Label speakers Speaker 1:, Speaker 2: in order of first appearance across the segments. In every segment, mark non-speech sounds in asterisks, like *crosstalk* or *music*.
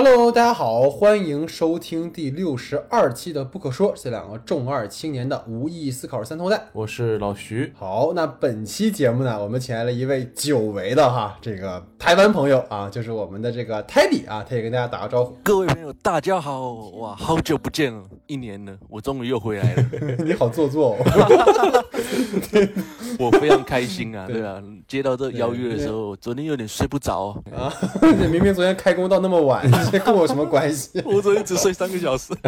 Speaker 1: Hello，大家好，欢迎收听第六十二期的《不可说》，这两个重二青年的无意义思考三头带。
Speaker 2: 我是老徐。
Speaker 1: 好，那本期节目呢，我们请来了一位久违的哈，这个台湾朋友啊，就是我们的这个 Teddy 啊，他也跟大家打个招呼。
Speaker 2: 各位朋友，大家好！哇，好久不见了，一年了，我终于又回来了。*laughs*
Speaker 1: 你好做作哦。*laughs* *laughs*
Speaker 2: 我非常开心啊，对啊，接到这邀约的时候，昨天有点睡不着
Speaker 1: 啊。你明明昨天开工到那么晚，*laughs* 这跟我什么关系？
Speaker 2: 我昨天只睡三个小时。*laughs*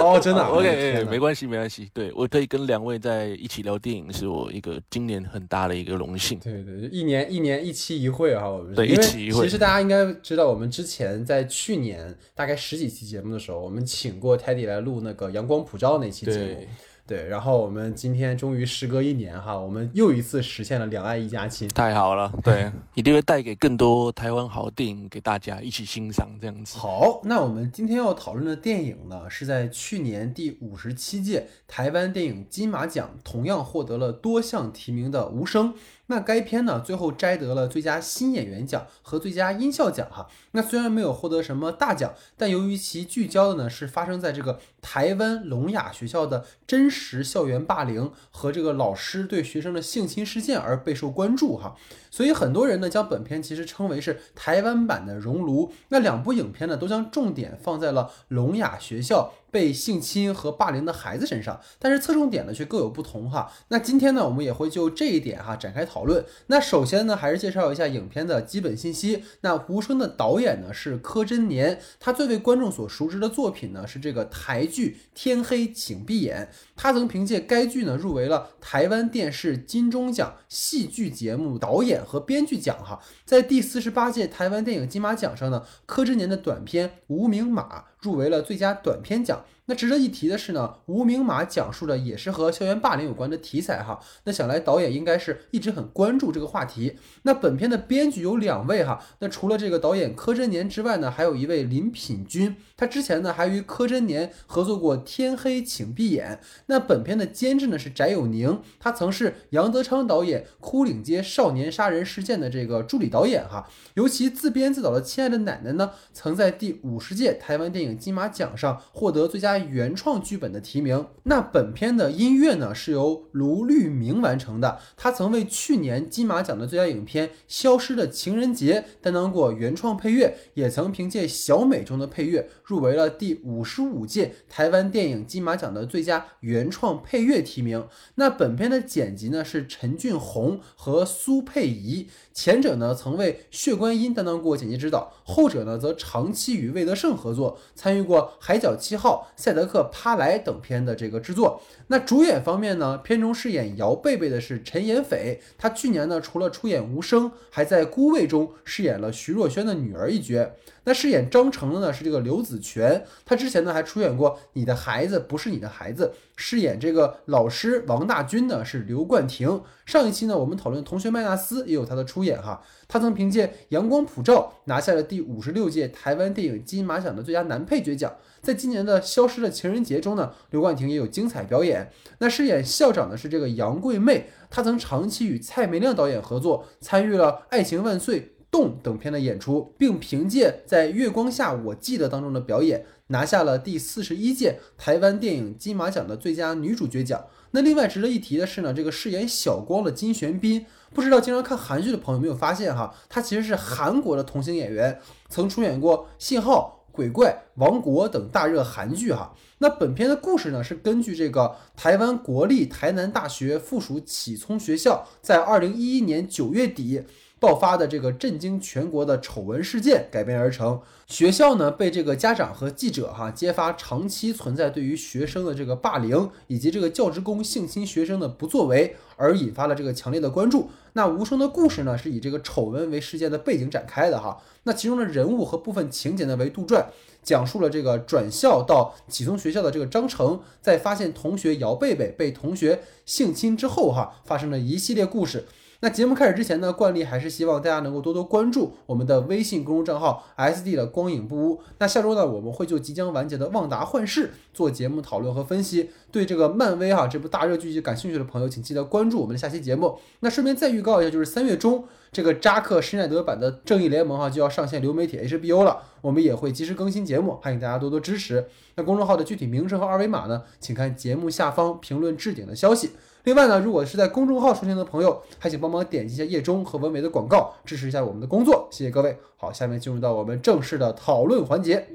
Speaker 1: 哦，真的
Speaker 2: ？OK，没关系，没关系。对我可以跟两位在一起聊电影，是我一个今年很大的一个荣幸。
Speaker 1: 对对，一年一年一期一会啊，我们
Speaker 2: 对一期一会。
Speaker 1: 其实大家应该知道，我们之前在去年大概十几期节目的时候，我们请过泰迪来录那个《阳光普照》那期节目。对，然后我们今天终于时隔一年哈，我们又一次实现了两岸一家亲，
Speaker 2: 太好了。对，一定会带给更多台湾好电影给大家一起欣赏，这样子。
Speaker 1: 好，那我们今天要讨论的电影呢，是在去年第五十七届台湾电影金马奖同样获得了多项提名的《无声》。那该片呢，最后摘得了最佳新演员奖和最佳音效奖哈。那虽然没有获得什么大奖，但由于其聚焦的呢是发生在这个台湾聋哑学校的真实校园霸凌和这个老师对学生的性侵事件而备受关注哈。所以很多人呢将本片其实称为是台湾版的《熔炉》。那两部影片呢都将重点放在了聋哑学校。被性侵和霸凌的孩子身上，但是侧重点呢却各有不同哈。那今天呢，我们也会就这一点哈展开讨论。那首先呢，还是介绍一下影片的基本信息。那无声的导演呢是柯贞年，他最为观众所熟知的作品呢是这个台剧《天黑请闭眼》。他曾凭借该剧呢入围了台湾电视金钟奖戏剧节目导演和编剧奖哈。在第四十八届台湾电影金马奖上呢，柯贞年的短片《无名马》。入围了最佳短片奖。那值得一提的是呢，无名马讲述的也是和校园霸凌有关的题材哈。那想来导演应该是一直很关注这个话题。那本片的编剧有两位哈。那除了这个导演柯震年之外呢，还有一位林品君，他之前呢还与柯震年合作过《天黑请闭眼》。那本片的监制呢是翟友宁，他曾是杨德昌导演《枯岭街少年杀人事件》的这个助理导演哈。尤其自编自导的《亲爱的奶奶》呢，曾在第五十届台湾电影金马奖上获得最佳。原创剧本的提名，那本片的音乐呢是由卢律明完成的，他曾为去年金马奖的最佳影片《消失的情人节》担当过原创配乐，也曾凭借小美中的配乐入围了第五十五届台湾电影金马奖的最佳原创配乐提名。那本片的剪辑呢是陈俊宏和苏佩仪。前者呢曾为《血观音》担当过剪辑指导，后者呢则长期与魏德胜合作，参与过《海角七号》《赛德克·帕莱》等片的这个制作。那主演方面呢，片中饰演姚贝贝的是陈妍斐，她去年呢除了出演《无声》，还在《孤味》中饰演了徐若瑄的女儿一角。那饰演张成的呢是这个刘子权，他之前呢还出演过《你的孩子不是你的孩子》，饰演这个老师王大军呢是刘冠廷。上一期呢我们讨论《同学麦纳斯》也有他的出演哈，他曾凭借《阳光普照》拿下了第五十六届台湾电影金马奖的最佳男配角奖。在今年的《消失的情人节》中呢，刘冠廷也有精彩表演。那饰演校长的是这个杨贵妹，她曾长期与蔡明亮导演合作，参与了《爱情万岁》。动等片的演出，并凭借在《月光下我记得》当中的表演，拿下了第四十一届台湾电影金马奖的最佳女主角奖。那另外值得一提的是呢，这个饰演小光的金玄彬，不知道经常看韩剧的朋友有没有发现哈，他其实是韩国的童星演员，曾出演过《信号》《鬼怪》《王国》等大热韩剧哈。那本片的故事呢，是根据这个台湾国立台南大学附属启聪学校在二零一一年九月底。爆发的这个震惊全国的丑闻事件改编而成。学校呢被这个家长和记者哈揭发长期存在对于学生的这个霸凌，以及这个教职工性侵学生的不作为，而引发了这个强烈的关注。那无声的故事呢是以这个丑闻为事件的背景展开的哈。那其中的人物和部分情节呢为杜撰，讲述了这个转校到启聪学校的这个张成，在发现同学姚贝贝被同学性侵之后哈，发生了一系列故事。那节目开始之前呢，惯例还是希望大家能够多多关注我们的微信公众账号 “SD 的光影不污”。那下周呢，我们会就即将完结的《旺达幻视》做节目讨论和分析。对这个漫威哈这部大热剧集感兴趣的朋友，请记得关注我们的下期节目。那顺便再预告一下，就是三月中这个扎克施耐德版的《正义联盟》哈就要上线流媒体 HBO 了，我们也会及时更新节目，欢迎大家多多支持。那公众号的具体名称和二维码呢，请看节目下方评论置顶的消息。另外呢，如果是在公众号收听的朋友，还请帮忙点击一下叶中和文尾的广告，支持一下我们的工作，谢谢各位。好，下面进入到我们正式的讨论环节。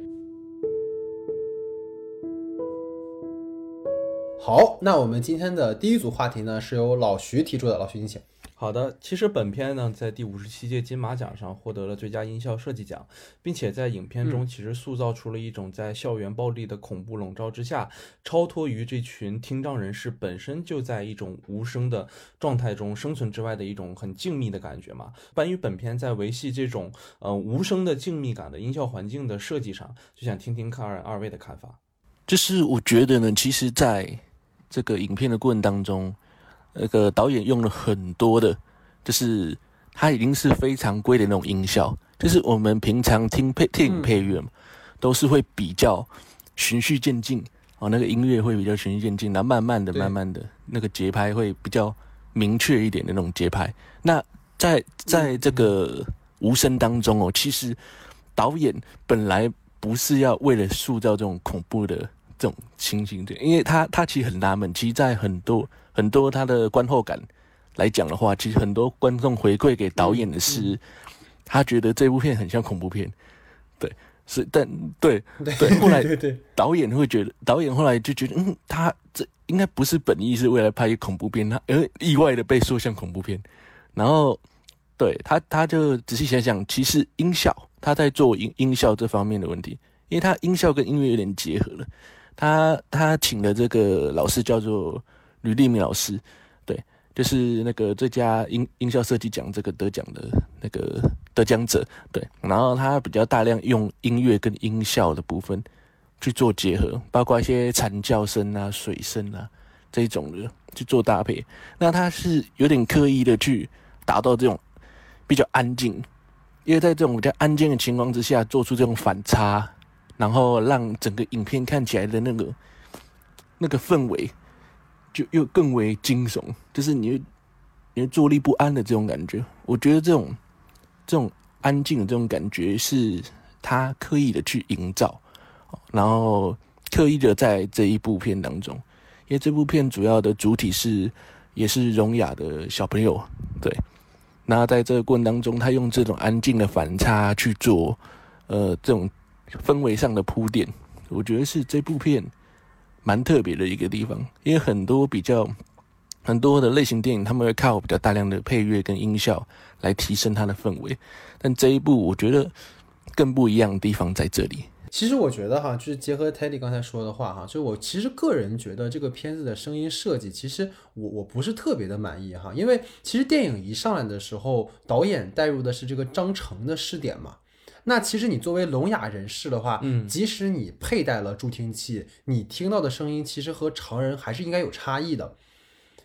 Speaker 1: 好，那我们今天的第一组话题呢，是由老徐提出的，老徐，你请。
Speaker 3: 好的，其实本片呢，在第五十七届金马奖上获得了最佳音效设计奖，并且在影片中其实塑造出了一种在校园暴力的恐怖笼罩之下，超脱于这群听障人士本身就在一种无声的状态中生存之外的一种很静谧的感觉嘛。关于本片在维系这种呃无声的静谧感的音效环境的设计上，就想听听看二二位的看法。
Speaker 2: 就是我觉得呢，其实在这个影片的过程当中。那个导演用了很多的，就是他已经是非常规的那种音效，就是我们平常听配电影配乐嘛，都是会比较循序渐进哦，那个音乐会比较循序渐进，然后慢慢的、慢慢的，那个节拍会比较明确一点的那种节拍。那在在这个无声当中哦，其实导演本来不是要为了塑造这种恐怖的这种情形的，因为他他其实很纳闷，其实在很多。很多他的观后感来讲的话，其实很多观众回馈给导演的是，他觉得这部片很像恐怖片，对，是，但对对，后来 *laughs* 导演会觉得，导演后来就觉得，嗯，他这应该不是本意是为了拍恐怖片，他而意外的被说像恐怖片，然后对他他就仔细想想，其实音效他在做音音效这方面的问题，因为他音效跟音乐有点结合了，他他请的这个老师叫做。吕立明老师，对，就是那个最佳音音效设计奖这个得奖的那个得奖者，对。然后他比较大量用音乐跟音效的部分去做结合，包括一些惨叫声啊、水声啊这一种的去做搭配。那他是有点刻意的去达到这种比较安静，因为在这种比较安静的情况之下，做出这种反差，然后让整个影片看起来的那个那个氛围。就又更为惊悚，就是你，你坐立不安的这种感觉。我觉得这种这种安静的这种感觉是他刻意的去营造，然后刻意的在这一部片当中，因为这部片主要的主体是也是聋哑的小朋友，对。那在这个过程当中，他用这种安静的反差去做，呃，这种氛围上的铺垫，我觉得是这部片。蛮特别的一个地方，因为很多比较很多的类型电影，他们会靠比较大量的配乐跟音效来提升它的氛围，但这一部我觉得更不一样的地方在这里。
Speaker 1: 其实我觉得哈，就是结合 Teddy 刚才说的话哈，就我其实个人觉得这个片子的声音设计，其实我我不是特别的满意哈，因为其实电影一上来的时候，导演带入的是这个张成的试点嘛。那其实你作为聋哑人士的话，嗯，即使你佩戴了助听器，你听到的声音其实和常人还是应该有差异的。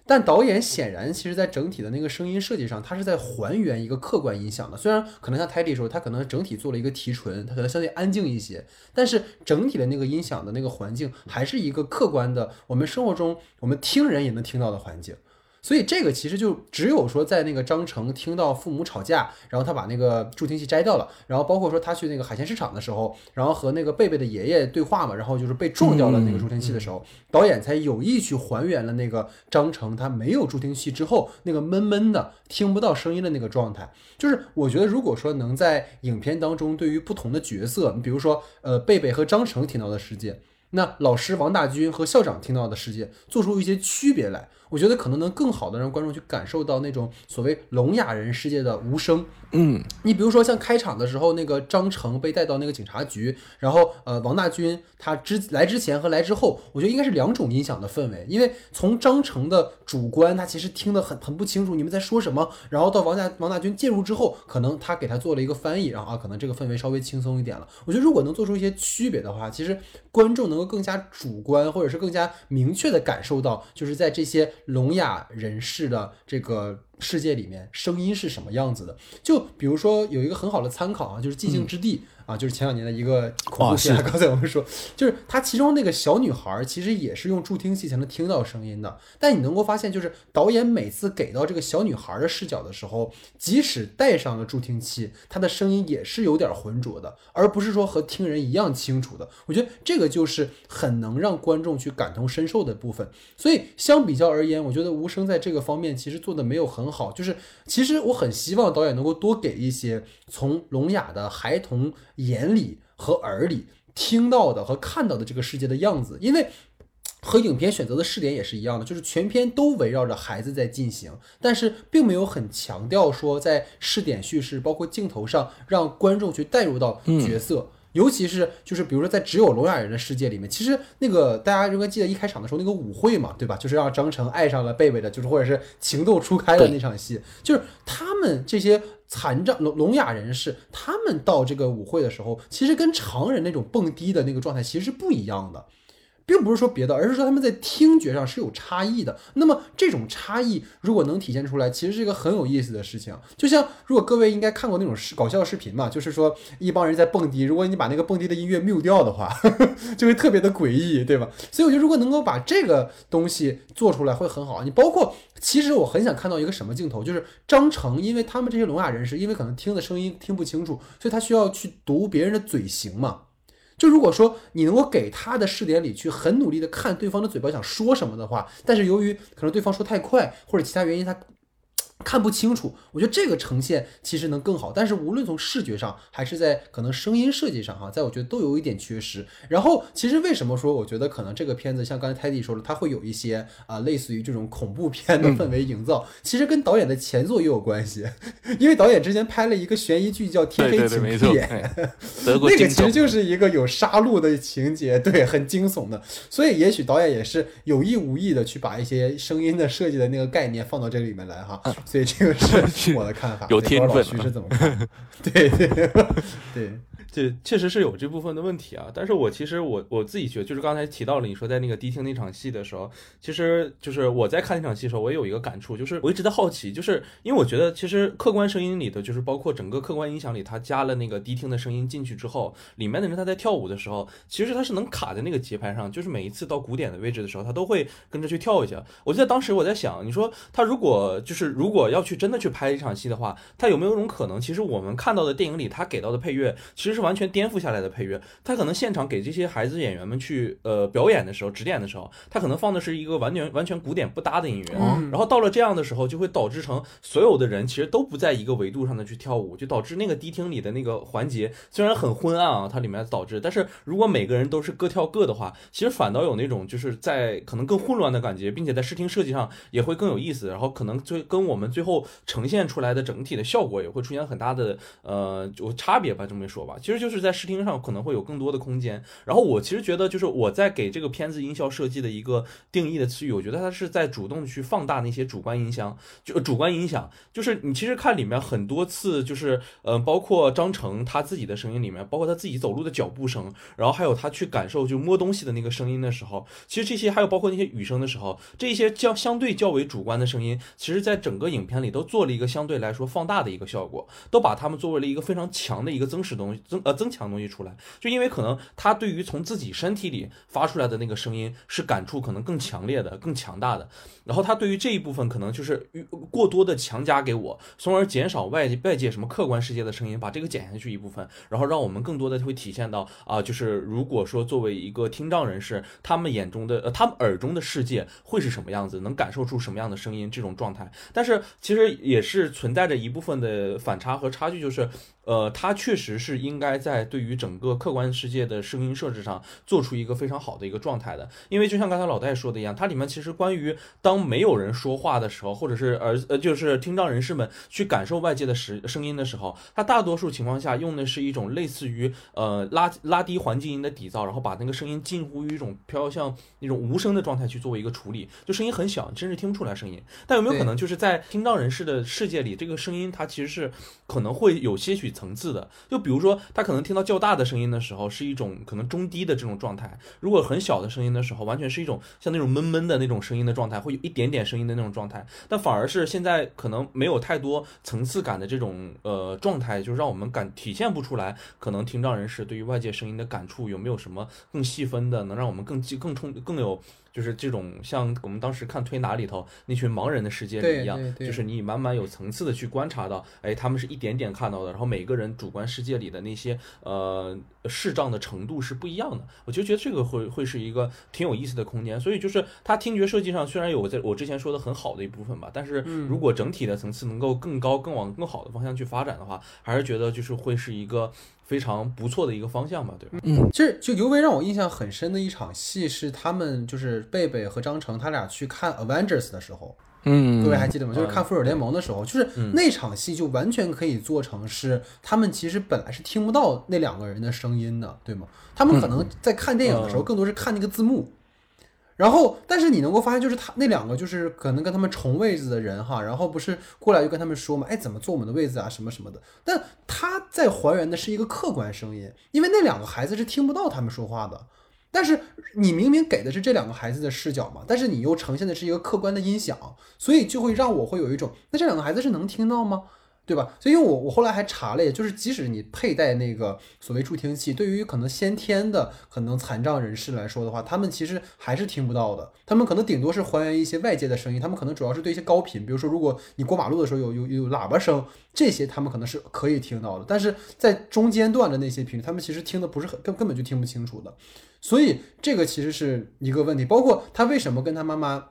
Speaker 1: 但导演显然，其实在整体的那个声音设计上，他是在还原一个客观音响的。虽然可能像泰迪说，他可能整体做了一个提纯，他可能相对安静一些，但是整体的那个音响的那个环境还是一个客观的，我们生活中我们听人也能听到的环境。所以这个其实就只有说，在那个张成听到父母吵架，然后他把那个助听器摘掉了，然后包括说他去那个海鲜市场的时候，然后和那个贝贝的爷爷对话嘛，然后就是被撞掉了那个助听器的时候，导演才有意去还原了那个张成他没有助听器之后那个闷闷的听不到声音的那个状态。就是我觉得如果说能在影片当中对于不同的角色，你比如说呃贝贝和张成听到的世界。那老师王大军和校长听到的世界做出一些区别来，我觉得可能能更好的让观众去感受到那种所谓聋哑人世界的无声。
Speaker 2: 嗯，
Speaker 1: 你比如说像开场的时候，那个张成被带到那个警察局，然后呃王大军他之来之前和来之后，我觉得应该是两种音响的氛围，因为从张成的主观他其实听得很很不清楚你们在说什么，然后到王大王大军介入之后，可能他给他做了一个翻译，然后啊可能这个氛围稍微轻松一点了。我觉得如果能做出一些区别的话，其实观众能够更加主观或者是更加明确的感受到，就是在这些聋哑人士的这个。世界里面声音是什么样子的。就比如说有一个很好的参考啊，就是《寂静之地》啊，就是前两年的一个恐怖片。*laughs* 刚才我们说，就是它其中那个小女孩儿其实也是用助听器才能听到声音的。但你能够发现，就是导演每次给到这个小女孩儿的视角的时候，即使带上了助听器，她的声音也是有点浑浊的，而不是说和听人一样清楚的。我觉得这个就是很能让观众去感同身受的部分。所以相比较而言，我觉得无声在这个方面其实做的没有很好。就是其实我很希望导演能够多给一些从聋哑的孩童眼里和耳里听到的和看到的这个世界的样子，因为。*tsk* 和影片选择的试点也是一样的，就是全片都围绕着孩子在进行，但是并没有很强调说在试点叙事，包括镜头上让观众去带入到角色。尤其是就是比如说在只有聋哑人的世界里面，其实那个大家应该记得一开场的时候那个舞会嘛，对吧？就是让张成爱上了贝贝的，就是或者是情窦初开的那场戏，就是他们这些残障聋聋哑人士，他们到这个舞会的时候，其实跟常人那种蹦迪的那个状态其实是不一样的。并不是说别的，而是说他们在听觉上是有差异的。那么这种差异如果能体现出来，其实是一个很有意思的事情。就像如果各位应该看过那种视搞笑视频嘛，就是说一帮人在蹦迪，如果你把那个蹦迪的音乐 mute 掉的话，*laughs* 就会特别的诡异，对吧？所以我觉得如果能够把这个东西做出来会很好。你包括其实我很想看到一个什么镜头，就是张成，因为他们这些聋哑人士，因为可能听的声音听不清楚，所以他需要去读别人的嘴型嘛。就如果说你能够给他的试点里去很努力的看对方的嘴巴想说什么的话，但是由于可能对方说太快或者其他原因，他看不清楚，我觉得这个呈现其实能更好。但是无论从视觉上还是在可能声音设计上哈，在我觉得都有一点缺失。然后其实为什么说我觉得可能这个片子像刚才泰迪说的，它会有一些啊、类似于这种恐怖片的氛围营造，其实跟导演的前作也有关系，因为导演之前拍了一个悬疑剧叫《天黑请闭》，*laughs*
Speaker 2: 眼
Speaker 1: 那个其实就是一个有杀戮的情节，对，很惊悚的。所以也许导演也是有意无意的去把一些声音的设计的那个概念放到这里面来哈。所以这个 *laughs* 是我的看法。
Speaker 2: 有天分
Speaker 1: 徐是怎么看？对 *laughs* 对对，
Speaker 3: 这确实是有这部分的问题啊，但是我其实我我自己觉得，就是刚才提到了你说在那个迪厅那场戏的时候，其实就是我在看那场戏的时候，我也有一个感触，就是我一直在好奇，就是因为我觉得其实客观声音里的，就是包括整个客观音响里，它加了那个迪厅的声音进去之后，里面的人他在跳舞的时候，其实他是能卡在那个节拍上，就是每一次到鼓点的位置的时候，他都会跟着去跳一下。我记得当时我在想，你说他如果就是如果要去真的去拍一场戏的话，他有没有一种可能，其实我们看到的电影里他给到的配乐，其实是完全颠覆下来的配乐。他可能现场给这些孩子演员们去呃表演的时候、指点的时候，他可能放的是一个完全完全古典不搭的音乐，
Speaker 1: 嗯
Speaker 3: 然后到了这样的时候，就会导致成所有的人其实都不在一个维度上的去跳舞，就导致那个迪厅里的那个环节虽然很昏暗啊，它里面导致，但是如果每个人都是各跳各的话，其实反倒有那种就是在可能更混乱的感觉，并且在视听设计上也会更有意思，然后可能最跟我们最后呈现出来的整体的效果也会出现很大的呃就差别吧，这么一说吧，其实就是在视听上可能会有更多的空间。然后我其实觉得，就是我在给这个片子音效设计的一个定义的词语，我觉得它是在主动去放大那些主观音响，就主观音响，就是你其实看里面很多次，就是呃，包括张成他自己的声音里面，包括他自己走路的脚步声，然后还有他去感受就摸东西的那个声音的时候，其实这些还有包括那些雨声的时候，这些较相对较为主观的声音，其实在整个影片里都做了一个相对来说放大的一个效果，都把它们作为了一个非常强的一个增实东西，增呃增强东西出来。就因为可能他对于从自己身体里发出来的那个声音是感触可能更强烈的、更强大的，然后他对于这一部分可能就是过多的强加给我，从而减少外界外界什么客观世界的声音，把这个减下去一部分，然后让我们更多的会体现到啊、就是如果说作为一个听障人士，他们眼中的呃他们耳中的世界会是什么样子，能感受出什么样的声音这种状态，但是其实也是存在着一部分的反差和差距，就是。呃，他确实是应该在对于整个客观世界的声音设置上做出一个非常好的一个状态的，因为就像刚才老戴说的一样，它里面其实关于当没有人说话的时候，或者是呃呃就是听障人士们去感受外界的时声音的时候，它大多数情况下用的是一种类似于呃拉拉低环境音的底噪，然后把那个声音近乎于一种飘向那种无声的状态去作为一个处理，就声音很小，你甚至听不出来声音。但有没有可能就是在听障人士的世界里，这个声音它其实是可能会有些许层次的？就比如说他可能听到较大的声音的时候是一种可能中低的这种状态，如果很小的声音的时候，完全是一种像那种闷闷的那种声音的状态，会有一点点声音的那种状态。但反而是现在可能没有太多层次感的这种呃状态，就让我们感体现不出来，可能听障人士对于外界声音的感触有没有什么更细分的，能让我们更记更充更有。就是这种像我们当时看推拿里头那群盲人的世界里一样，就是你慢慢有层次的去观察到，哎，他们是一点点看到的，然后每个人主观世界里的那些呃视障的程度是不一样的。我就觉得这个会会是一个挺有意思的空间。所以就是它听觉设计上虽然有在我之前说的很好的一部分吧，但是如果整体的层次能够更高、更往更好的方向去发展的话，还是觉得就是会是一个。非常不错的一个方向吧，对吧？
Speaker 1: 嗯，其实就尤为让我印象很深的一场戏是他们就是贝贝和张成他俩去看 Avengers 的时候，
Speaker 2: 嗯，
Speaker 1: 各位还记得吗？就是看复仇者联盟的时候，就是那场戏就完全可以做成是他们其实本来是听不到那两个人的声音的，对吗？他们可能在看电影的时候更多是看那个字幕。然后，但是你能够发现，就是他那两个就是可能跟他们重位置的人哈，然后不是过来就跟他们说嘛，哎，怎么坐我们的位置啊，什么什么的。但他在还原的是一个客观声音，因为那两个孩子是听不到他们说话的。但是你明明给的是这两个孩子的视角嘛，但是你又呈现的是一个客观的音响，所以就会让我会有一种，那这两个孩子是能听到吗？对吧？所以，我我后来还查了，也就是即使你佩戴那个所谓助听器，对于可能先天的可能残障人士来说的话，他们其实还是听不到的。他们可能顶多是还原一些外界的声音，他们可能主要是对一些高频，比如说如果你过马路的时候有有有喇叭声，这些他们可能是可以听到的。但是在中间段的那些频率，他们其实听的不是很根根本就听不清楚的。所以这个其实是一个问题。包括他为什么跟他妈妈。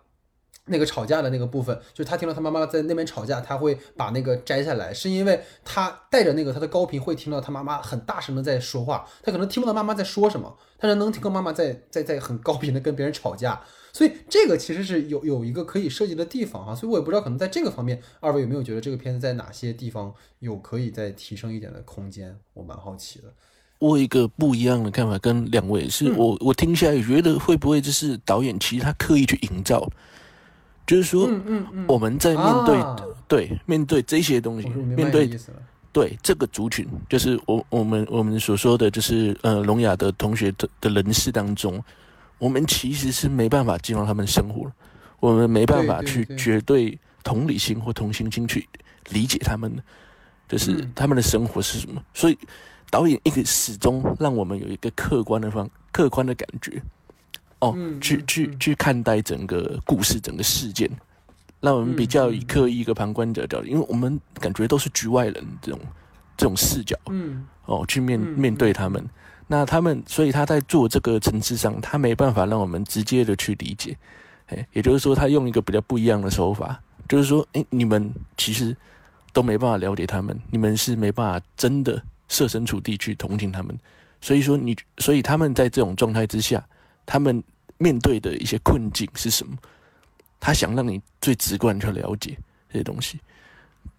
Speaker 1: 那个吵架的那个部分，就是他听到他妈妈在那边吵架，他会把那个摘下来，是因为他带着那个他的高频会听到他妈妈很大声的在说话，他可能听不到妈妈在说什么，但是能听到妈妈在在在很高频的跟别人吵架，所以这个其实是有有一个可以设计的地方哈，所以我也不知道可能在这个方面，二位有没有觉得这个片子在哪些地方有可以再提升一点的空间？我蛮好奇的。
Speaker 2: 我一个不一样的看法跟两位是我我听下来觉得会不会就是导演其实他刻意去营造。就是说，我们在面对对面对这些东西，面对对这个族群，就是我我们我们所说的就是呃聋哑的同学的的人士当中，我们其实是没办法进入他们生活，我们没办法去绝对同理心或同情心去理解他们的，就是他们的生活是什么。所以导演一直始终让我们有一个客观的方客观的感觉。哦，去去去看待整个故事、整个事件，让我们比较以刻意一个旁观者角度，因为我们感觉都是局外人这种这种视角，
Speaker 1: 嗯，
Speaker 2: 哦，去面面对他们，那他们，所以他在做这个层次上，他没办法让我们直接的去理解，哎，也就是说，他用一个比较不一样的手法，就是说，哎，你们其实都没办法了解他们，你们是没办法真的设身处地去同情他们，所以说你，所以他们在这种状态之下，他们。面对的一些困境是什么？他想让你最直观去了解这些东西。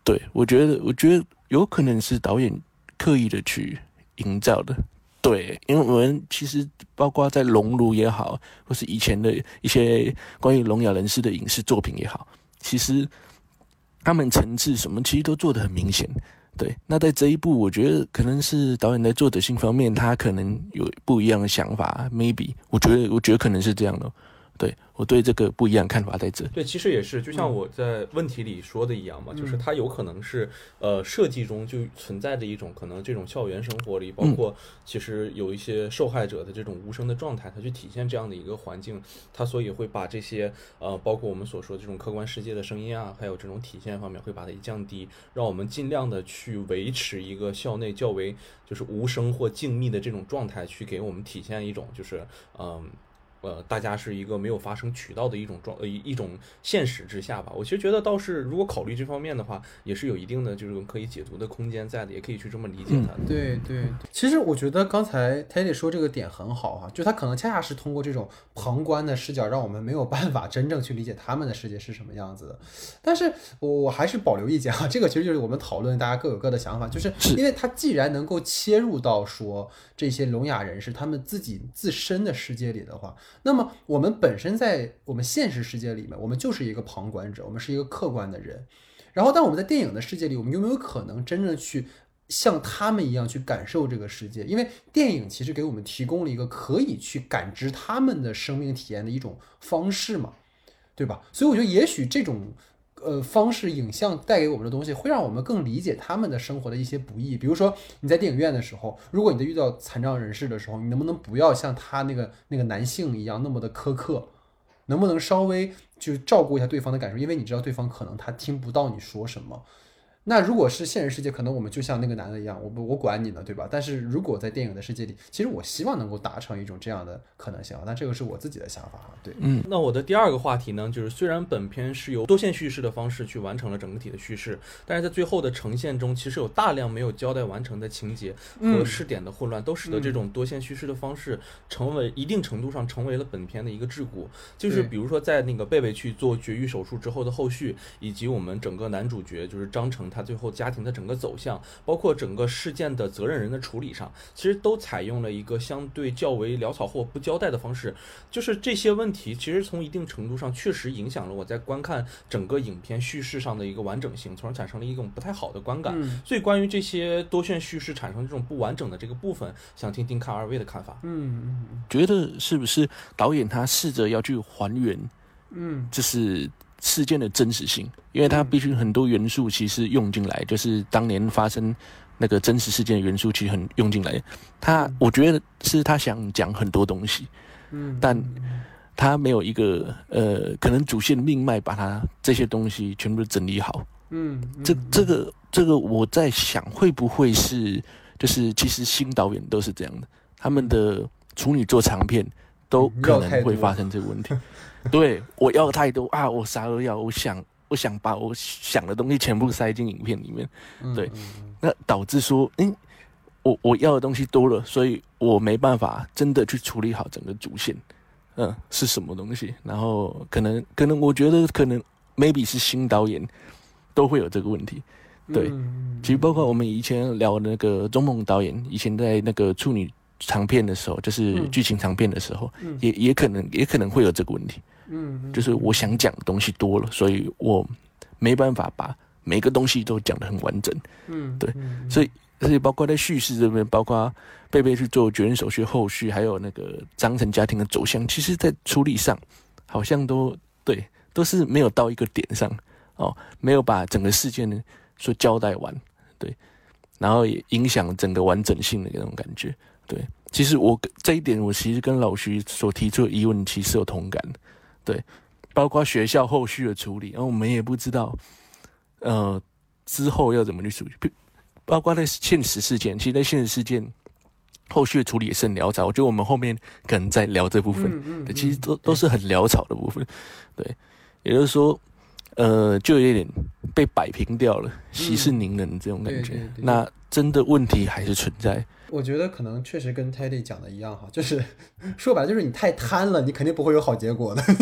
Speaker 2: 对我觉得，我觉得有可能是导演刻意的去营造的。对，因为我们其实包括在《熔炉》也好，或是以前的一些关于聋哑人士的影视作品也好，其实他们层次什么其实都做得很明显。对，那在这一部，我觉得可能是导演在作者性方面，他可能有不一样的想法，maybe，我觉得，我觉得可能是这样的。对我对这个不一样看法在这。
Speaker 3: 对，其实也是，就像我在问题里说的一样嘛，就是它有可能是呃设计中就存在着一种可能，这种校园生活里，包括其实有一些受害者的这种无声的状态，它去体现这样的一个环境，它所以会把这些呃包括我们所说这种客观世界的声音啊，还有这种体现方面会把它降低，让我们尽量的去维持一个校内较为就是无声或静谧的这种状态，去给我们体现一种就是嗯。呃，大家是一个没有发生渠道的一种状呃一种现实之下吧。我其实觉得倒是，如果考虑这方面的话，也是有一定的就是可以解读的空间在的，也可以去这么理解它。
Speaker 1: 对对，其实我觉得刚才 Teddy 说这个点很好哈，就他可能恰恰是通过这种旁观的视角，让我们没有办法真正去理解他们的世界是什么样子的。但是我还是保留意见啊，这个其实就是我们讨论，大家各有各的想法，就是因为他既然能够切入到说这些聋哑人士他们自己自身的世界里的话。那么我们本身在我们现实世界里面，我们就是一个旁观者，我们是一个客观的人。然后，当我们在电影的世界里，我们有没有可能真正去像他们一样去感受这个世界，因为电影其实给我们提供了一个可以去感知他们的生命体验的一种方式嘛，对吧？所以我觉得也许这种呃方式影像带给我们的东西，会让我们更理解他们的生活的一些不易。比如说你在电影院的时候，如果你在遇到残障人士的时候，你能不能不要像他那个那个男性一样那么的苛刻？能不能稍微就照顾一下对方的感受？因为你知道对方可能他听不到你说什么。那如果是现实世界，可能我们就像那个男的一样，我不我管你呢，对吧？但是如果在电影的世界里，其实我希望能够达成一种这样的可能性啊。但这个是我自己的想法啊。对，
Speaker 2: 嗯，
Speaker 3: 那我的第二个话题呢，就是虽然本片是由多线叙事的方式去完成了整个体的叙事，但是在最后的呈现中，其实有大量没有交代完成的情节和视点的混乱，都使得这种多线叙事的方式成为一定程度上成为了本片的一个桎梏。就是比如说在那个贝贝去做绝育手术之后的后续，以及我们整个男主角就是张成他最后家庭的。整个走向，包括整个事件的责任人的处理上，其实都采用了一个相对较为潦草或不交代的方式。就是这些问题，其实从一定程度上确实影响了我在观看整个影片叙事上的一个完整性，从而产生了一种不太好的观感。所以，关于这些多线叙事产生这种不完整的这个部分，想听听看二位的看法。
Speaker 1: 嗯嗯，
Speaker 2: 觉得是不是导演他试着要去还原，
Speaker 1: 嗯，
Speaker 2: 就是。事件的真实性，因为它必须很多元素其实用进来，就是当年发生那个真实事件的元素其实很用进来。他我觉得是他想讲很多东西，
Speaker 1: 嗯，
Speaker 2: 但他没有一个呃，可能主线命脉把它这些东西全部整理好。
Speaker 1: 嗯，
Speaker 2: 这这个这个我在想会不会是就是其实新导演都是这样的，他们的处女座长片都可能会发生这个问题。*laughs* *laughs* 对，我要太多啊！我啥都要，我想，我想把我想的东西全部塞进影片里面。对，那导致说，嗯，我我要的东西多了，所以我没办法真的去处理好整个主线。嗯，是什么东西？然后可能，可能我觉得可能 maybe 是新导演都会有这个问题。对，其实包括我们以前聊那个钟梦导演，以前在那个处女长片的时候，就是剧情长片的时候，也也可能也可能会有这个问题。
Speaker 1: 嗯，
Speaker 2: 就是我想讲的东西多了，所以我没办法把每个东西都讲得很完整。
Speaker 1: 嗯，
Speaker 2: 对，所以所以包括在叙事这边，包括贝贝去做绝人手续后续，还有那个章程家庭的走向，其实在处理上好像都对，都是没有到一个点上哦，没有把整个事件说交代完，对，然后也影响整个完整性的那种感觉。对，其实我这一点，我其实跟老徐所提出的疑问，其实有同感的。对，包括学校后续的处理，然后我们也不知道，呃，之后要怎么去处理。包括在现实事件，其实，在现实事件后续的处理也是很潦草。我觉得我们后面可能在聊这部分，
Speaker 1: 嗯
Speaker 2: 其实都都是很潦草的部分。对，也就是说，呃，就有点被摆平掉了，息事宁人这种感觉。那真的问题还是存在。
Speaker 1: 我觉得可能确实跟 Teddy 讲的一样哈，*laughs* 就是说白了就是你太贪了，你肯定不会有好结果的？*laughs*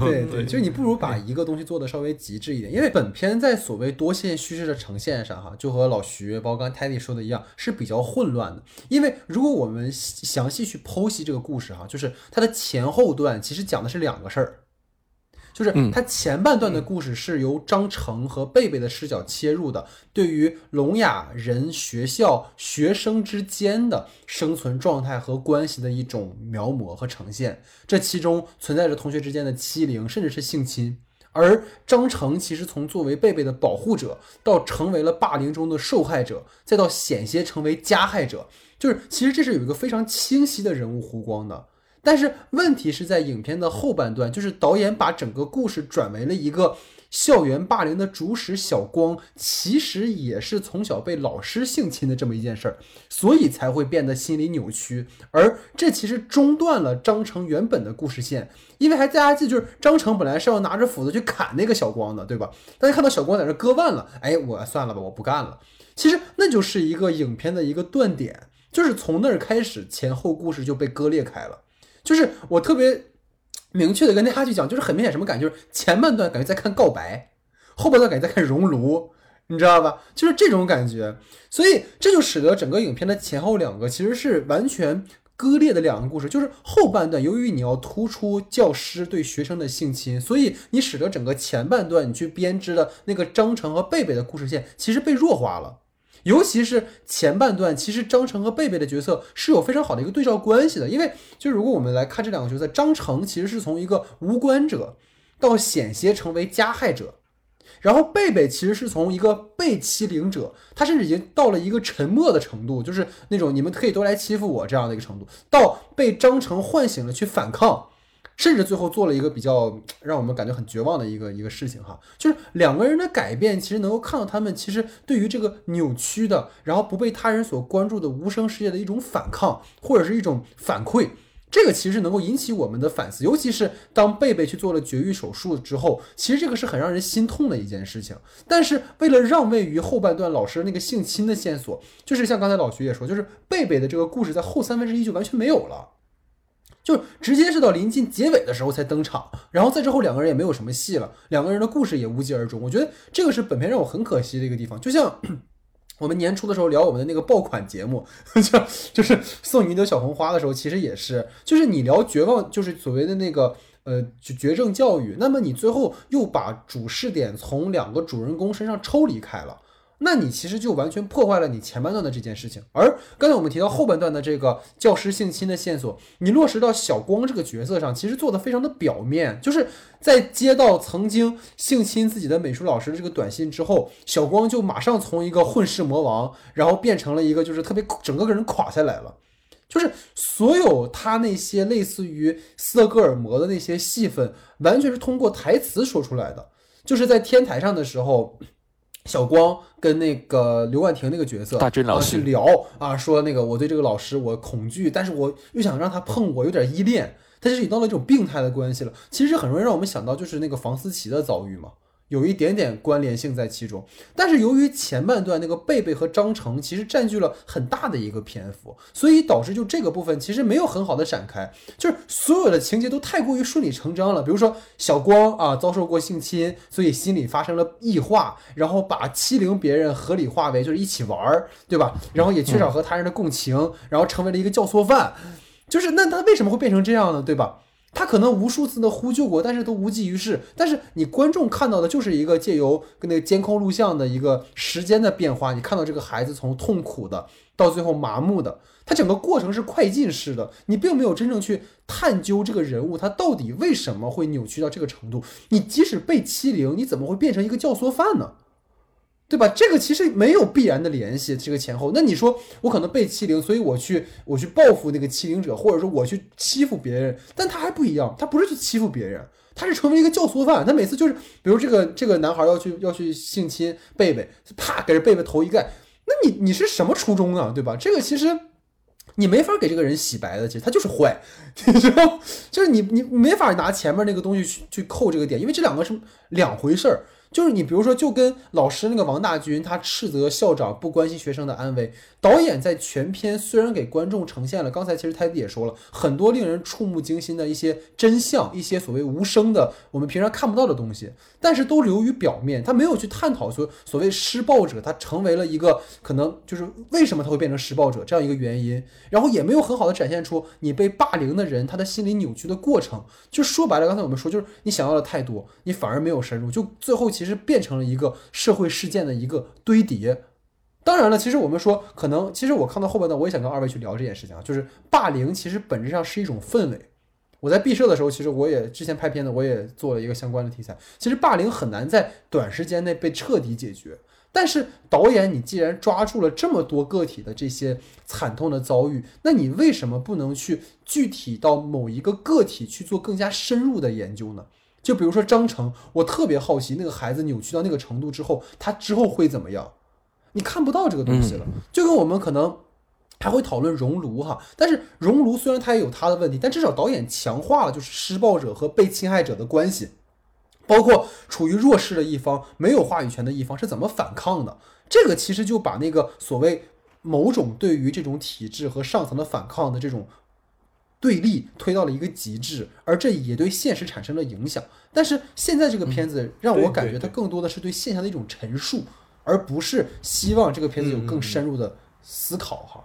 Speaker 1: 对对，*laughs* 就是你不如把一个东西做的稍微极致一点，因为本片在所谓多线叙事的呈现上哈，就和老徐包括刚 Teddy 说的一样，是比较混乱的。因为如果我们详细去剖析这个故事哈，就是它的前后段其实讲的是两个事儿。就是它前半段的故事是由张成和贝贝的视角切入的，对于聋哑人学校学生之间的生存状态和关系的一种描摹和呈现。这其中存在着同学之间的欺凌，甚至是性侵。而张成其实从作为贝贝的保护者，到成为了霸凌中的受害者，再到险些成为加害者，就是其实这是有一个非常清晰的人物弧光的。但是问题是在影片的后半段，就是导演把整个故事转为了一个校园霸凌的主使小光，其实也是从小被老师性侵的这么一件事儿，所以才会变得心理扭曲。而这其实中断了张成原本的故事线，因为还大家记，就是张成本来是要拿着斧子去砍那个小光的，对吧？大家看到小光在那割腕了，哎，我算了吧，我不干了。其实那就是一个影片的一个断点，就是从那儿开始，前后故事就被割裂开了。就是我特别明确的跟大家去讲，就是很明显什么感觉，就是前半段感觉在看告白，后半段感觉在看熔炉，你知道吧？就是这种感觉，所以这就使得整个影片的前后两个其实是完全割裂的两个故事。就是后半段由于你要突出教师对学生的性侵，所以你使得整个前半段你去编织的那个张程和贝贝的故事线其实被弱化了。尤其是前半段，其实张成和贝贝的角色是有非常好的一个对照关系的。因为就如果我们来看这两个角色，张成其实是从一个无关者到险些成为加害者，然后贝贝其实是从一个被欺凌者，他甚至已经到了一个沉默的程度，就是那种你们可以都来欺负我这样的一个程度，到被张成唤醒了去反抗。甚至最后做了一个比较 *tsk* 让我们感觉很绝望的一个一个事情哈，就是两个人的改变，其实能够看到他们其实对于这个扭曲的，然后不被他人所关注的无声世界的一种反抗，或者是一种反馈。这个其实能够引起我们的反思，尤其是当贝贝去做了绝育手术之后，其实这个是很让人心痛的一件事情。但是为了让位于后半段老师那个性侵的线索，就是像刚才老徐也说，就是贝贝的这个故事在后三分之一就完全没有了。就直接是到临近结尾的时候才登场，然后在之后两个人也没有什么戏了，两个人的故事也无疾而终。我觉得这个是本片让我很可惜的一个地方。就像 *clears throat* 我们年初的时候聊我们的那个爆款节目，*laughs* 就就是送你一朵小红花的时候，其实也是，就是你聊绝望，就是所谓的那个呃就绝症教育，那么你最后又把主视点从两个主人公身上抽离开了。那你其实就完全破坏了你前半段的这件事情，而刚才我们提到后半段的这个教师性侵的线索，你落实到小光这个角色上，其实做的非常的表面，就是在接到曾经性侵自己的美术老师的这个短信之后，小光就马上从一个混世魔王，然后变成了一个就是特别整个个人垮下来了，就是所有他那些类似于斯德哥尔摩的那些戏份，完全是通过台词说出来的，就是在天台上的时候。小光跟那个刘冠廷那个角色
Speaker 2: 大军老师
Speaker 1: 去聊啊，说那个我对这个老师我恐惧，但是我又想让他碰我，有点依恋，他就是已到了一种病态的关系了。其实很容易让我们想到就是那个房思琪的遭遇嘛。有一点点关联性在其中，但是由于前半段那个贝贝和张成其实占据了很大的一个篇幅，所以导致就这个部分其实没有很好的展开，就是所有的情节都太过于顺理成章了。比如说小光啊遭受过性侵，所以心里发生了异化，然后把欺凌别人合理化为就是一起玩儿，对吧？然后也缺少和他人的共情，然后成为了一个教唆犯，就是那他为什么会变成这样呢？对吧？他可能无数次的呼救过，但是都无济于事。但是你观众看到的就是一个借由跟那个监控录像的一个时间的变化，你看到这个孩子从痛苦的到最后麻木的，他整个过程是快进式的，你并没有真正去探究这个人物他到底为什么会扭曲到这个程度。你即使被欺凌，你怎么会变成一个教唆犯呢？对吧？这个其实没有必然的联系，这个前后。那你说我可能被欺凌，所以我去我去报复那个欺凌者，或者说我去欺负别人，但他还不一样，他不是去欺负别人，他是成为一个教唆犯。他每次就是，比如这个这个男孩要去要去性侵贝贝，啪给这贝贝头一盖，那你你是什么初衷啊？对吧？这个其实你没法给这个人洗白的，其实他就是坏，*laughs* 你知道，就是你你没法拿前面那个东西去去扣这个点，因为这两个是两回事儿。就是你，比如说，就跟老师那个王大军，他斥责校长不关心学生的安危。导演在全片虽然给观众呈现了，刚才其实他也说了很多令人触目惊心的一些真相，一些所谓无声的我们平常看不到的东西，但是都流于表面，他没有去探讨说所谓施暴者他成为了一个可能就是为什么他会变成施暴者这样一个原因，然后也没有很好的展现出你被霸凌的人他的心理扭曲的过程。就说白了，刚才我们说就是你想要的太多，你反而没有深入，就最后其实变成了一个社会事件的一个堆叠。当然了，其实我们说，可能其实我看到后半段，我也想跟二位去聊这件事情啊，就是霸凌其实本质上是一种氛围。我在毕设的时候，其实我也之前拍片子，我也做了一个相关的题材。其实霸凌很难在短时间内被彻底解决，但是导演你既然抓住了这么多个体的这些惨痛的遭遇，那你为什么不能去具体到某一个个体去做更加深入的研究呢？就比如说张成，我特别好奇那个孩子扭曲到那个程度之后，他之后会怎么样？你看不到这个东西了，就跟我们可能还会讨论熔炉哈，但是熔炉虽然它也有它的问题，但至少导演强化了就是施暴者和被侵害者的关系，包括处于弱势的一方、没有话语权的一方是怎么反抗的，这个其实就把那个所谓某种对于这种体制和上层的反抗的这种对立推到了一个极致，而这也对现实产生了影响。但是现在这个片子让我感觉它更多的是对现象的一种陈述。而不是希望这个片子有更深入的思考哈。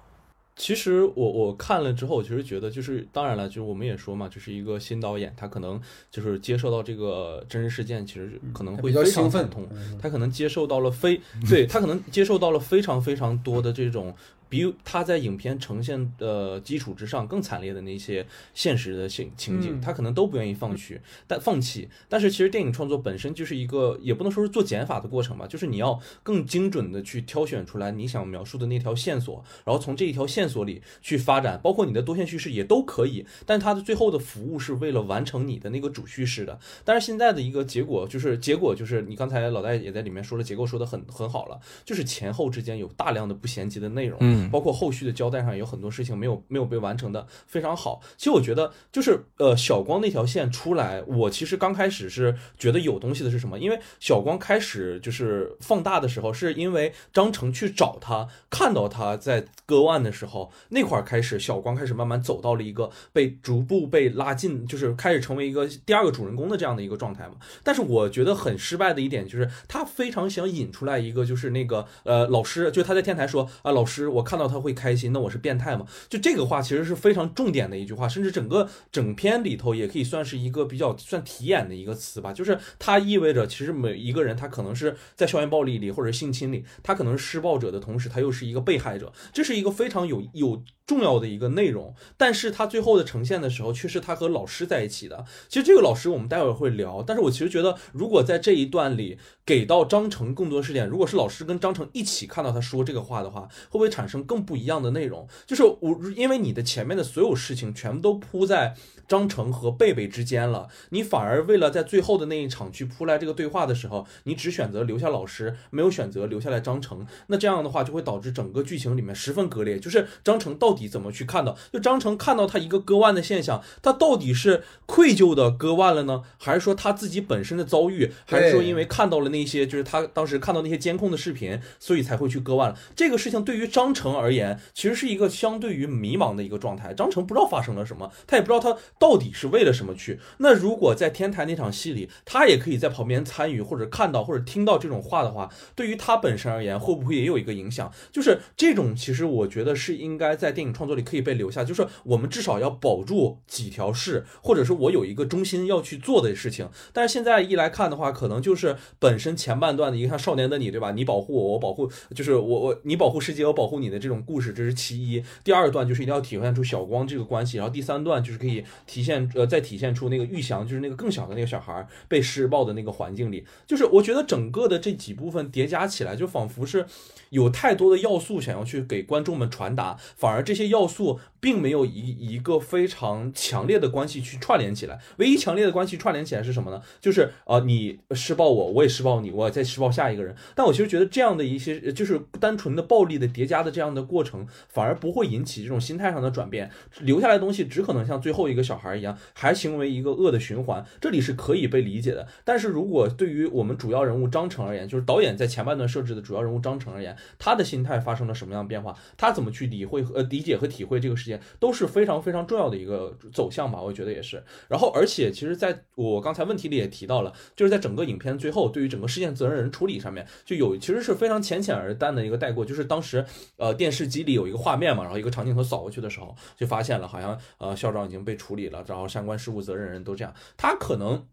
Speaker 3: 其实我我看了之后，我其实觉得就是当然了，就是我们也说嘛，就是一个新导演，他可能就是接受到这个真实事件，其实可能会非常
Speaker 1: 兴奋
Speaker 3: 惨痛，他可能接受到了非对他可能接受到了非常非常多的这种。比他在影片呈现的基础之上更惨烈的那些现实的情情景，
Speaker 1: 嗯
Speaker 3: 他可能都不愿意放弃，但放弃。但是其实电影创作本身就是一个，也不能说是做减法的过程吧，就是你要更精准的去挑选出来你想描述的那条线索，然后从这一条线索里去发展，包括你的多线叙事也都可以。但它的最后的服务是为了完成你的那个主叙事的。但是现在的一个结果就是，结果就是你刚才老戴也在里面说了，结构说的很很好了，就是前后之间有大量的不衔接的内容，
Speaker 2: 嗯
Speaker 3: 包括后续的交代上有很多事情没有没有被完成的非常好。其实我觉得就是呃小光那条线出来，我其实刚开始是觉得有东西的是什么？因为小光开始就是放大的时候，是因为张成去找他，看到他在割腕的时候，那块儿开始小光开始慢慢走到了一个被逐步被拉近，就是开始成为一个第二个主人公的这样的一个状态嘛。但是我觉得很失败的一点就是，他非常想引出来一个，就是那个呃老师，就他在天台说啊，老师，我看看到他会开心，那我是变态吗？就这个话其实是非常重点的一句话，甚至整个整篇里头也可以算是一个比较算题眼的一个词吧，就是它意味着其实每一个人他可能是在校园暴力里或者性侵里，他可能是施暴者的同时，他又是一个被害者，这是一个非常有有。重要的一个内容，但是他最后的呈现的时候，却是他和老师在一起的。其实这个老师我们待会儿会聊，但是我其实觉得，如果在这一段里给到张成更多视点，如果是老师跟张成一起看到他说这个话的话，会不会产生更不一样的内容？就是我因为你的前面的所有事情全部都铺在张成和贝贝之间了，你反而为了在最后的那一场去铺来这个对话的时候，你只选择留下老师，没有选择留下来张成。那这样的话就会导致整个剧情里面十分割裂，就是张成到底怎么去看到？就张成看到他一个割腕的现象，他到底是愧疚的割腕了呢，还是说他自己本身的遭遇，还是说因为看到了那些就是他当时看到那些监控的视频，所以才会去割腕了？这个事情对于张成而言，其实是一个相对于迷茫的一个状态。张成不知道发生了什么，他也不知道他到底是为了什么去。那如果在天台那场戏里，他也可以在旁边参与，或者看到或者听到这种话的话，对于他本身而言，会不会也有一个影响？就是这种，其实我觉得是应该在电影创作里可以被留下，就是我们至少要保住几条事，或者是我有一个中心要去做的事情。但是现在一来看的话，可能就是本身前半段的一个像少年的你，对吧？你保护我，我保护，就是我我你保护世界，我保护你的这种故事，这是其一。第二段就是一定要体现出小光这个关系，然后第三段就是可以体现呃再体现出那个玉祥，就是那个更小的那个小孩被施暴的那个环境里，就是我觉得整个的这几部分叠加起来，就仿佛是有太多的要素想要去给观众们传达，反而这些要素并没有一一个非常强烈的关系去串联起来。唯一强烈的关系串联起来是什么呢？就是呃，你施暴我，我也施暴你，我再施暴下一个人。但我其实觉得这样的一些就是单纯的暴力的叠加的这样的过程，反而不会引起这种心态上的转变，留下来的东西只可能像最后一个小孩一样，还行为一个恶的循环。这里是可以被理解的。但是如果对于我们主要人物张成而言，就是导演在前半段设置的主要人物张成而言，他的心态发生了什么样的变化？他怎么去理会呃理解和体会这个事情都是非常非常重要的一个走向吧，我觉得也是。然后，而且其实在我刚才问题里也提到了，就是在整个影片最后对于整个事件责任人处理上面，就有其实是非常浅浅而淡的一个带过，就是当时呃电视机里有一个画面嘛，然后一个长镜头扫过去的时候，就发现了好像呃校长已经被处理了，然后相关事故责任人都这样，他可能。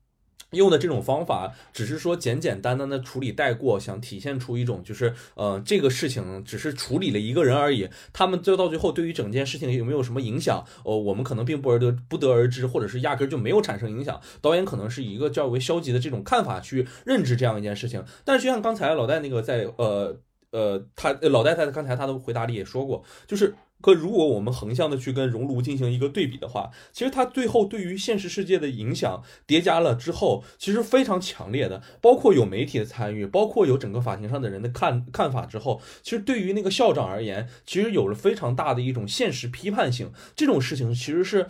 Speaker 3: 用的这种方法，只是说简简单单的处理带过，想体现出一种就是，呃，这个事情只是处理了一个人而已。他们就到最后，对于整件事情有没有什么影响？哦，我们可能并不而得不得而知，或者是压根就没有产生影响。导演可能是以一个较为消极的这种看法去认知这样一件事情。但是就像刚才老戴那个在呃呃，他老戴在刚才他的回答里也说过，就是。可如果我们横向的去跟熔炉进行一个对比的话，其实它最后对于现实世界的影响叠加了之后，其实非常强烈的，包括有媒体的参与，包括有整个法庭上的人的看看法之后，其实对于那个校长而言，其实有了非常大的一种现实批判性。这种事情其实是。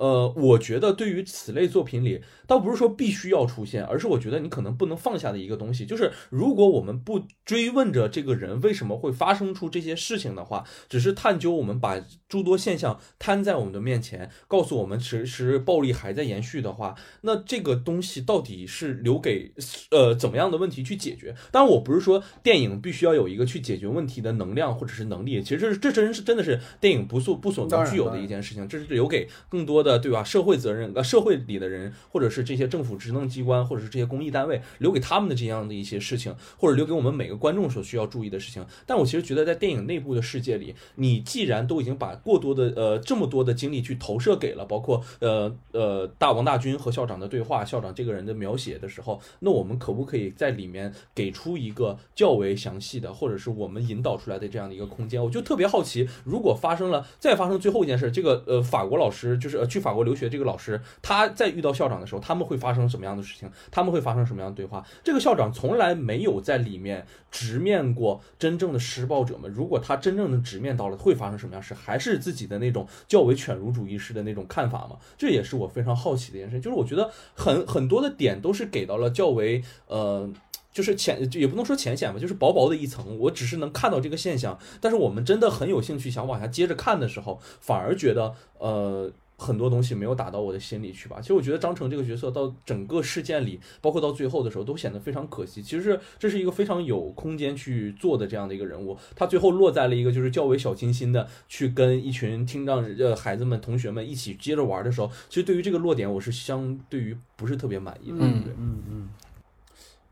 Speaker 3: 呃，我觉得对于此类作品里，倒不是说必须要出现，而是我觉得你可能不能放下的一个东西，就是如果我们不追问着这个人为什么会发生出这些事情的话，只是探究我们把诸多现象摊在我们的面前，告诉我们其实暴力还在延续的话，那这个东西到底是留给呃怎么样的问题去解决？当然，我不是说电影必须要有一个去解决问题的能量或者是能力，其实这这真是真的是电影不所不所能具有的一件事情，这是留给更多的。呃，对吧？社会责任，呃，社会里的人，或者是这些政府职能机关，或者是这些公益单位，留给他们的这样的一些事情，或者留给我们每个观众所需要注意的事情。但我其实觉得，在电影内部的世界里，你既然都已经把过多的呃这么多的精力去投射给了，包括呃呃大王大军和校长的对话，校长这个人的描写的时候，那我们可不可以在里面给出一个较为详细的，或者是我们引导出来的这样的一个空间？我就特别好奇，如果发生了再发生最后一件事，这个呃法国老师就是呃去。法国留学这个老师，他在遇到校长的时候，他们会发生什么样的事情？他们会发生什么样的对话？这个校长从来没有在里面直面过真正的施暴者们。如果他真正的直面到了，会发生什么样事？还是自己的那种较为犬儒主义式的那种看法吗？这也是我非常好奇的一件事。就是我觉得很很多的点都是给到了较为呃，就是浅，也不能说浅显吧，就是薄薄的一层。我只是能看到这个现象，但是我们真的很有兴趣想往下接着看的时候，反而觉得呃。很多东西没有打到我的心里去吧。其实我觉得张成这个角色到整个事件里，包括到最后的时候，都显得非常可惜。其实这是一个非常有空间去做的这样的一个人物。他最后落在了一个就是较为小清新的，去跟一群听障呃孩子们、同学们一起接着玩的时候，其实对于这个落点，我是相对于不是特别满意的。
Speaker 1: 嗯嗯嗯。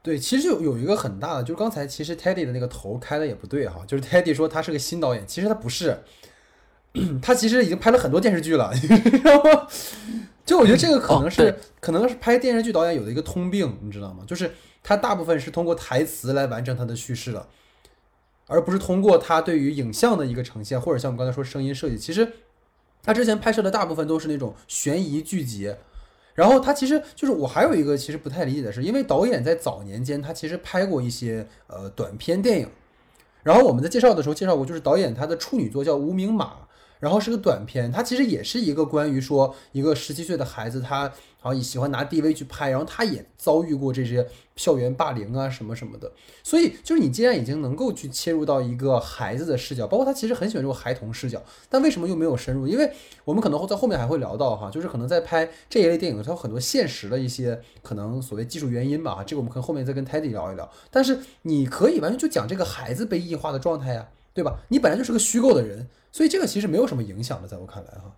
Speaker 1: 对，其实有有一个很大的，就是刚才其实 Teddy 的那个头开的也不对哈，就是 Teddy 说他是个新导演，其实他不是。*clears throat* 他其实已经拍了很多电视剧了，*laughs* 你知道吗？就我觉得这个可能是可能是拍电视剧导演有的一个通病，你知道吗？就是他大部分是通过台词来完成他的叙事的，而不是通过他对于影像的一个呈现，或者像我们刚才说声音设计。其实他之前拍摄的大部分都是那种悬疑剧集，然后他其实就是我还有一个其实不太理解的是，因为导演在早年间他其实拍过一些呃短片电影，然后我们在介绍的时候介绍过，就是导演他的处女作叫《无名马》。然后是个短片，它其实也是一个关于说一个十七岁的孩子，他好像喜欢拿 DV 去拍，然后他也遭遇过这些校园霸凌啊什么什么的。所以就是你既然已经能够去切入到一个孩子的视角，包括他其实很喜欢这种孩童视角，但为什么又没有深入？因为我们可能会在后面还会聊到哈，就是可能在拍这一类电影，它有很多现实的一些可能所谓技术原因吧。这个我们可能后面再跟 Teddy 聊一聊。但是你可以完全就讲这个孩子被异化的状态呀，对吧？你本来就是个虚构的人。所以这个其实没有什么影响的，在我看来哈。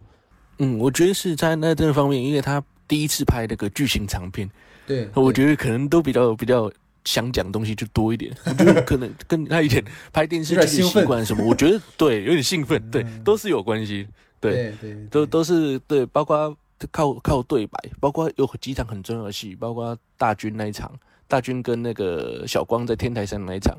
Speaker 2: 嗯，我觉得是在那这方面，因为他第一次拍那个剧情长片，
Speaker 1: 对，
Speaker 2: 我觉得可能都比较比较想讲东西就多一点。*laughs* 我觉得可能跟他以前拍电视剧的习惯什么，我觉得对，有点兴奋，对，都是有关系。
Speaker 1: 对对，
Speaker 2: 都都是对，包括靠靠对白，包括有几场很重要的戏，包括大军那一场，大军跟那个小光在天台上那一场，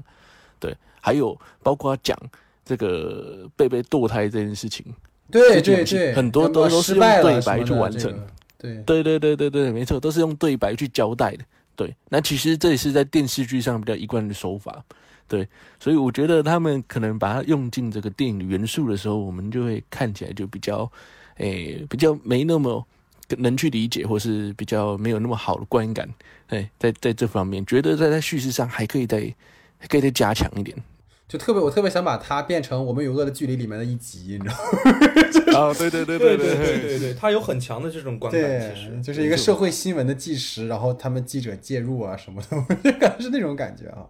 Speaker 2: 对，还有包括讲。这个贝贝堕胎这件事情，
Speaker 1: 对对对，
Speaker 2: 很多都都是用对白去完成。
Speaker 1: 对
Speaker 2: 对对对对对，没错，都是用对白去交代的。对，那其实这也是在电视剧上比较一贯的手法。对，所以我觉得他们可能把它用进这个电影元素的时候，我们就会看起来就比较，诶，比较没那么能去理解，或是比较没有那么好的观感。哎，在在这方面，觉得在在叙事上还可以再可以再加强一点。
Speaker 1: 就特别，我特别想把它变成《我们与恶的距离》里面的一集，你知道吗？
Speaker 2: 啊，*laughs* 对对对对
Speaker 3: 对对对对，它有很强的这种观感，其实
Speaker 1: 就是一个社会新闻的纪实，然后他们记者介入啊什么的，*laughs* 我就感觉是那种感觉啊。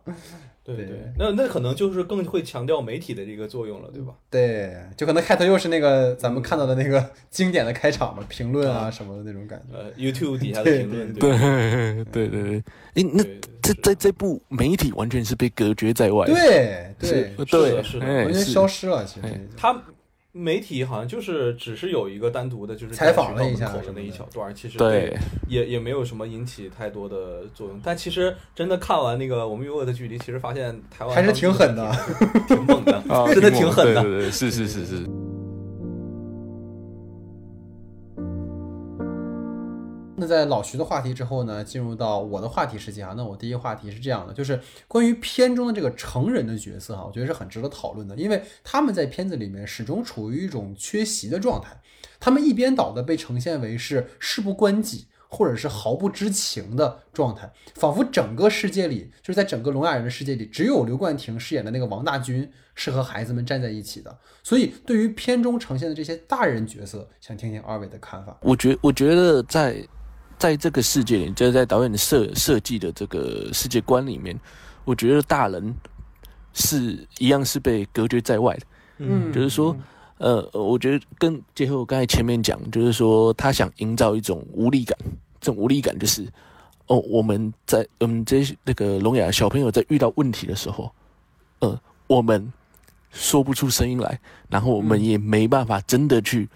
Speaker 3: 对对，那那可能就是更会强调媒体的这个作用了，对吧？
Speaker 1: 对，就可能开头又是那个咱们看到的那个 *laughs* 经典的开场嘛，评论啊什么的那种感觉。
Speaker 3: 呃，YouTube 底下的评论，
Speaker 2: 对对对对。哎，那这在这部媒体完全是被隔绝在外，
Speaker 1: 对对
Speaker 2: 对，
Speaker 3: 是的
Speaker 1: 完全消失了。其实
Speaker 3: 他。媒体好像就是只是有一个单独的，就是
Speaker 1: 采访了一下
Speaker 3: 的那一小段，其实
Speaker 2: 对
Speaker 3: 也也没有什么引起太多的作用。但其实真的看完那个《我们与恶的距离》，其实发现台湾
Speaker 1: 还是挺狠的，
Speaker 3: 挺猛的，真的挺狠的，
Speaker 2: 对对对，是是是是。
Speaker 1: 那在老徐的话题之后呢，进入到我的话题时间啊。那我第一个话题是这样的，就是关于片中的这个成人的角色哈，我觉得是很值得讨论的，因为他们在片子里面始终处于一种缺席的状态，他们一边倒的被呈现为是事不关己。或者是毫不知情的状态，仿佛整个世界里，就是在整个聋哑人的世界里，只有刘冠廷饰演的那个王大军是和孩子们站在一起的。所以，对于片中呈现的这些大人角色，想听听二位的看法。
Speaker 2: 我觉我觉得在在这个世界里，就是在导演的设设计的这个世界观里面，我觉得大人是一样是被隔绝在外的。
Speaker 1: 嗯，
Speaker 2: 就是说。呃，我觉得跟结合我刚才前面讲，就是说他想营造一种无力感，这种无力感就是，哦，我们在我们这些那个聋哑小朋友在遇到问题的时候，呃，我们说不出声音来，然后我们也没办法真的去，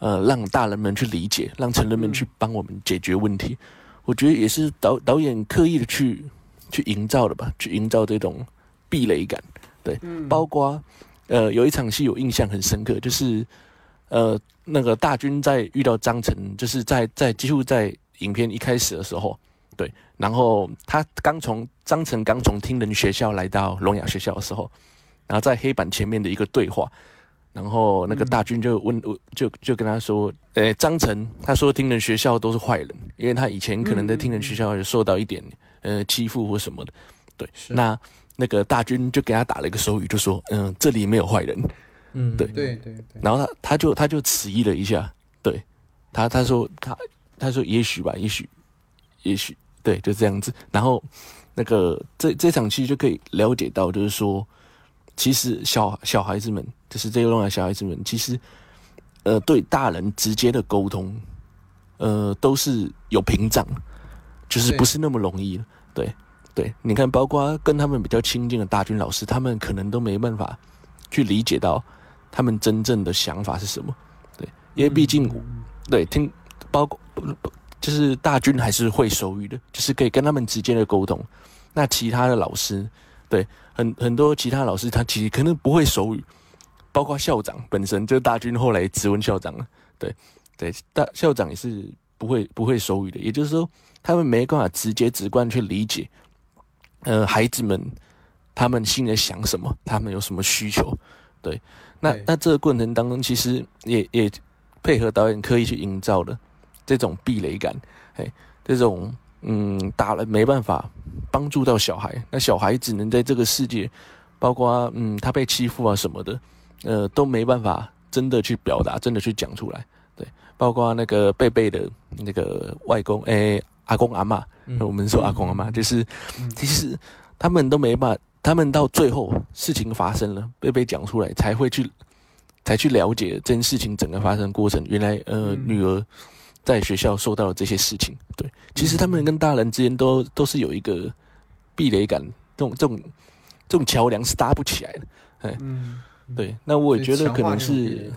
Speaker 2: 呃，让大人们去理解，让成人们去帮我们解决问题。我觉得也是导导演刻意的去去营造的吧，去营造这种壁垒感，对，包括。呃，有一场戏有印象很深刻，就是呃，那个大军在遇到张晨，就是在在几乎在影片一开始的时候，对，然后他刚从张晨刚从听人学校来到聋哑学校的时候，然后在黑板前面的一个对话，然后那个大军就问，就就跟他说，呃，张晨他说听人学校都是坏人，因为他以前可能在听人学校有受到一点呃欺负或什么的，对，那。那个大军就给他打了一个手语，就说：“嗯，这里没有坏人。”
Speaker 3: 嗯，
Speaker 2: 对
Speaker 1: 对对对。
Speaker 2: 然后他他就他就迟疑了一下，对他他说他他说也许吧，也许也许对，就这样子。然后那个这这场戏就可以了解到，就是说，其实小小孩子们，就是这个聋哑小孩子们，其实呃对大人直接的沟通，呃都是有屏障，就是不是那么容易的，对。对，你看，包括跟他们比较亲近的大军老师，他们可能都没办法去理解到他们真正的想法是什么。对，因为毕竟，对听，包括就是大军还是会手语的，就是可以跟他们直接的沟通。那其他的老师，对，很很多其他老师他其实可能不会手语，包括校长本身，就是大军后来质问校长了。对，对，大校长也是不会不会手语的，也就是说，他们没办法直接直观去理解。呃，孩子们，他们心里想什么？他们有什么需求？对，那那这个过程当中，其实也也配合导演刻意去营造的这种壁垒感，哎，这种嗯，打了没办法帮助到小孩，那小孩只能在这个世界，包括嗯，他被欺负啊什么的，呃，都没办法真的去表达，真的去讲出来，对，包括那个贝贝的那个外公，哎。阿公阿妈，我们说阿公阿妈，就是其实他们都没办法，他们到最后事情发生了，贝贝讲出来，才会去才去了解这件事情整个发生过程。原来呃，女儿在学校受到的这些事情。对，其实他们跟大人之间都都是有一个壁垒感，这种这种这种桥梁是搭不起来的。哎，对，那我也觉得可能是，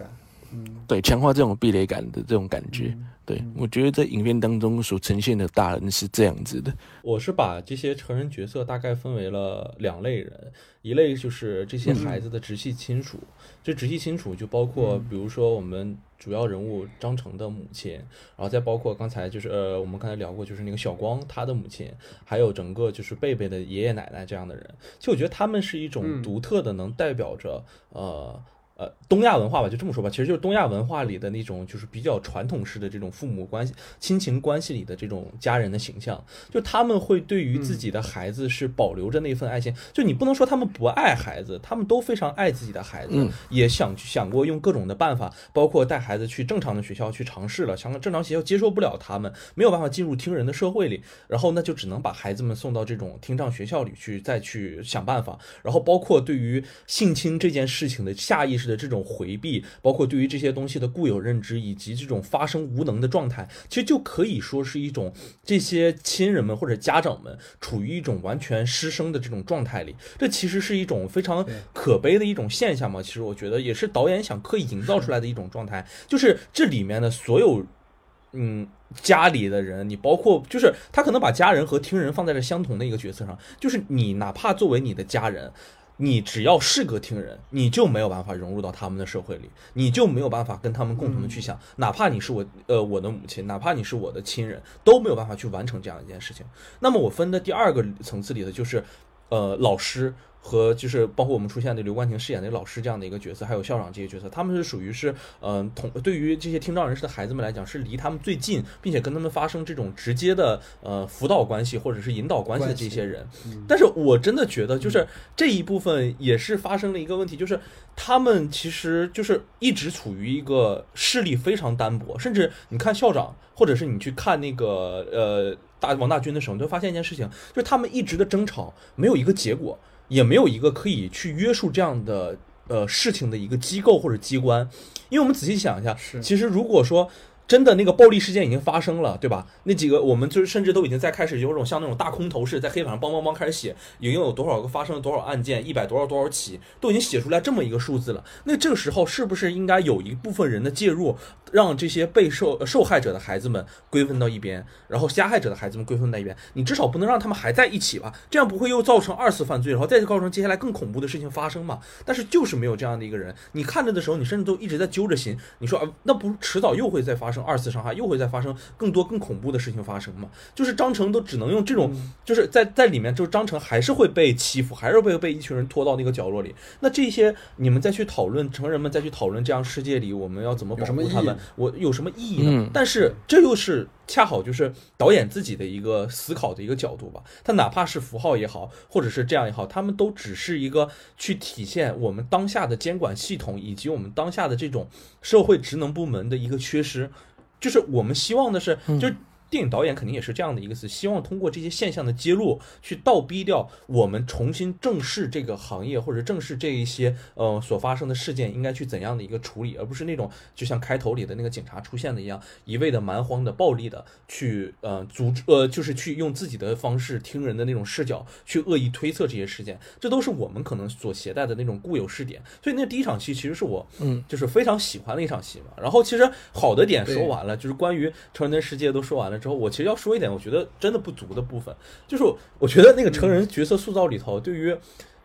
Speaker 2: 对，强化这种壁垒感的这种感觉。对，我觉得在影片当中所呈现的大人是这样子的。
Speaker 3: 我是把这些成人角色大概分为了两类人，一类就是这些孩子的直系亲属，这直系亲属就包括，比如说我们主要人物张成的母亲，然后再包括刚才就是呃，我们刚才聊过，就是那个小光他的母亲，还有整个就是贝贝的爷爷奶奶这样的人。其实我觉得他们是一种独特的，能代表着呃。呃，东亚文化吧，就这么说吧，其实就是东亚文化里的那种，就是比较传统式的这种父母关系、亲情关系里的这种家人的形象。就他们会对于自己的孩子是保留着那份爱心。就你不能说他们不爱孩子，他们都非常爱自己的孩子，也想想过用各种的办法，包括带孩子去正常的学校去尝试了，想正常学校接受不了他们，没有办法进入听人的社会里，然后那就只能把孩子们送到这种听障学校里去，再去想办法。然后包括对于性侵这件事情的下意识。的这种回避，包括对于这些东西的固有认知，以及这种发生无能的状态，其实就可以说是一种这些亲人们或者家长们处于一种完全失声的这种状态里。这其实是一种非常可悲的一种现象嘛。其实我觉得也是导演想刻意营造出来的一种状态，就是这里面的所有，嗯，家里的人，你包括就是他可能把家人和听人放在了相同的一个角色上，就是你哪怕作为你的家人。你只要是个听人，你就没有办法融入到他们的社会里，你就没有办法跟他们共同的去想，哪怕你是我呃我的母亲，哪怕你是我的亲人，都没有办法去完成这样一件事情。那么我分的第二个层次里的就是，呃，老师。和就是包括我们出现的刘冠廷饰演的老师这样的一个角色，还有校长这些角色，他们是属于是，嗯，同对于这些听障人士的孩子们来讲，是离他们最近，并且跟他们发生这种直接的呃辅导关系或者是引导关系的这些人。但是我真的觉得，就是这一部分也是发生了一个问题，就是他们其实就是一直处于一个势力非常单薄，甚至你看校长，或者是你去看那个呃大王大军的时候，你会发现一件事情，就是他们一直的争吵没有一个结果。也没有一个可以去约束这样的呃事情的一个机构或者机关，因为我们仔细想一下，其实如果说。真的那个暴力事件已经发生了，对吧？那几个我们就是甚至都已经在开始有种像那种大空头似的，在黑板上梆梆梆开始写，已经有多少个发生了多少案件，一百多少多少起，都已经写出来这么一个数字了。那这个时候是不是应该有一部分人的介入，让这些被受受害者的孩子们归分到一边，然后加害者的孩子们归分到一边？你至少不能让他们还在一起吧？这样不会又造成二次犯罪，然后再造成接下来更恐怖的事情发生吗？但是就是没有这样的一个人，你看着的时候，你甚至都一直在揪着心，你说啊，那不迟早又会再发生二次伤害，又会。再发生更多更恐怖的事情发生嘛？就是张成都只能用这种，就是在在里面，就是张成还是会被欺负，还是会被一群人拖到那个角落里。那这些你们再去讨论，成人们再去讨论，这样世界里我们要怎么保护他们？我有什么意义呢？但是这又是。恰好就是导演自己的一个思考的一个角度吧。他哪怕是符号也好，或者是这样也好，他们都只是一个去体现我们当下的监管系统以及我们当下的这种社会职能部门的一个缺失。就是我们希望的是，就。电影导演肯定也是这样的一个词，希望通过这些现象的揭露，去倒逼掉我们重新正视这个行业，或者正视这一些呃所发生的事件应该去怎样的一个处理，而不是那种就像开头里的那个警察出现的一样，一味的蛮荒的、暴力的去呃阻止呃就是去用自己的方式听人的那种视角去恶意推测这些事件，这都是我们可能所携带的那种固有视点。所以那第一场戏其实是我嗯就是非常喜欢的一场戏嘛。然后其实好的点说完了，就是关于成人的世界都说完了。之后，我其实要说一点，我觉得真的不足的部分，就是我觉得那个成人角色塑造里头，对于，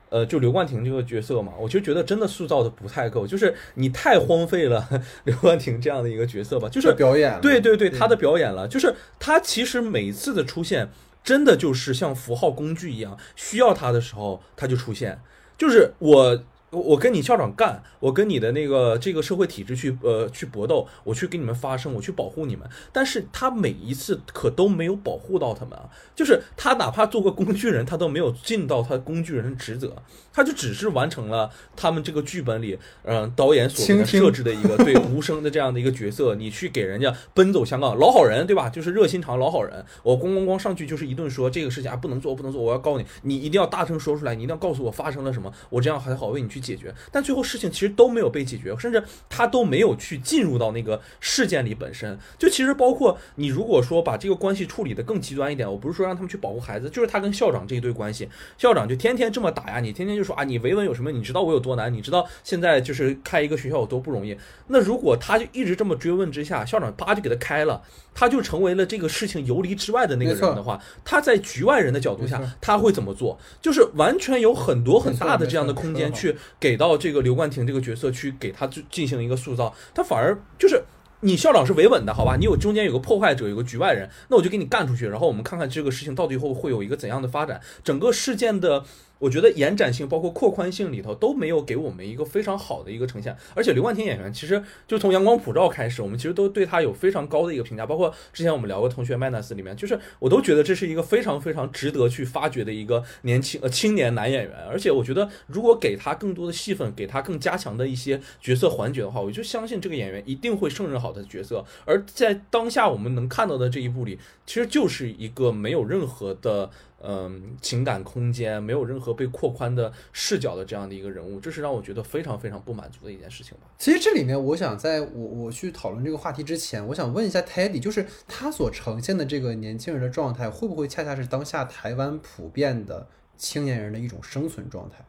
Speaker 3: 呃，就刘冠廷这个角色嘛，我就觉得真的塑造的不太够，就是你太荒废了 *laughs* 刘冠廷这样的一个角色吧，就是
Speaker 1: 表演，
Speaker 3: 对对对，他的表演了，就是他其实每一次的出现，真的就是像符号工具一样，需要他的时候他就出现，就是我。我我跟你校长干，我跟你的那个这个社会体制去呃去搏斗，我去给你们发声，我去保护你们。但是他每一次可都没有保护到他们啊，就是他哪怕做个工具人，他都没有尽到他工具人的职责，他就只是完成了他们这个剧本里，嗯，导演所设置的一个对无声的这样的一个角色。你去给人家奔走相告，老好人对吧？就是热心肠老好人。我咣咣咣上去就是一顿说这个事情啊不能做不能做，我要告你，你一定要大声说出来，你一定要告诉我发生了什么，我这样还好为你去。解决，但最后事情其实都没有被解决，甚至他都没有去进入到那个事件里本身。就其实包括你如果说把这个关系处理的更极端一点，我不是说让他们去保护孩子，就是他跟校长这一对关系，校长就天天这么打压你，天天就说啊你维稳有什么？你知道我有多难？你知道现在就是开一个学校有多不容易？那如果他就一直这么追问之下，校长啪就给他开了，他就成为了这个事情游离之外的那个人的话，他在局外人的角度下他会怎么做？就是完全有很多很大的这样的空间去。给到这个刘冠廷这个角色去给他进行一个塑造，他反而就是你校长是维稳的，好吧？你有中间有个破坏者，有个局外人，那我就给你干出去，然后我们看看这个事情到底后会有一个怎样的发展，整个事件的。我觉得延展性包括扩宽性里头都没有给我们一个非常好的一个呈现，而且刘冠廷演员其实就从阳光普照开始，我们其实都对他有非常高的一个评价，包括之前我们聊过《同学麦纳斯》里面，就是我都觉得这是一个非常非常值得去发掘的一个年轻呃青年男演员，而且我觉得如果给他更多的戏份，给他更加强的一些角色环节的话，我就相信这个演员一定会胜任好的角色。而在当下我们能看到的这一部里，其实就是一个没有任何的。嗯，情感空间没有任何被扩宽的视角的这样的一个人物，这是让我觉得非常非常不满足的一件事情吧。
Speaker 1: 其实这里面，我想在我我去讨论这个话题之前，我想问一下 Teddy，就是他所呈现的这个年轻人的状态，会不会恰恰是当下台湾普遍的青年人的一种生存状态？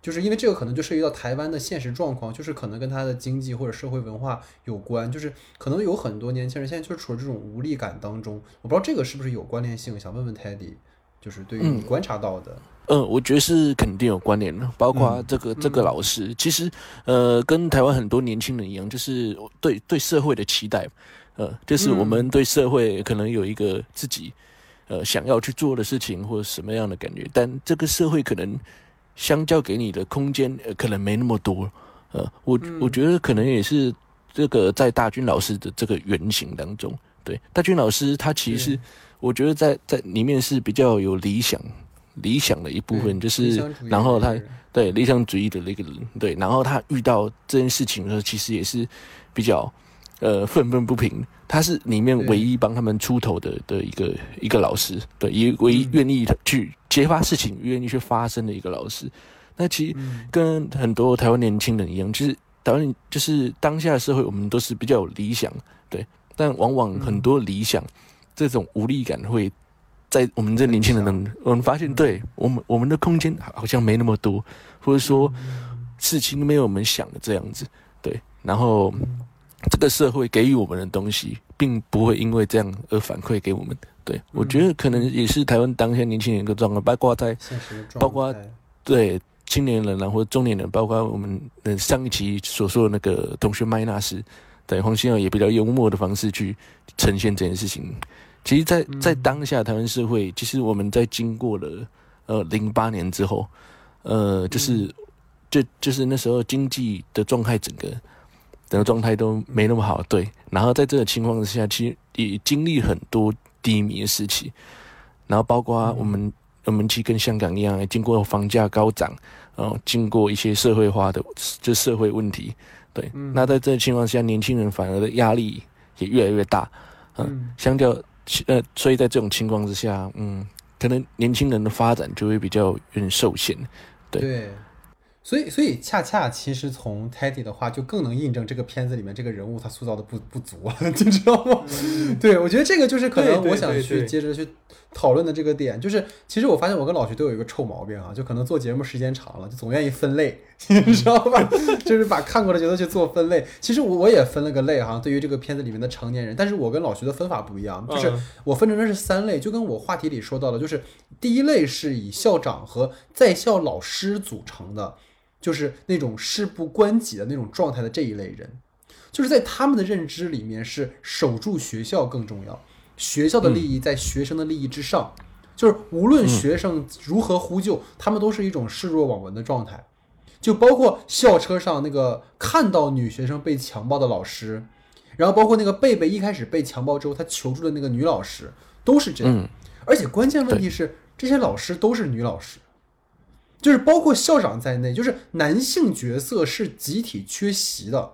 Speaker 1: 就是因为这个可能就涉及到台湾的现实状况，就是可能跟他的经济或者社会文化有关，就是可能有很多年轻人现在就是处于这种无力感当中。我不知道这个是不是有关联性，想问问 Teddy。就是对于你观察到的，
Speaker 2: 嗯，我觉得是肯定有关联的，包括这个、这个老师，其实呃，跟台湾很多年轻人一样，就是对对社会的期待，呃，就是我们对社会可能有一个自己呃想要去做的事情或者什么样的感觉，但这个社会可能相较给你的空间，呃，可能没那么多。呃，我我觉得可能也是这个在大军老师的这个原型当中，对。大军老师他其实我觉得在在里面是比较有理想。理想的一部分就是，然后他对理想主义的那个人，对，然后他遇到这件事情的时候，其实也是比较呃愤愤不平。他是里面唯一帮他们出头的的一个一个老师，对，也唯一愿意去揭发事情、愿意去发生的一个老师。那其实跟很多台湾年轻人一样，就是台湾就是当下的社会，我们都是比较有理想，对，但往往很多理想这种无力感会。在我们这年轻人呢，我们发现，对我们我们的空间好像没那么多，或者说事情没有我们想的这样子，对。然后这个社会给予我们的东西，并不会因为这样而反馈给我们。对我觉得可能也是台湾当下年轻人一个状况，包括在包括对青年人啊或者中年人，包括我们的上一期所说的那个同学麦纳斯，对黄心耀也比较幽默的方式去呈现这件事情。其实，在在当下台湾社会，其实我们在经过了呃零八年之后，呃，就是就就是那时候经济的状态，整个整个状态都没那么好，对。然后在这个情况之下，其实也经历很多低迷的时期。然后包括我们我们其实跟香港一样，经过房价高涨，然后经过一些社会化的就社会问题，对。那在这个情况下，年轻人反而的压力也越来越大，嗯，相较。呃，所以在这种情况之下，嗯，可能年轻人的发展就会比较有点受限，
Speaker 1: 对。所以，所以恰恰其实从 Teddy 的话，就更能印证这个片子里面这个人物他塑造的不不足了，*laughs* 你知道吗？对，我觉得这个就是可能我想去接着去讨论的这个点，就是其实我发现我跟老徐都有一个臭毛病啊，就可能做节目时间长了，就总愿意分类，*laughs* 你知道吧？就是把看过的角色去做分类。其实我我也分了个类哈，对于这个片子里面的成年人，但是我跟老徐的分法不一样，就是我分成的是三类，就跟我话题里说到的，就是第一类是以校长和在校老师组成的。就是那种事不关己的那种状态的这一类人，就是在他们的认知里面是守住学校更重要，学校的利益在学生的利益之上，就是无论学生如何呼救，他们都是一种视若罔闻的状态，就包括校车上那个看到女学生被强暴的老师，然后包括那个贝贝一开始被强暴之后他求助的那个女老师，都是这样，而且关键问题是这些老师都是女老师。就是包括校长在内，就是男性角色是集体缺席的，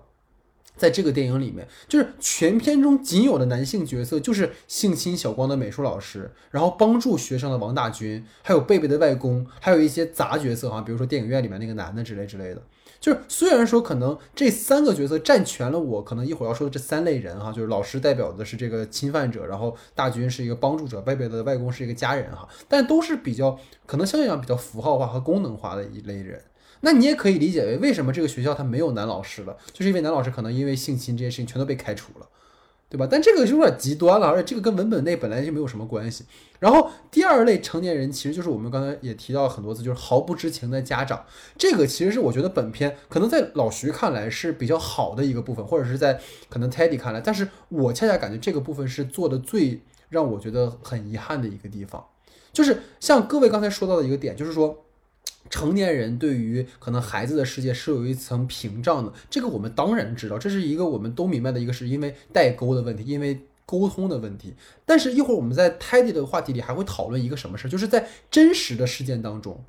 Speaker 1: 在这个电影里面，就是全片中仅有的男性角色就是性侵小光的美术老师，然后帮助学生的王大军，还有贝贝的外公，还有一些杂角色哈，比如说电影院里面那个男的之类之类的。就是虽然说可能这三个角色占全了我可能一会儿要说的这三类人哈，就是老师代表的是这个侵犯者，然后大军是一个帮助者，贝贝的外公是一个家人哈，但都是比较可能相对讲比较符号化和功能化的一类人。那你也可以理解为为什么这个学校它没有男老师了，就是因为男老师可能因为性侵这件事情全都被开除了。对吧？但这个就有点极端了，而且这个跟文本内本来就没有什么关系。然后第二类成年人，其实就是我们刚才也提到很多次，就是毫不知情的家长。这个其实是我觉得本片可能在老徐看来是比较好的一个部分，或者是在可能 Teddy 看来，但是我恰恰感觉这个部分是做的最让我觉得很遗憾的一个地方，就是像各位刚才说到的一个点，就是说。成年人对于可能孩子的世界是有一层屏障的，这个我们当然知道，这是一个我们都明白的一个，是因为代沟的问题，因为沟通的问题。但是，一会儿我们在 Teddy 的话题里还会讨论一个什么事儿，就是在真实的事件当中，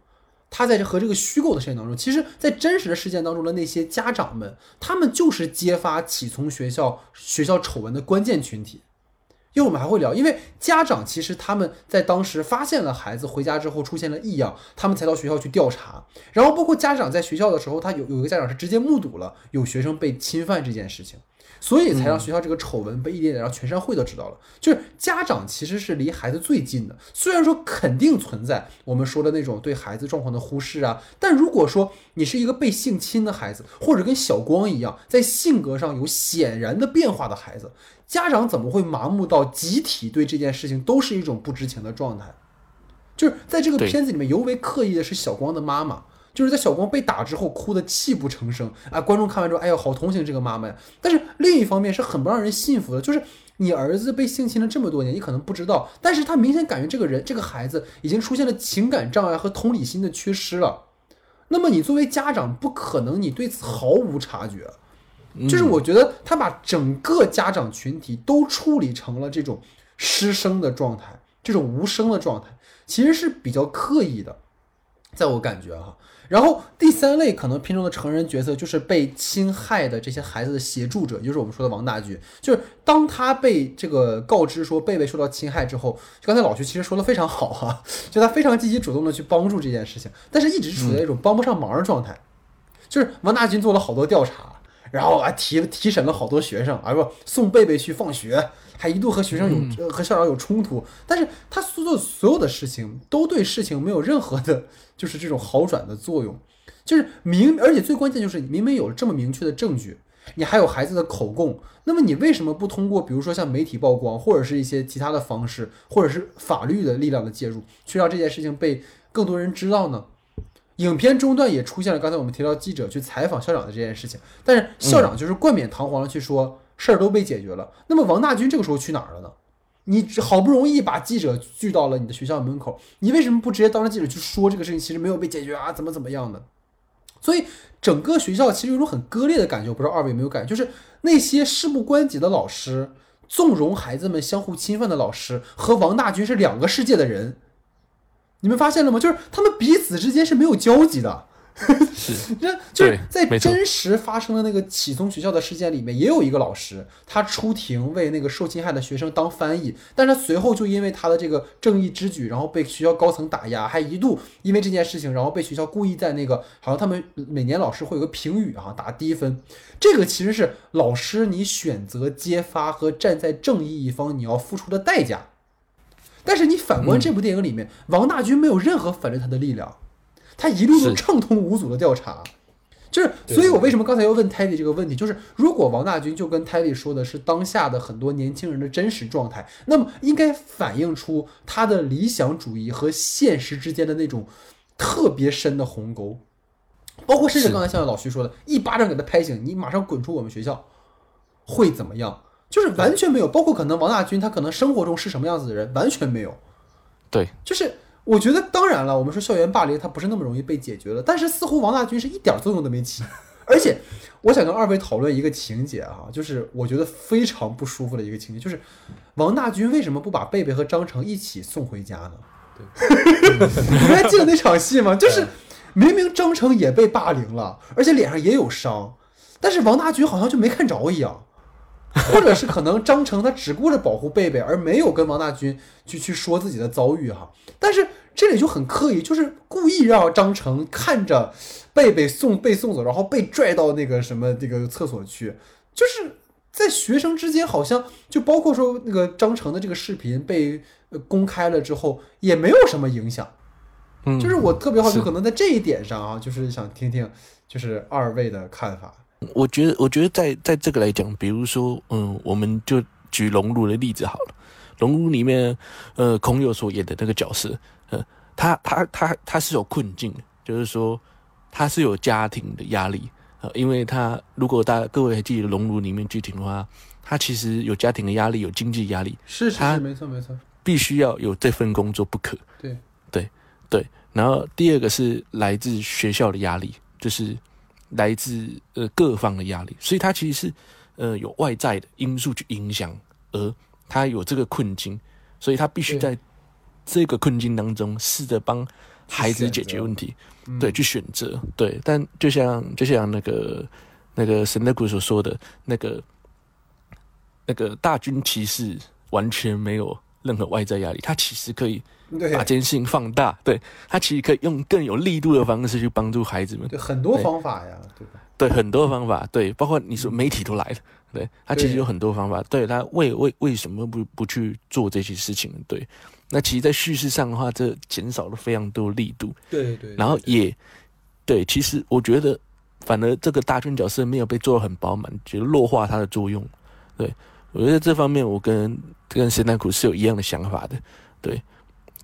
Speaker 1: 他在这和这个虚构的事件当中，其实，在真实的事件当中的那些家长们，他们就是揭发起从学校学校丑闻的关键群体。因为我们还会聊，因为家长其实他们在当时发现了孩子回家之后出现了异样，他们才到学校去调查。然后包括家长在学校的时候，他有有一个家长是直接目睹了有学生被侵犯这件事情。所以才让学校这个丑闻被一点点让全社会都知道了。就是家长其实是离孩子最近的，虽然说肯定存在我们说的那种对孩子状况的忽视啊，但如果说你是一个被性侵的孩子，或者跟小光一样在性格上有显然的变化的孩子，家长怎么会麻木到集体对这件事情都是一种不知情的状态？就是在这个片子里面尤为刻意的是小光的妈妈，就是在小光被打之后哭得泣不成声啊，观众看完之后，哎呦，好同情这个妈妈呀。但是另一方面是很不让人信服的，就是你儿子被性侵了这么多年，你可能不知道，但是他明显感觉这个人这个孩子已经出现了情感障碍和同理心的缺失了。那么你作为家长，不可能你对此毫无察觉。就是我觉得他把整个家长群体都处理成了这种失声的状态，这种无声的状态，其实是比较刻意的，在我感觉哈。然后第三类可能片中的成人角色就是被侵害的这些孩子的协助者，就是我们说的王大军。就是当他被这个告知说贝贝受到侵害之后，就刚才老徐其实说的非常好哈、*laughs* 就他非常积极主动的去帮助这件事情，但是一直处在一种帮不上忙的状态。就是王大军做了好多调查，然后啊提提审了好多学生，啊不送贝贝去放学，还一度和学生有、呃和校长有冲突，但是他所做所有的事情都对事情没有任何的，就是这种好转的作用，就是明，而且最关键就是你明明有这么明确的证据，你还有孩子的口供，那么你为什么不通过比如说像媒体曝光，或者是一些其他的方式，或者是法律的力量的介入，去让这件事情被更多人知道呢？影片中段也出现了刚才我们提到记者去采访校长的这件事情，但是校长就是冠冕堂皇的去说、事儿都被解决了。那么王大军这个时候去哪儿了呢？你好不容易把记者聚到了你的学校门口，你为什么不直接当着记者去说这个事情其实没有被解决啊？怎么怎么样的？所以整个学校其实有一种很割裂的感觉，我不知道二位有没有感觉，就是那些事不关己的老师，纵容孩子们相互侵犯的老师，和王大军是两个世界的人。你们发现了吗？就是他们彼此之间是没有交集的。
Speaker 2: 是。*laughs*
Speaker 1: 这就是在真实发生的那个启聪学校的事件里面，也有一个老师，他出庭为那个受侵害的学生当翻译，但是他随后就因为他的这个正义之举，然后被学校高层打压，还一度因为这件事情，然后被学校故意在那个好像他们每年老师会有个评语啊、打低分，这个其实是老师你选择揭发和站在正义一方你要付出的代价。但是你反观这部电影里面，王大军没有任何反对他的力量，他一路都
Speaker 2: 是。
Speaker 1: 畅通无阻的调查，就是，所以我为什么刚才要问泰迪这个问题，就是如果王大军就跟泰迪说的是当下的很多年轻人的真实状态，那么应该反映出他的理想主义和现实之间的那种特别深的鸿沟，包括甚至刚才像老徐说的，一巴掌给他拍醒，你马上滚出我们学校，会怎么样？就是完全没有，包括可能王大军他可能生活中是什么样子的人，完全没有。
Speaker 2: 对，
Speaker 1: 就是我觉得，当然了，我们说校园霸凌它不是那么容易被解决的，但是似乎王大军是一点作用都没起。而且，我想跟二位讨论一个情节啊，就是我觉得非常不舒服的一个情节，就是王大军为什么不把贝贝和张成一起送回家呢？你们还记得那场戏吗？就是明明张成也被霸凌了，而且脸上也有伤，但是王大军好像就没看着一样。*laughs* 或者是可能张成他只顾着保护贝贝，而没有跟王大军去去说自己的遭遇哈。但是这里就很刻意，就是故意让张成看着贝贝送被送走，然后被拽到那个什么这个厕所去，就是在学生之间好像就包括说那个张成的这个视频被呃公开了之后，也没有什么影响。
Speaker 2: 嗯，
Speaker 1: 就是我特别好奇，可能在这一点上啊，就是想听听就是二位的看法。
Speaker 2: 我觉得，我觉得在在这个来讲，比如说，嗯，我们就举《熔炉》的例子好了，《熔炉》里面，呃，孔侑所演的那个角色，呃，他他他他是有困境的，就是说他是有家庭的压力，呃，因为他如果大家各位还记得《熔炉》里面剧情的话，他其实有家庭的压力，有经济压力，
Speaker 1: 是是，没错没错，
Speaker 2: 必须要有这份工作不可。
Speaker 1: 对。
Speaker 2: 对对，然后第二个是来自学校的压力，就是来自呃各方的压力，所以他其实是呃有外在的因素去影响，而他有这个困境，所以他必须在这个困境当中试着帮孩子解决问题，
Speaker 1: 嗯
Speaker 2: 对，去选择，对。但就像就像那个那个神乐谷所说的那个那个大军骑士完全没有任何外在压力，他其实可以把这件事情放大，对他其实可以用更有力度的方式去帮助孩子们，
Speaker 1: 对很多方法呀，对吧？
Speaker 2: 对很多方法，对，包括你说媒体都来了，对他其实有很多方法，对他为为为什么不不去做这些事情？对，那其实，在叙事上的话，这减少了非常多力度，
Speaker 3: 对对，
Speaker 2: 然后也对，其实我觉得反而这个大圈角色没有被做的很饱满，觉得弱化它的作用。对我觉得这方面我跟跟神奈苦是有一样的想法的。对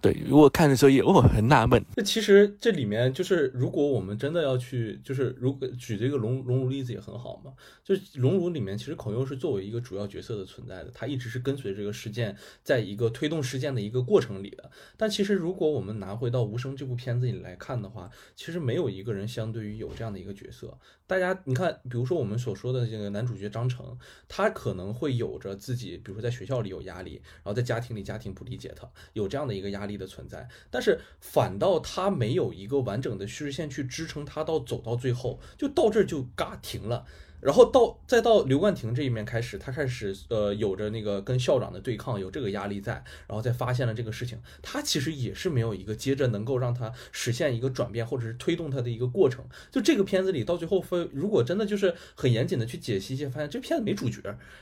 Speaker 2: 对，如果看的时候也哦很纳闷。
Speaker 3: 这其实这里面就是，如果我们真的要去，就是如果举这个龙龙如例子也很好嘛。就龙如里面，其实孔佑是作为一个主要角色的存在的，他一直是跟随这个事件，在一个推动事件的一个过程里的。但其实如果我们拿回到无声这部片子里来看的话，其实没有一个人相对于有这样的一个角色。大家你看，比如说我们所说的这个男主角张成，他可能会有着自己，比如说在学校里有压力，然后在家庭里家庭不理解他，有这样的一个压力的存在。但是反倒他没有一个完整的叙事线去支撑他到走到最后，就到这儿就嘎停了。然后到再到刘冠廷这一面开始，他开始呃有着那个跟校长的对抗，有这个压力在，然后再发现了这个事情，他其实也是没有一个接着能够让他实现一个转变或者是推动他的一个过程。就这个片子里到最后分，如果真的就是很严谨的去解析一些，发现这片子没主角，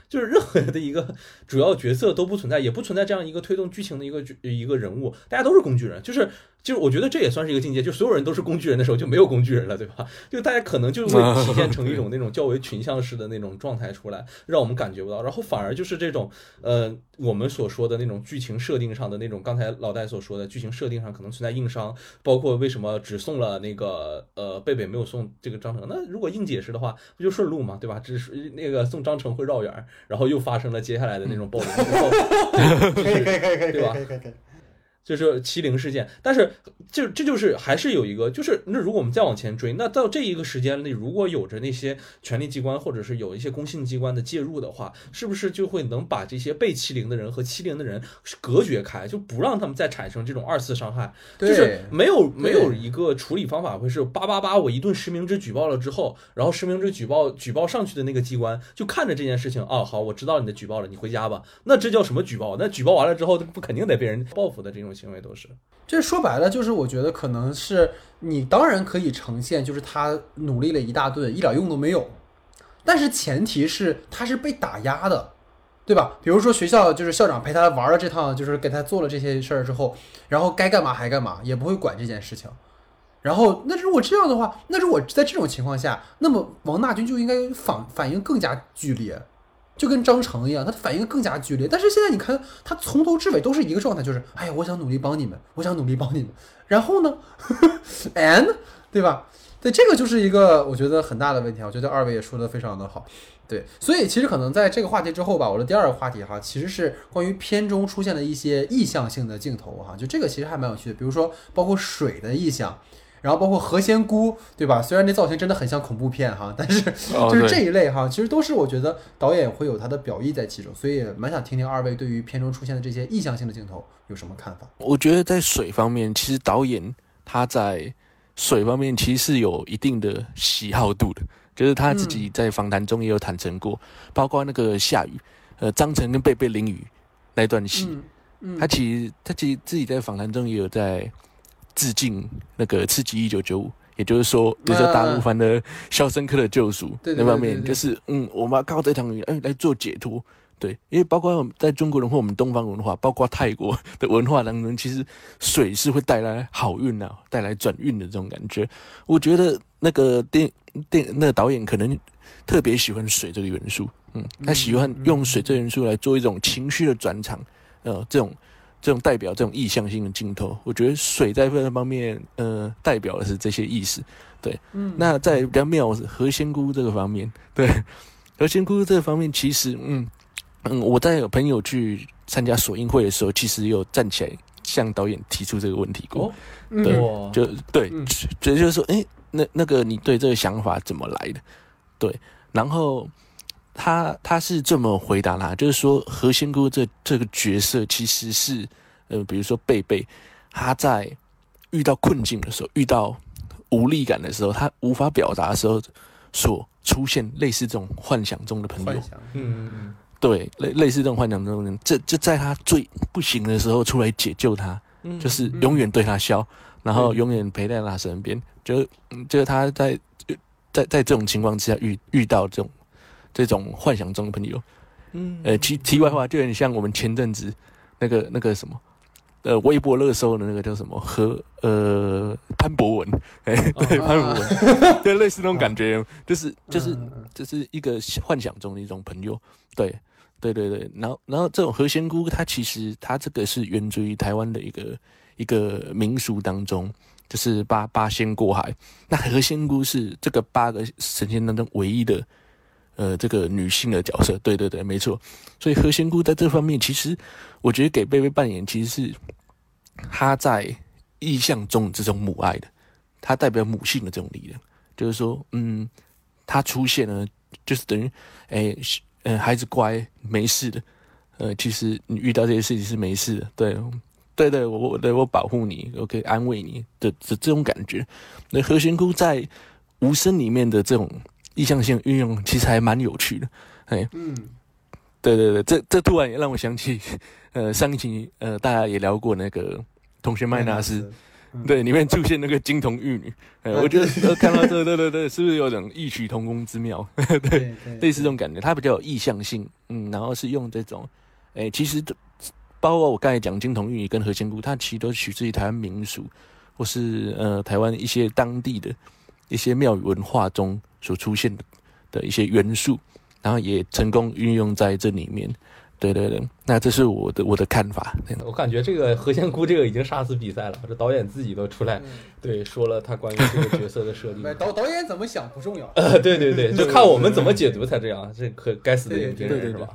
Speaker 3: 就是任何的一个主要角色都不存在，也不存在这样一个推动剧情的一个一个人物，大家都是工具人，就是。就是我觉得这也算是一个境界，就所有人都是工具人的时候就没有工具人了，对吧？就大家可能就会体现成一种那种较为群像式的那种状态出来，让我们感觉不到。然后反而就是这种，呃，我们所说的那种剧情设定上的那种，刚才老戴所说的剧情设定上可能存在硬伤，包括为什么只送了那个呃贝贝没有送这个张成？那如果硬解释的话，不就顺路嘛，对吧？只是那个送张成会绕远，然后又发生了接下来的那种暴力 *laughs* 之后，
Speaker 1: 可以可以可以可以，
Speaker 3: 对吧？就是欺凌事件，但是就这就是还是有一个，就是那如果我们再往前追，那到这一个时间里，如果有着那些权力机关或者是有一些公信机关的介入的话，是不是就会能把这些被欺凌的人和欺凌的人隔绝开，就不让他们再产生这种二次伤害？就是没有没有一个处理方法会是叭叭叭，我一顿实名制举报了之后，然后实名制举报举报上去的那个机关就看着这件事情啊，好，我知道你的举报了，你回家吧。那这叫什么举报？那举报完了之后，不肯定得被人报复的这种。行为都是，
Speaker 1: 这说白了就是，我觉得可能是你当然可以呈现，就是他努力了一大顿，一点用都没有。但是前提是他是被打压的，对吧？比如说学校就是校长陪他玩了这趟，就是给他做了这些事儿之后，然后该干嘛还干嘛，也不会管这件事情。然后那如果这样的话，那如果在这种情况下，那么王大军就应该反反应更加剧烈。就跟张成一样，他的反应更加剧烈。但是现在你看，他从头至尾都是一个状态，就是哎呀，我想努力帮你们，我想努力帮你们。然后呢，*laughs* and 对吧？对，这个就是一个我觉得很大的问题啊。我觉得二位也说的非常的好。对，所以其实可能在这个话题之后吧，我的第二个话题哈，其实是关于片中出现的一些意象性的镜头哈。就这个其实还蛮有趣的，比如说包括水的意象。然后包括何仙姑，对吧？虽然那造型真的很像恐怖片哈，但是 *laughs* 就是这一类哈，其实都是我觉得导演会有他的表意在其中，所以蛮想听听二位对于片中出现的这些意象性的镜头有什么看法。
Speaker 2: 我觉得在水方面，其实导演他在水方面其实是有一定的喜好度的，就是他自己在访谈中也有坦诚过，包括那个下雨，呃，张晨跟贝贝淋雨那段戏，他其实他其实自己在访谈中也有在。致敬那个《刺激一九九五》，也就是说，就是大陆版的《肖申克的救赎》那方面，就是嗯，我们要靠这场雨哎来做解脱。对，因为包括在中国人或我们东方文化，包括泰国的文化当中，其实水是会带来好运啊，带来转运的这种感觉。我觉得那个电电那个导演可能特别喜欢水这个元素，嗯，他喜欢用水这元素来做一种情绪的转场，呃，这种。这种代表这种意向性的镜头，我觉得水在这方面，呃，代表的是这些意思。对，嗯，那在比较妙是何仙姑这个方面，对，*laughs* 何仙姑这个方面，其实，嗯嗯，我在有朋友去参加索映会的时候，其实有站起来向导演提出这个问题过。对，就对，所以就是说，哎，那那个你对这个想法怎么来的？对，然后。他他是这么回答啦，就是说何仙姑这这个角色其实是，呃，比如说贝贝，他在遇到困境的时候，遇到无力感的时候，他无法表达的时候，所出现类似这种幻想中的朋友，嗯嗯，对，类类似这种幻想中的人，这就在他最不行的时候出来解救他，就是永远对他笑，然后永远陪在他身边，就就是他在在在这种情况之下遇遇到这种。这种幻想中的朋友，嗯，呃，题题外话，就有点像我们前阵子那个那个什么，呃，微博热搜的那个叫什么何呃潘博文，*laughs* 哎，对潘博文，*laughs* 对，类似那种感觉，就是就是就是一个幻想中的一种朋友，对对对对，然后然后这种何仙姑，她其实她这个是源自于台湾的一个一一个民俗当中，就是八八仙过海。那何仙姑是这个八个神仙当中唯一的，呃，这个女性的角色。对对对，没错。所以何仙姑在这方面，其实我觉得给贝贝扮演，其实是她在意象中这种母爱的，她代表母性的这种力量。就是说，嗯，她出现了，就是等于，哎，嗯，孩子乖，没事的。呃，其实你遇到这些事情是没事的，对，对对，我我对我保护你，我可以安慰你的这这种感觉。那何仙姑在无声里面的这种意向性运用，其实还蛮有趣的。哎，
Speaker 1: 嗯，
Speaker 2: 对对对，这这突然也让我想起，呃，上一期呃大家也聊过那个同学麦纳斯，对，里面出现那个金童玉女，哎，我觉得 *laughs* 看到这，对对对，是不是有种异曲同工之妙？对，类似这种感觉，它比较有意向性，嗯，然后是用这种。哎，其实包括我刚才讲金童玉女跟何仙姑，它其实都取自于台湾民俗，或是呃台湾一些当地的一些庙宇文化中所出现的一些元素，然后也成功运用在这里面。对对对，那这是我的我的看法。
Speaker 3: 我感觉这个何仙姑这个已经杀死比赛了，这导演自己都出来对说了他关于这个角色的设定。*laughs*
Speaker 1: 导导演怎么想不重要，*laughs*
Speaker 3: 对对对，就看我们怎么解读才这样。这可该死的影评人是吧？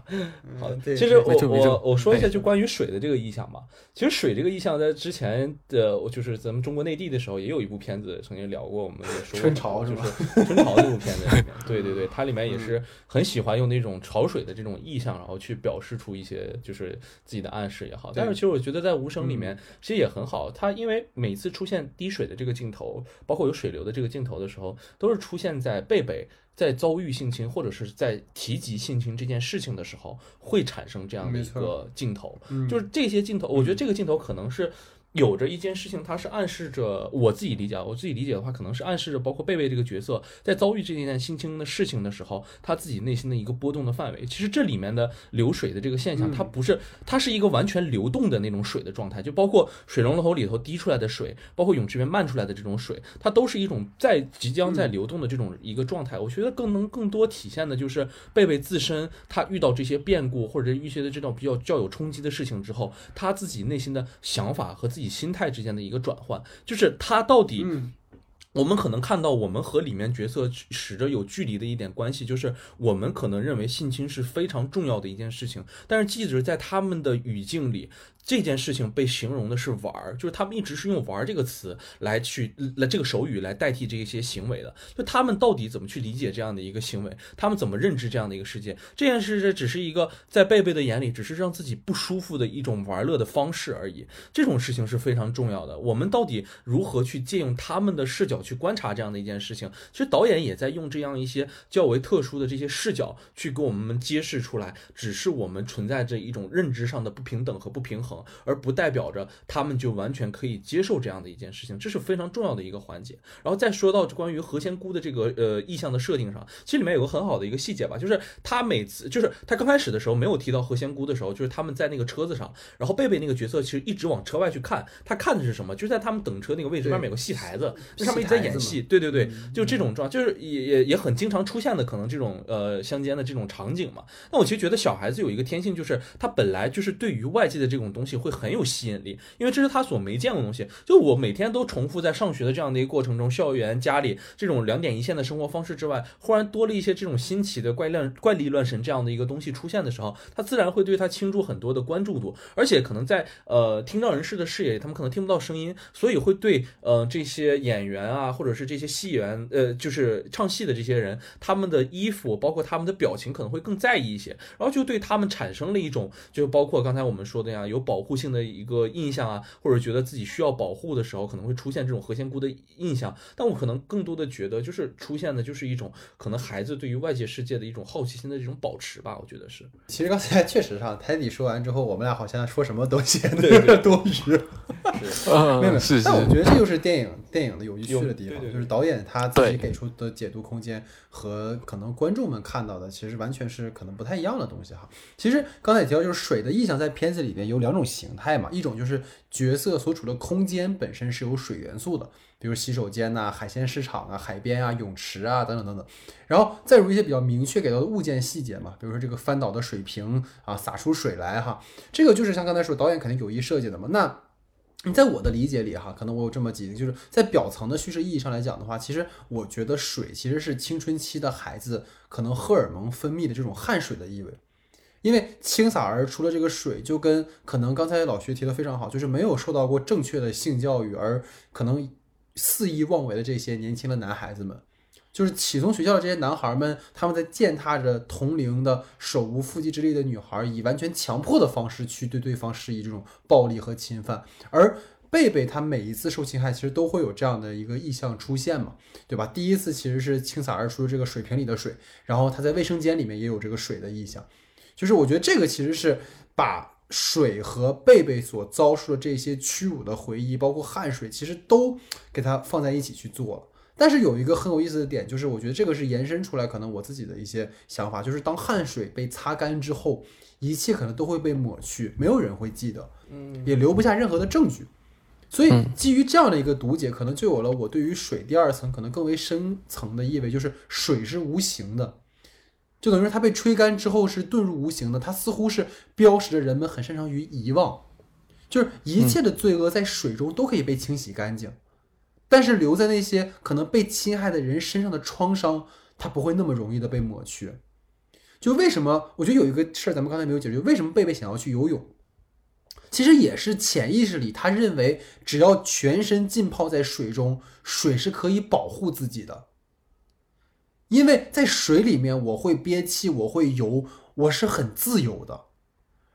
Speaker 3: 好，其实我我我说一下就关于水的这个意象吧。其实水这个意象在之前的，就是咱们中国内地的时候也有一部片子曾经聊过，我们也说
Speaker 1: 春潮是
Speaker 3: 吧？春潮这部片子里面，*laughs* 对对对，它里面也是很喜欢用那种潮水的这种意象，然后去表示。出一些就是自己的暗示也好，但是其实我觉得在无声里面其实也很好。它因为每次出现滴水的这个镜头，包括有水流的这个镜头的时候，都是出现在贝贝在遭遇性侵或者是在提及性侵这件事情的时候，会产生这样的一个镜头。就是这些镜头，我觉得这个镜头可能是。有着一件事情，它是暗示着我自己理解，我自己理解的话，可能是暗示着包括贝贝这个角色在遭遇这件性侵的事情的时候，他自己内心的一个波动的范围。其实这里面的流水的这个现象，它不是，它是一个完全流动的那种水的状态，就包括水龙头里头滴出来的水，包括泳池边漫出来的这种水，它都是一种在即将在流动的这种一个状态。我觉得更能更多体现的就是贝贝自身，他遇到这些变故或者一些的这种比较较有冲击的事情之后，他自己内心的想法和自己。心态之间的一个转换，就是他到底，我们可能看到我们和里面角色使着有距离的一点关系，就是我们可能认为性侵是非常重要的一件事情，但是记者在他们的语境里。这件事情被形容的是玩儿，就是他们一直是用“玩儿”这个词来去来这个手语来代替这一些行为的。就他们到底怎么去理解这样的一个行为？他们怎么认知这样的一个世界？这件事这只是一个在贝贝的眼里，只是让自己不舒服的一种玩乐的方式而已。这种事情是非常重要的。我们到底如何去借用他们的视角去观察这样的一件事情？其实导演也在用这样一些较为特殊的这些视角去给我们揭示出来，只是我们存在着一种认知上的不平等和不平衡。而不代表着他们就完全可以接受这样的一件事情，这是非常重要的一个环节。然后再说到关于何仙姑的这个呃意象的设定上，其实里面有个很好的一个细节吧，就是他每次就是他刚开始的时候没有提到何仙姑的时候，就是他们在那个车子上，然后贝贝那个角色其实一直往车外去看，他看的是什么？就在他们等车那个位置外面有个戏台子，那上面一直在演戏。对对对，就这种状，就是也也也很经常出现的可能这种呃乡间的这种场景嘛。那我其实觉得小孩子有一个天性，就是他本来就是对于外界的这种东西会很。有吸引力，因为这是他所没见过的东西。就我每天都重复在上学的这样的一个过程中，校园、家里这种两点一线的生活方式之外，忽然多了一些这种新奇的怪乱、怪力乱神这样的一个东西出现的时候，他自然会对他倾注很多的关注度。而且可能在呃听障人士的视野里，他们可能听不到声音，所以会对呃这些演员啊，或者是这些戏员，呃，就是唱戏的这些人，他们的衣服，包括他们的表情，可能会更在意一些，然后就对他们产生了一种，就包括刚才我们说的呀，有保护性的。一个印象啊，或者觉得自己需要保护的时候，可能会出现这种何仙姑的印象。但我可能更多的觉得，就是出现的就是一种可能孩子对于外界世界的一种好奇心的这种保持吧。我觉得是。
Speaker 1: 其实刚才确实上台底说完之后，我们俩好像说什么 *laughs* *laughs* 都显得
Speaker 3: 有
Speaker 1: 点多余。
Speaker 3: 是，
Speaker 1: 没有
Speaker 2: 是。
Speaker 1: 但我觉得这就是电影电影的有趣的地方，就是导演他自己给出的解读空间和可能观众们看到的，其实完全是可能不太一样的东西哈。其实刚才也提到，就是水的意象在片子里边有两种形态。嘛，一种就是角色所处的空间本身是有水元素的，比如洗手间呐、海鲜市场啊、海边啊、泳池啊等等等等。然后再如一些比较明确给到的物件细节嘛，比如说这个翻倒的水瓶啊，洒出水来哈，这个就是像刚才说导演肯定有意设计的嘛。那你在我的理解里哈，可能我有这么几个，就是在表层的叙事意义上来讲的话，其实我觉得水其实是青春期的孩子可能荷尔蒙分泌的这种汗水的意味。因为清洒而出了这个水，就跟可能刚才老徐提的非常好，就是没有受到过正确的性教育，而可能肆意妄为的这些年轻的男孩子们，就是启聪学校的这些男孩们，他们在践踏着同龄的手无缚鸡之力的女孩，以完全强迫的方式去对对方施以这种暴力和侵犯。而贝贝他每一次受侵害，其实都会有这样的一个意象出现嘛，对吧？第一次其实是倾洒而出这个水瓶里的水，然后他在卫生间里面也有这个水的意象。就是我觉得这个其实是把水和贝贝所遭受的这些屈辱的回忆，包括汗水，其实都给它放在一起去做了。但是有一个很有意思的点，就是我觉得这个是延伸出来，可能我自己的一些想法，就是当汗水被擦干之后，一切可能都会被抹去，没有人会记得，
Speaker 3: 嗯，
Speaker 1: 也留不下任何的证据。所以基于这样的一个读解，可能就有了我对于水第二层可能更为深层的意味，就是水是无形的。就等于说，它被吹干之后是遁入无形的，它似乎是标识着人们很擅长于遗忘，就是一切的罪恶在水中都可以被清洗干净，但是留在那些可能被侵害的人身上的创伤，它不会那么容易的被抹去。就为什么？我觉得有一个事儿咱们刚才没有解决，为什么贝贝想要去游泳？其实也是潜意识里他认为，只要全身浸泡在水中，水是可以保护自己的。因为在水里面，我会憋气，我会游，我是很自由的；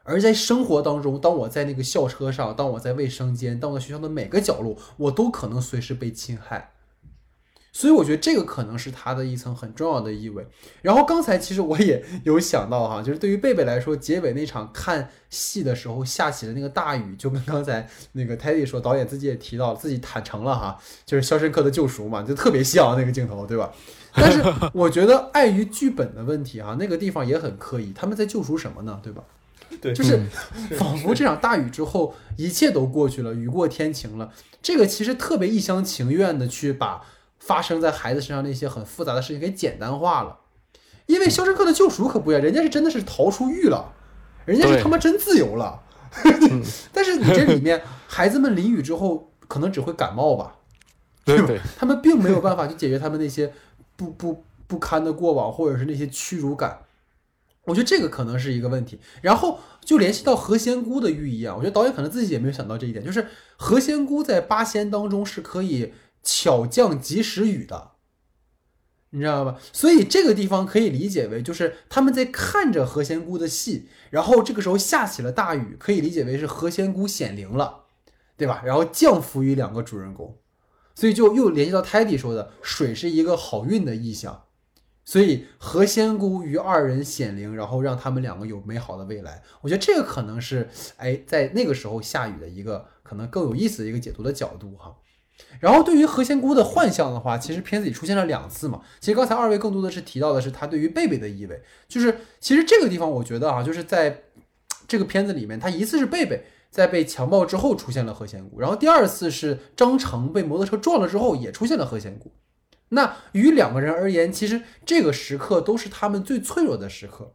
Speaker 1: 而在生活当中，当我在那个校车上，当我在卫生间，当我在学校的每个角落，我都可能随时被侵害。所以我觉得这个可能是它的一层很重要的意味。然后刚才其实我也有想到哈，就是对于贝贝来说，结尾那场看戏的时候下起了那个大雨，就跟刚才那个泰迪说，导演自己也提到自己坦诚了哈，就是《肖申克的救赎》嘛，就特别像那个镜头，对吧？但是我觉得碍于剧本的问题哈，那个地方也很刻意，他们在救赎什么呢？对吧？
Speaker 3: 对，
Speaker 1: 就是仿佛这场大雨之后一切都过去了，雨过天晴了。这个其实特别一厢情愿的去把。发生在孩子身上那些很复杂的事情给简单化了，因为《肖申克的救赎》可不一样，人家是真的是逃出狱了，人家是他妈真自由了。*laughs* 但是你这里面孩子们淋雨之后可能只会感冒吧？
Speaker 2: 对对，
Speaker 1: 他们并没有办法去解决他们那些不不不堪的过往，或者是那些屈辱感。我觉得这个可能是一个问题。然后就联系到何仙姑的寓意啊，我觉得导演可能自己也没有想到这一点，就是何仙姑在八仙当中是可以。巧降及时雨的，你知道吧？所以这个地方可以理解为，就是他们在看着何仙姑的戏，然后这个时候下起了大雨，可以理解为是何仙姑显灵了，对吧？然后降福于两个主人公，所以就又联系到泰迪说的，水是一个好运的意象，所以何仙姑与二人显灵，然后让他们两个有美好的未来。我觉得这个可能是，哎，在那个时候下雨的一个可能更有意思的一个解读的角度哈。然后对于何仙姑的幻象的话，其实片子里出现了两次嘛。其实刚才二位更多的是提到的是他对于贝贝的意味，就是其实这个地方我觉得啊，就是在这个片子里面，他一次是贝贝在被强暴之后出现了何仙姑，然后第二次是张成被摩托车撞了之后也出现了何仙姑。那于两个人而言，其实这个时刻都是他们最脆弱的时刻。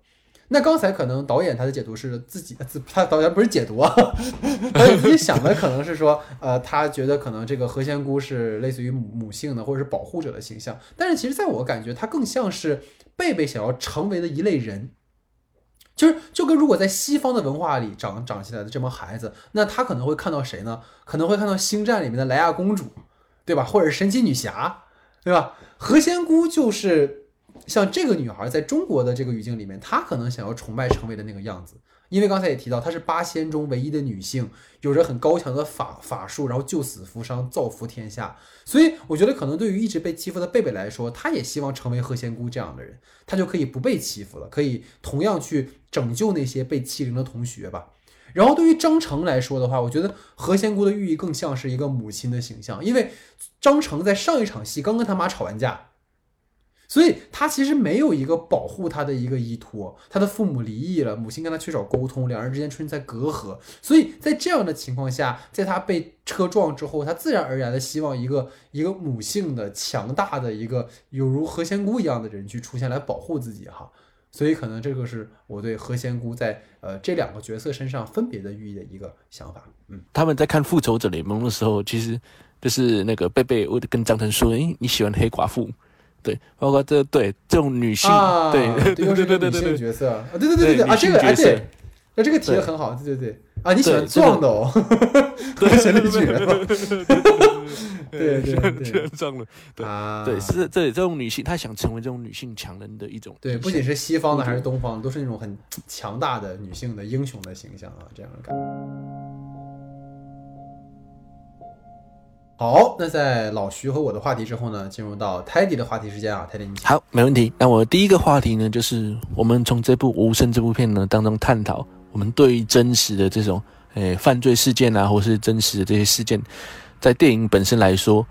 Speaker 1: 那刚才可能导演他的解读是自己自他导演不是解读啊，*laughs* 他自己想的可能是说，呃，他觉得可能这个何仙姑是类似于母母性的或者是保护者的形象，但是其实在我感觉，他更像是贝贝想要成为的一类人，就是就跟如果在西方的文化里长长起来的这帮孩子，那他可能会看到谁呢？可能会看到星战里面的莱娅公主，对吧？或者神奇女侠，对吧？何仙姑就是。像这个女孩在中国的这个语境里面，她可能想要崇拜成为的那个样子，因为刚才也提到，她是八仙中唯一的女性，有着很高强的法法术，然后救死扶伤，造福天下。所以我觉得，可能对于一直被欺负的贝贝来说，她也希望成为何仙姑这样的人，她就可以不被欺负了，可以同样去拯救那些被欺凌的同学吧。然后对于张成来说的话，我觉得何仙姑的寓意更像是一个母亲的形象，因为张成在上一场戏刚跟他妈吵完架。所以他其实没有一个保护他的一个依托，他的父母离异了，母亲跟他缺少沟通，两人之间出现在隔阂。所以在这样的情况下，在他被车撞之后，他自然而然的希望一个一个母性的强大的一个有如何仙姑一样的人去出现来保护自己哈。所以可能这个是我对何仙姑在呃这两个角色身上分别的寓意的一个想法。嗯，
Speaker 2: 他们在看《复仇者联盟》的时候，其实就是那个贝贝，我跟张腾说：“诶，你喜欢黑寡妇？”对，包括这对这种女性，
Speaker 1: 啊，
Speaker 2: 对 *laughs*
Speaker 1: 又是个女性角色。啊，对对对对对啊，这个啊对，那这个提的很好，对对对。啊，你喜欢壮的哦，*laughs*
Speaker 2: 对，
Speaker 1: 神力巨人，对对对，
Speaker 2: 壮了，对
Speaker 1: 啊，
Speaker 2: 对，是这这种女性，她想成为这种女性强人的一种，
Speaker 1: 对，不仅是西方的还是东方，都是那种很强大的女性的英雄的形象啊，这样的感觉。好，那在老徐和我的话题之后呢，进入到泰迪的话题时间啊，泰迪你
Speaker 2: 好，没问题。那我第一个话题呢，就是我们从这部《无声》这部片呢当中探讨，我们对于真实的这种诶犯罪事件啊，或是真实的这些事件，在电影本身来说，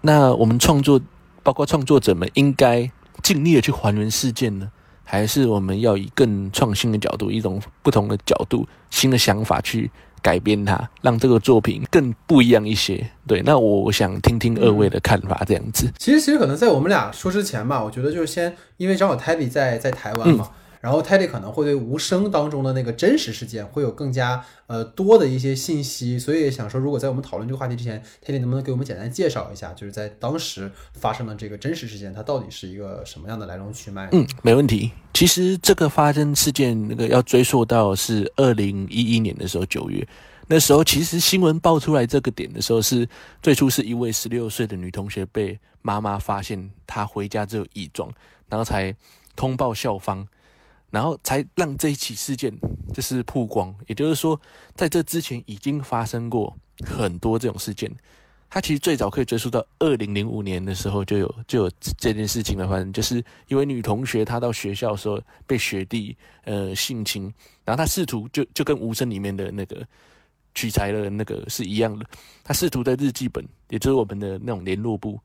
Speaker 2: 那我们创作，包括创作者们，应该尽力的去还原事件呢，还是我们要以更创新的角度，一种不同的角度、新的想法去。改编它，让这个作品更不一样一些。对，那我想听听二位的看法，这样子。
Speaker 1: 其实，其实可能在我们俩说之前吧，我觉得就是先，因为正好泰迪在在台湾嘛。然后泰迪可能会对无声当中的那个真实事件会有更加呃多的一些信息，所以想说，如果在我们讨论这个话题之前，泰迪能不能给我们简单介绍一下，就是在当时发生的这个真实事件，它到底是一个什么样的来龙去脉？
Speaker 2: 嗯，没问题。其实这个发生事件那个要追溯到是二零一一年的时候九月，那时候其实新闻爆出来这个点的时候，是最初是一位十六岁的女同学被妈妈发现她回家之后异状，然后才通报校方。然后才让这一起事件就是曝光，也就是说，在这之前已经发生过很多这种事件。它其实最早可以追溯到二零零五年的时候就有就有这件事情的发生，就是一位女同学她到学校的时候被学弟呃性侵，然后她试图就就跟无声里面的那个取材的那个是一样的，她试图在日记本，也就是我们的那种联络簿，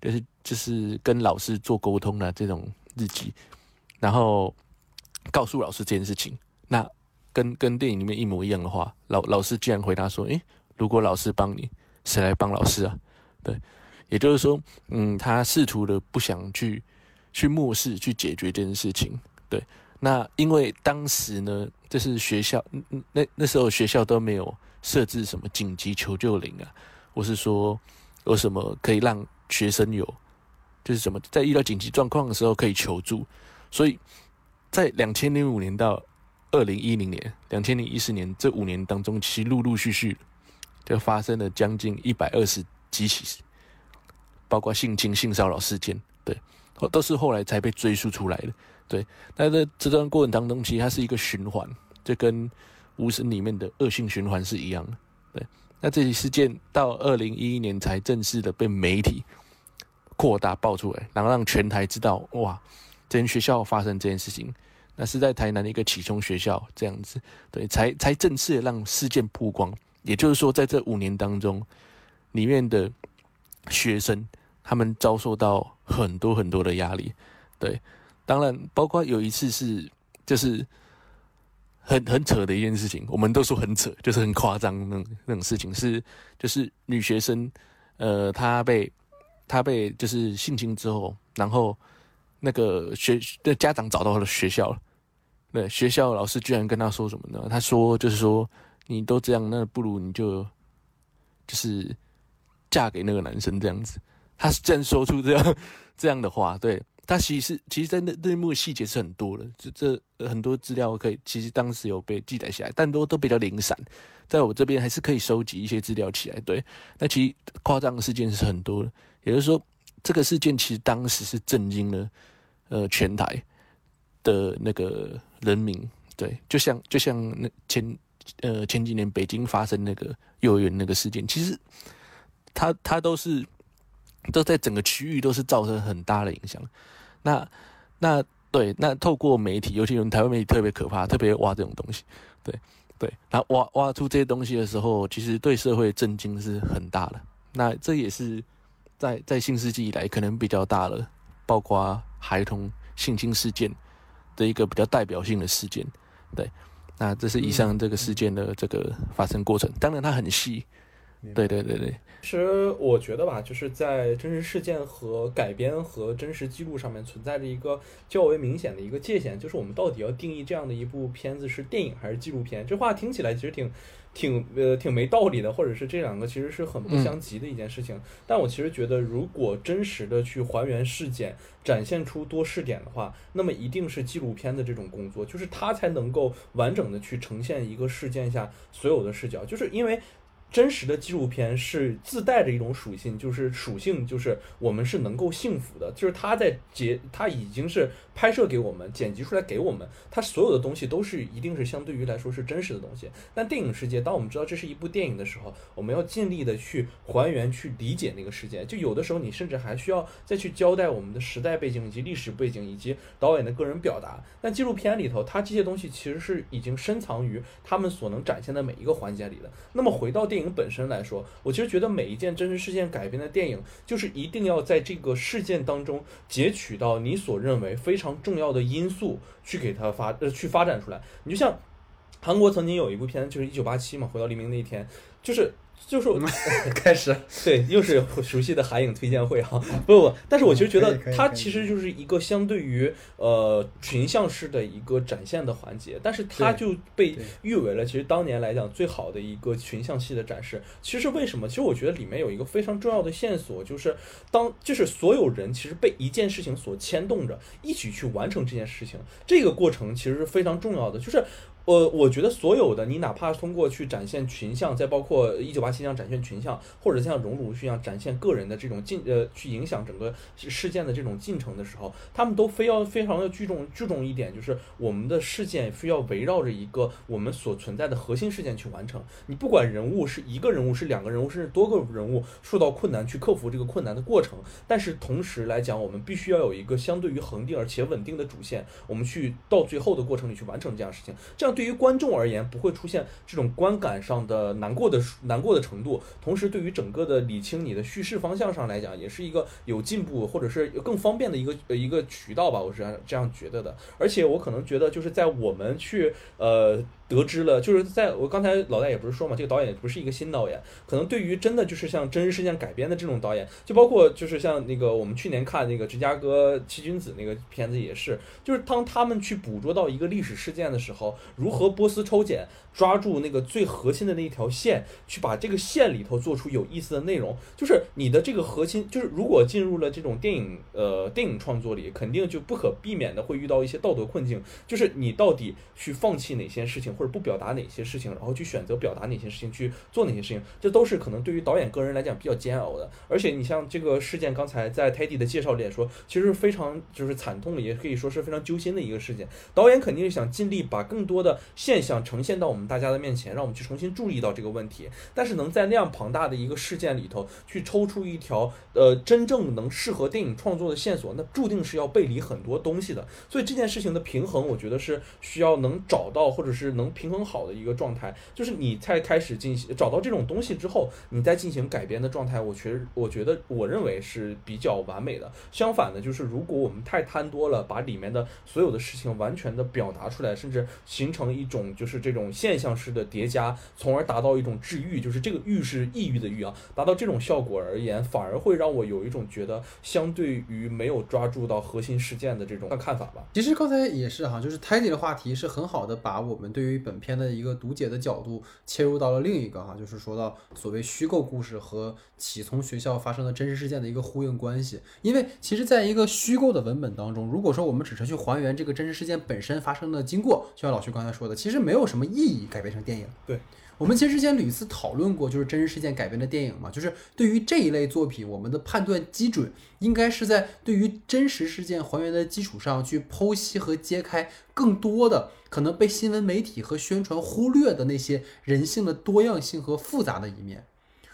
Speaker 2: 就是就是跟老师做沟通的这种日记，然后。告诉老师这件事情，那跟跟电影里面一模一样的话，老老师竟然回答说：“诶，如果老师帮你，谁来帮老师啊？”对，也就是说，嗯，他试图的不想去去漠视去解决这件事情。对，那因为当时呢，这是学校，那那时候学校都没有设置什么紧急求救铃啊，或是说有什么可以让学生有，就是什么在遇到紧急状况的时候可以求助，所以。在两千零五年到二零一零年、两千零一四年这五年当中，其陆陆续续就发生了将近一百二十几起，包括性侵、性骚扰事件，对，都是后来才被追溯出来的。对，那在这段过程当中，其实它是一个循环，就跟无声里面的恶性循环是一样的。对，那这起事件到二零一一年才正式的被媒体扩大爆出来，然后让全台知道，哇！这间学校发生这件事情，那是在台南的一个启聪学校，这样子，对，才才正式让事件曝光。也就是说，在这五年当中，里面的学生他们遭受到很多很多的压力，对，当然包括有一次是就是很很扯的一件事情，我们都说很扯，就是很夸张那那种事情，是就是女学生，呃，她被她被就是性侵之后，然后。那个学的家长找到了学校了，对学校老师居然跟他说什么呢？他说就是说你都这样，那不如你就就是嫁给那个男生这样子。他是这样说出这样这样的话，对他其实其实，在那那幕细节是很多的，这这很多资料可以，其实当时有被记载下来，但都都比较零散，在我这边还是可以收集一些资料起来。对，那其实夸张的事件是很多的，也就是说。这个事件其实当时是震惊了，呃，全台的那个人民，对，就像就像那前呃前几年北京发生那个幼儿园那个事件，其实它它都是都在整个区域都是造成很大的影响。那那对，那透过媒体，尤其用台湾媒体特别可怕，特别挖这种东西，对对，然后挖挖出这些东西的时候，其实对社会震惊是很大的。那这也是。在在新世纪以来，可能比较大了，包括孩童性侵事件的一个比较代表性的事件。对，那这是以上这个事件的这个发生过程。当然，它很细，对对对对，
Speaker 3: 其实我觉得吧，就是在真实事件和改编和真实记录上面存在着一个较为明显的一个界限，就是我们到底要定义这样的一部片子是电影还是纪录片？这话听起来其实挺。挺呃挺没道理的，或者是这两个其实是很不相及的一件事情。但我其实觉得，如果真实的去还原事件，展现出多视点的话，那么一定是纪录片的这种工作，就是它才能够完整的去呈现一个事件下所有的视角，就是因为。真实的纪录片是自带着一种属性，就是属性，就是我们是能够幸福的，就是它在截，它已经是拍摄给我们，剪辑出来给我们，它所有的东西都是一定是相对于来说是真实的东西。但电影世界，当我们知道这是一部电影的时候，我们要尽力的去还原、去理解那个世界。就有的时候，你甚至还需要再去交代我们的时代背景以及历史背景以及导演的个人表达。但纪录片里头，它这些东西其实是已经深藏于他们所能展现的每一个环节里的。那么回到电影。影本身来说，我其实觉得每一件真实事件改编的电影，就是一定要在这个事件当中截取到你所认为非常重要的因素，去给它发呃去发展出来。你就像韩国曾经有一部片，就是《一九八七》嘛，《回到黎明那一天》，就是。就是 *laughs*
Speaker 1: 开始，*laughs*
Speaker 3: 对，又是熟悉的韩影推荐会哈，不不，但是我其实觉得它其实就是一个相对于呃群像式的一个展现的环节，但是它就被誉为了其实当年来讲最好的一个群像戏的展示。其实为什么？其实我觉得里面有一个非常重要的线索，就是当就是所有人其实被一件事情所牵动着，一起去完成这件事情，这个过程其实是非常重要的，就是。我我觉得所有的你，哪怕通过去展现群像，再包括一九八七这样展现群像，或者像荣辱去样展现个人的这种进呃，去影响整个事件的这种进程的时候，他们都非要非常的注重注重一点，就是我们的事件非要围绕着一个我们所存在的核心事件去完成。你不管人物是一个人物，是两个人物，甚至多个人物受到困难去克服这个困难的过程，但是同时来讲，我们必须要有一个相对于恒定而且稳定的主线，我们去到最后的过程里去完成这样事情，这样。对于观众而言，不会出现这种观感上的难过的难过的程度。同时，对于整个的理清你的叙事方向上来讲，也是一个有进步或者是更方便的一个一个渠道吧。我是这样这样觉得的。而且，我可能觉得就是在我们去呃。得知了，就是在我刚才老大也不是说嘛，这个导演不是一个新导演，可能对于真的就是像真实事件改编的这种导演，就包括就是像那个我们去年看那个芝加哥七君子那个片子也是，就是当他们去捕捉到一个历史事件的时候，如何波斯抽检。抓住那个最核心的那一条线，去把这个线里头做出有意思的内容。就是你的这个核心，就是如果进入了这种电影呃电影创作里，肯定就不可避免的会遇到一些道德困境。就是你到底去放弃哪些事情，或者不表达哪些事情，然后去选择表达哪些事情，去做哪些事情，这都是可能对于导演个人来讲比较煎熬的。而且你像这个事件，刚才在泰迪的介绍里也说，其实非常就是惨痛的，也可以说是非常揪心的一个事件。导演肯定是想尽力把更多的现象呈现到我们。大家的面前，让我们去重新注意到这个问题。但是能在那样庞大的一个事件里头，去抽出一条呃真正能适合电影创作的线索，那注定是要背离很多东西的。所以这件事情的平衡，我觉得是需要能找到，或者是能平衡好的一个状态。就是你才开始进行找到这种东西之后，你再进行改编的状态，我觉我觉得我认为是比较完美的。相反的，就是如果我们太贪多了，把里面的所有的事情完全的表达出来，甚至形成一种就是这种现现象式的叠加，从而达到一种治愈，就是这个愈是抑郁的愈啊，达到这种效果而言，反而会让我有一种觉得，相对于没有抓住到核心事件的这种看法吧。
Speaker 1: 其实刚才也是哈，就是 Teddy 的话题是很好的，把我们对于本片的一个读解的角度切入到了另一个哈，就是说到所谓虚构故事和启从学校发生的真实事件的一个呼应关系。因为其实在一个虚构的文本当中，如果说我们只是去还原这个真实事件本身发生的经过，就像老徐刚才说的，其实没有什么意义。改编成电影，
Speaker 3: 对
Speaker 1: 我们其实之前屡次讨论过，就是真实事件改编的电影嘛，就是对于这一类作品，我们的判断基准应该是在对于真实事件还原的基础上去剖析和揭开更多的可能被新闻媒体和宣传忽略的那些人性的多样性和复杂的一面。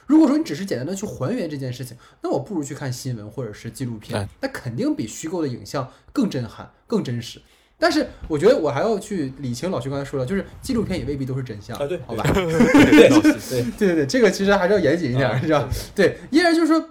Speaker 1: 如果说你只是简单的去还原这件事情，那我不如去看新闻或者是纪录片，那肯定比虚构的影像更震撼、更真实。但是我觉得我还要去理清老徐刚才说的，就是纪录片也未必都是真相
Speaker 3: 啊，对，
Speaker 1: 好吧？
Speaker 3: 对 *laughs* 对
Speaker 1: 对对对，这个其实还是要严谨一点，是吧？对，依然就是说，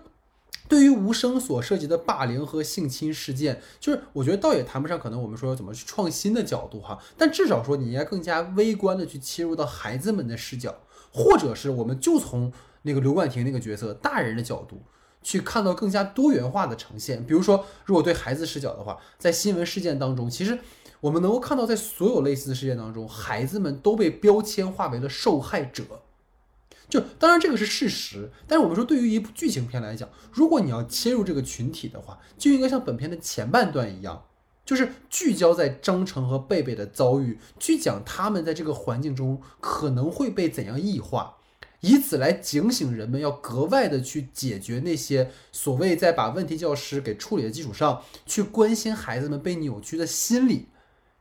Speaker 1: 对于无声所涉及的霸凌和性侵事件，就是我觉得倒也谈不上可能我们说怎么去创新的角度哈，但至少说你应该更加微观的去切入到孩子们的视角，或者是我们就从。那个刘冠廷那个角色大人的角度。去看到更加多元化的呈现，比如说，如果对孩子视角的话，在新闻事件当中，其实我们能够看到，在所有类似的事件当中，孩子们都被标签化为了受害者。就当然这个是事实，但是我们说，对于一部剧情片来讲，如果你要切入这个群体的话，就应该像本片的前半段一样，就是聚焦在张成和贝贝的遭遇，去讲他们在这个环境中可能会被怎样异化。以此来警醒人们，要格外的去解决那些所谓在把问题教师给处理的基础上，去关心孩子们被扭曲的心理，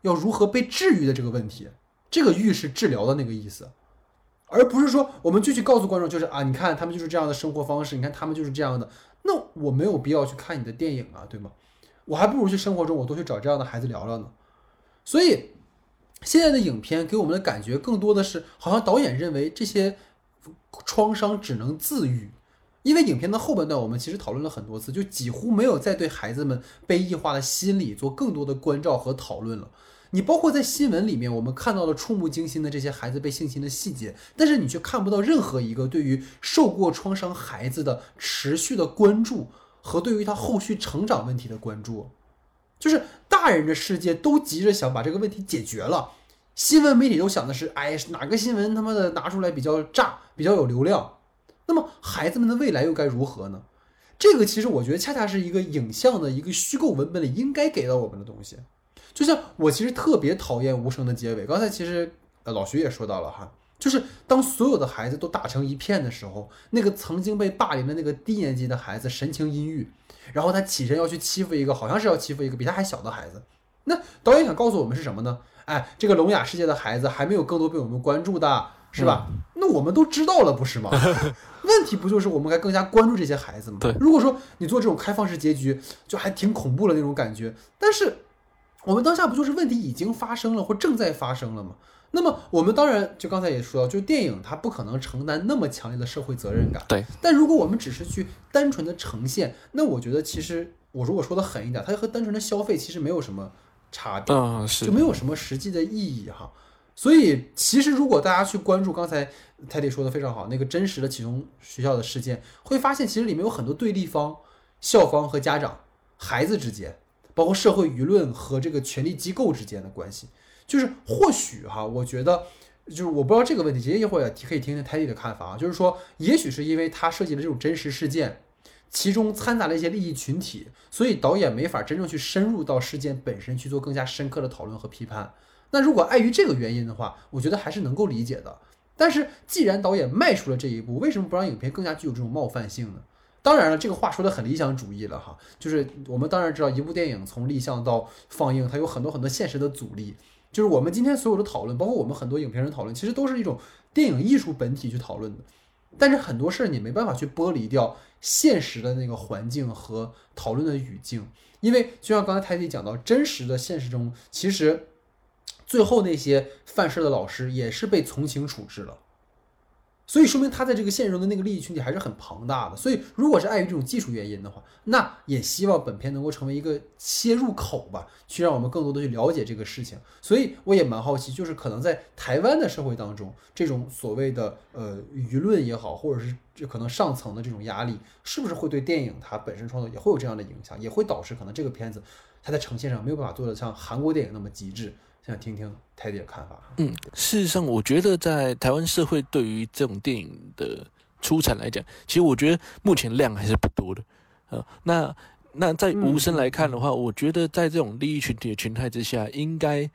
Speaker 1: 要如何被治愈的这个问题。这个愈是治疗的那个意思，而不是说我们就去告诉观众，就是啊，你看他们就是这样的生活方式，你看他们就是这样的，那我没有必要去看你的电影啊，对吗？我还不如去生活中，我多去找这样的孩子聊聊呢。所以现在的影片给我们的感觉更多的是，好像导演认为这些。创伤只能自愈，因为影片的后半段我们其实讨论了很多次，就几乎没有再对孩子们被异化的心理做更多的关照和讨论了。你包括在新闻里面，我们看到了触目惊心的这些孩子被性侵的细节，但是你却看不到任何一个对于受过创伤孩子的持续的关注和对于他后续成长问题的关注。就是大人的世界都急着想把这个问题解决了。新闻媒体都想的是，哎，哪个新闻他妈的拿出来比较炸，比较有流量？那么孩子们的未来又该如何呢？这个其实我觉得恰恰是一个影像的一个虚构文本里应该给到我们的东西。就像我其实特别讨厌无声的结尾，刚才其实呃老徐也说到了哈，就是当所有的孩子都打成一片的时候，那个曾经被霸凌的那个低年级的孩子神情阴郁，然后他起身要去欺负一个好像是要欺负一个比他还小的孩子。那导演想告诉我们是什么呢？哎，这个聋哑世界的孩子还没有更多被我们关注的，是吧？那我们都知道了，不是吗？*laughs* 问题不就是我们该更加关注这些孩子吗？
Speaker 2: 对。
Speaker 1: 如果说你做这种开放式结局，就还挺恐怖的那种感觉。但是我们当下不就是问题已经发生了或正在发生了吗？那么我们当然就刚才也说到，就电影它不可能承担那么强烈的社会责任感。
Speaker 2: 对。
Speaker 1: 但如果我们只是去单纯的呈现，那我觉得其实我如果说的狠一点，它和单纯的消费其实没有什么。差别就没有什么实际的意义哈，所以其实如果大家去关注刚才泰迪说的非常好，那个真实的启东学校的事件，会发现其实里面有很多对立方，校方和家长、孩子之间，包括社会舆论和这个权力机构之间的关系，就是或许哈，我觉得就是我不知道这个问题，直接一会儿也可以听听泰迪的看法啊，就是说也许是因为他涉及的这种真实事件。其中掺杂了一些利益群体，所以导演没法真正去深入到事件本身去做更加深刻的讨论和批判。那如果碍于这个原因的话，我觉得还是能够理解的。但是既然导演迈出了这一步，为什么不让影片更加具有这种冒犯性呢？当然了，这个话说的很理想主义了哈，就是我们当然知道，一部电影从立项到放映，它有很多很多现实的阻力。就是我们今天所有的讨论，包括我们很多影评人讨论，其实都是一种电影艺术本体去讨论的。但是很多事儿你没办法去剥离掉。现实的那个环境和讨论的语境，因为就像刚才泰迪讲到，真实的现实中，其实最后那些犯事的老师也是被从轻处置了。所以说明他在这个现实中的那个利益群体还是很庞大的。所以如果是碍于这种技术原因的话，那也希望本片能够成为一个切入口吧，去让我们更多的去了解这个事情。所以我也蛮好奇，就是可能在台湾的社会当中，这种所谓的呃舆论也好，或者是这可能上层的这种压力，是不是会对电影它本身创作也会有这样的影响，也会导致可能这个片子它在呈现上没有办法做的像韩国电影那么极致。想听听泰迪的看法。
Speaker 2: 嗯，事实上，我觉得在台湾社会对于这种电影的出产来讲，其实我觉得目前量还是不多的。呃，那那在无声来看的话，我觉得在这种利益群体的群态之下，应该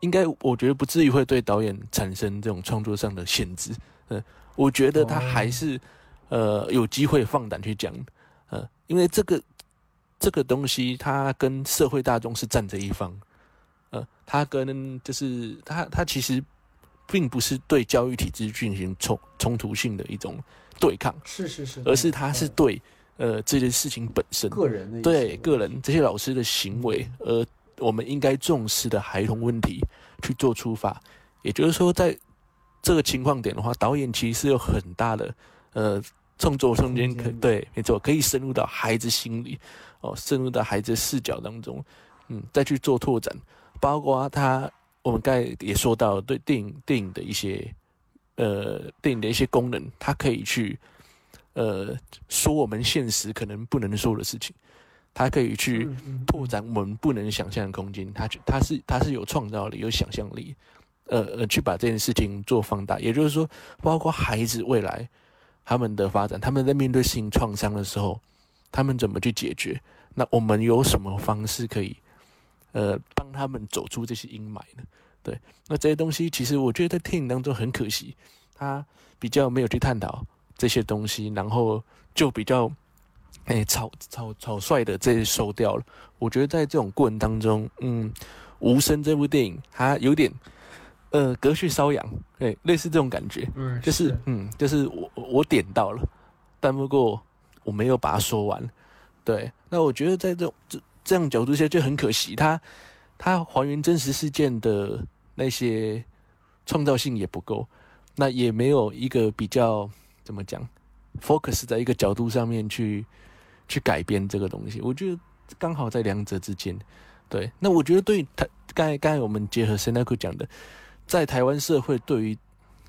Speaker 2: 应该，我觉得不至于会对导演产生这种创作上的限制。呃，我觉得他还是呃有机会放胆去讲。呃，因为这个这个东西，它跟社会大众是站在一方。呃，他跟就是他，他其实并不是对教育体制进行冲冲突性的一种对抗，
Speaker 1: 是是是，
Speaker 2: 而是他是对呃这件事情本身
Speaker 1: 个人的
Speaker 2: 对个人这些老师的行为，呃，我们应该重视的孩童问题去做出发。也就是说，在这个情况点的话，导演其实是有很大的呃创作空间，可对，没错，可以深入到孩子心里哦，深入到孩子视角当中，嗯，再去做拓展。包括他，我们刚才也说到，对电影电影的一些，呃，电影的一些功能，它可以去呃说我们现实可能不能说的事情，它可以去拓展我们不能想象的空间，它去它是它是有创造力、有想象力，呃呃，去把这件事情做放大。也就是说，包括孩子未来他们的发展，他们在面对性创伤的时候，他们怎么去解决？那我们有什么方式可以呃帮他们走出这些阴霾呢？对，那这些东西其实我觉得在电影当中很可惜，他比较没有去探讨这些东西，然后就比较。哎，草草草率的这些收掉了。我觉得在这种过程当中，嗯，《无声》这部电影它有点呃隔靴搔痒，对，类似这种感觉，
Speaker 1: 嗯，
Speaker 2: 就是嗯，就是我我点到了，但不过我没有把它说完。对，那我觉得在这种这这样角度下就很可惜，他他还原真实事件的那些创造性也不够，那也没有一个比较怎么讲，focus 在一个角度上面去去改变这个东西。我觉得刚好在两者之间。对，那我觉得对台刚才刚才我们结合 s e n a k 讲的，在台湾社会对于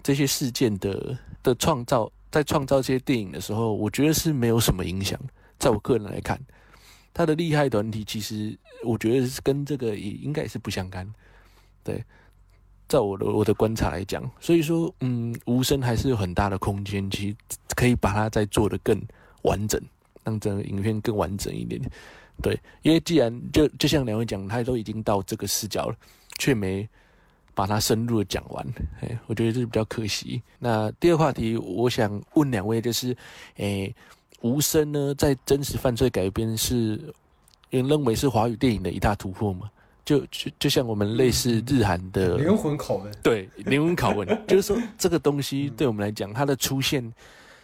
Speaker 2: 这些事件的的创造，在创造这些电影的时候，我觉得是没有什么影响。在我个人来看，他的厉害团体其实我觉得是跟这个也应该是不相干。对，在我的我的观察来讲，所以说，嗯，无声还是有很大的空间，其实可以把它再做得更完整，让整个影片更完整一点。对，因为既然就就像两位讲，他都已经到这个视角了，却没把它深入的讲完，哎，我觉得这是比较可惜。那第二话题，我想问两位，就是，诶，无声呢，在真实犯罪改编是，有人认为是华语电影的一大突破嘛？就就就像我们类似日韩的
Speaker 1: 灵魂拷问，
Speaker 2: 对灵魂拷问，*laughs* 就是说这个东西对我们来讲，它的出现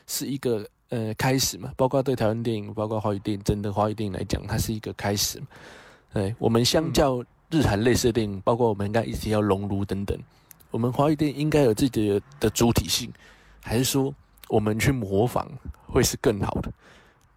Speaker 2: 是一个呃开始嘛，包括对台湾电影，包括华语电影，真的华语电影来讲，它是一个开始嘛。对，我们相较日韩类似的电影，包括我们应该一直要熔炉等等，我们华语电影应该有自己的的主体性，还是说我们去模仿会是更好的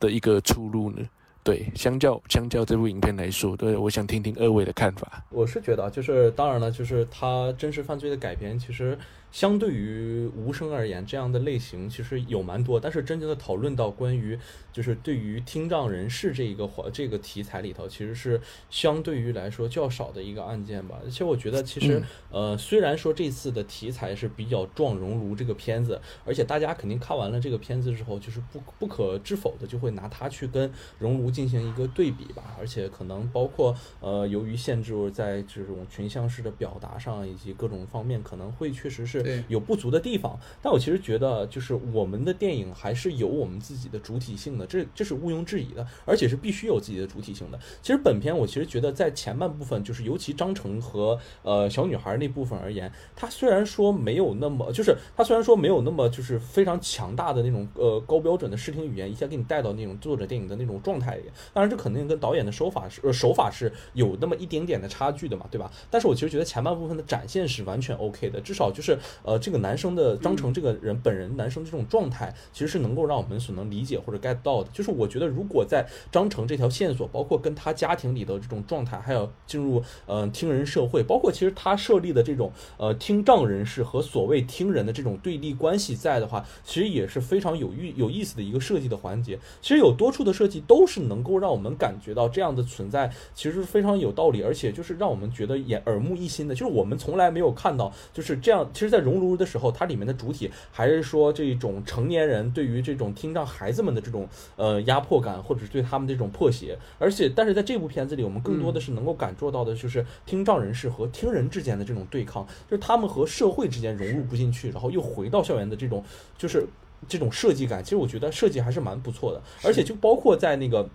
Speaker 2: 的一个出路呢？对，相较相较这部影片来说，对，我想听听二位的看法。
Speaker 3: 我是觉得，就是当然了，就是它真实犯罪的改编，其实相对于无声而言，这样的类型其实有蛮多。但是真正的讨论到关于就是对于听障人士这一个环这个题材里头，其实是相对于来说较少的一个案件吧。而且我觉得其实、呃，虽然说这次的题材是比较撞熔炉这个片子，而且大家肯定看完了这个片子之后，就是不不可置否的就会拿它去跟熔炉进行一个对比吧。而且可能包括呃，由于限制在这种群像式的表达上以及各种方面，可能会确实是
Speaker 1: 对
Speaker 3: 有不足的地方。但我其实觉得，就是我们的电影还是有我们自己的主体性的，这这是毋庸置疑的，而且是必须有自己的主体性的。其实本片我其实觉得在前半部分，就是尤其张成和呃小女孩那部分而言，他虽然说没有那么，就是他虽然说没有那么就是非常强大的那种呃高标准的视听语言，一下给你带到那种作者电影的那种状态里。当然，这肯定跟导演的手法是呃手法是有那么一点点的差距的嘛，对吧？但是我其实觉得前半部分的展现是完全 OK 的，至少就是呃这个男生的张成这个人本人男生这种状态，其实是能够让我们所能理解或者 get 到的。就是我觉得如果在张成这条线索，包括跟他家庭里的这种状态，还有进入呃听人社会，包括其实他设立的这种呃听障人士和所谓听人的这种对立关系在的话，其实也是非常有意有意思的一个设计的环节。其实有多处的设计都是能够让我们感觉到这样的存在，其实是非常有道理，而且就是让我们觉得眼耳目一新的。就是我们从来没有看到就是这样。其实，在熔炉的时候，它里面的主体还是说这种成年人对于这种听障孩子们的这种呃压迫感，或者是对他们这种破鞋。而且，但是在这部片子里，我们更多的是能够感受到的就是听障人士和听人之间的这种对抗，就是他们和社会之间融入不进去，然后又回到校园的这种就是。这种设计感，其实我觉得设计还是蛮不错的，而且就包括在那个。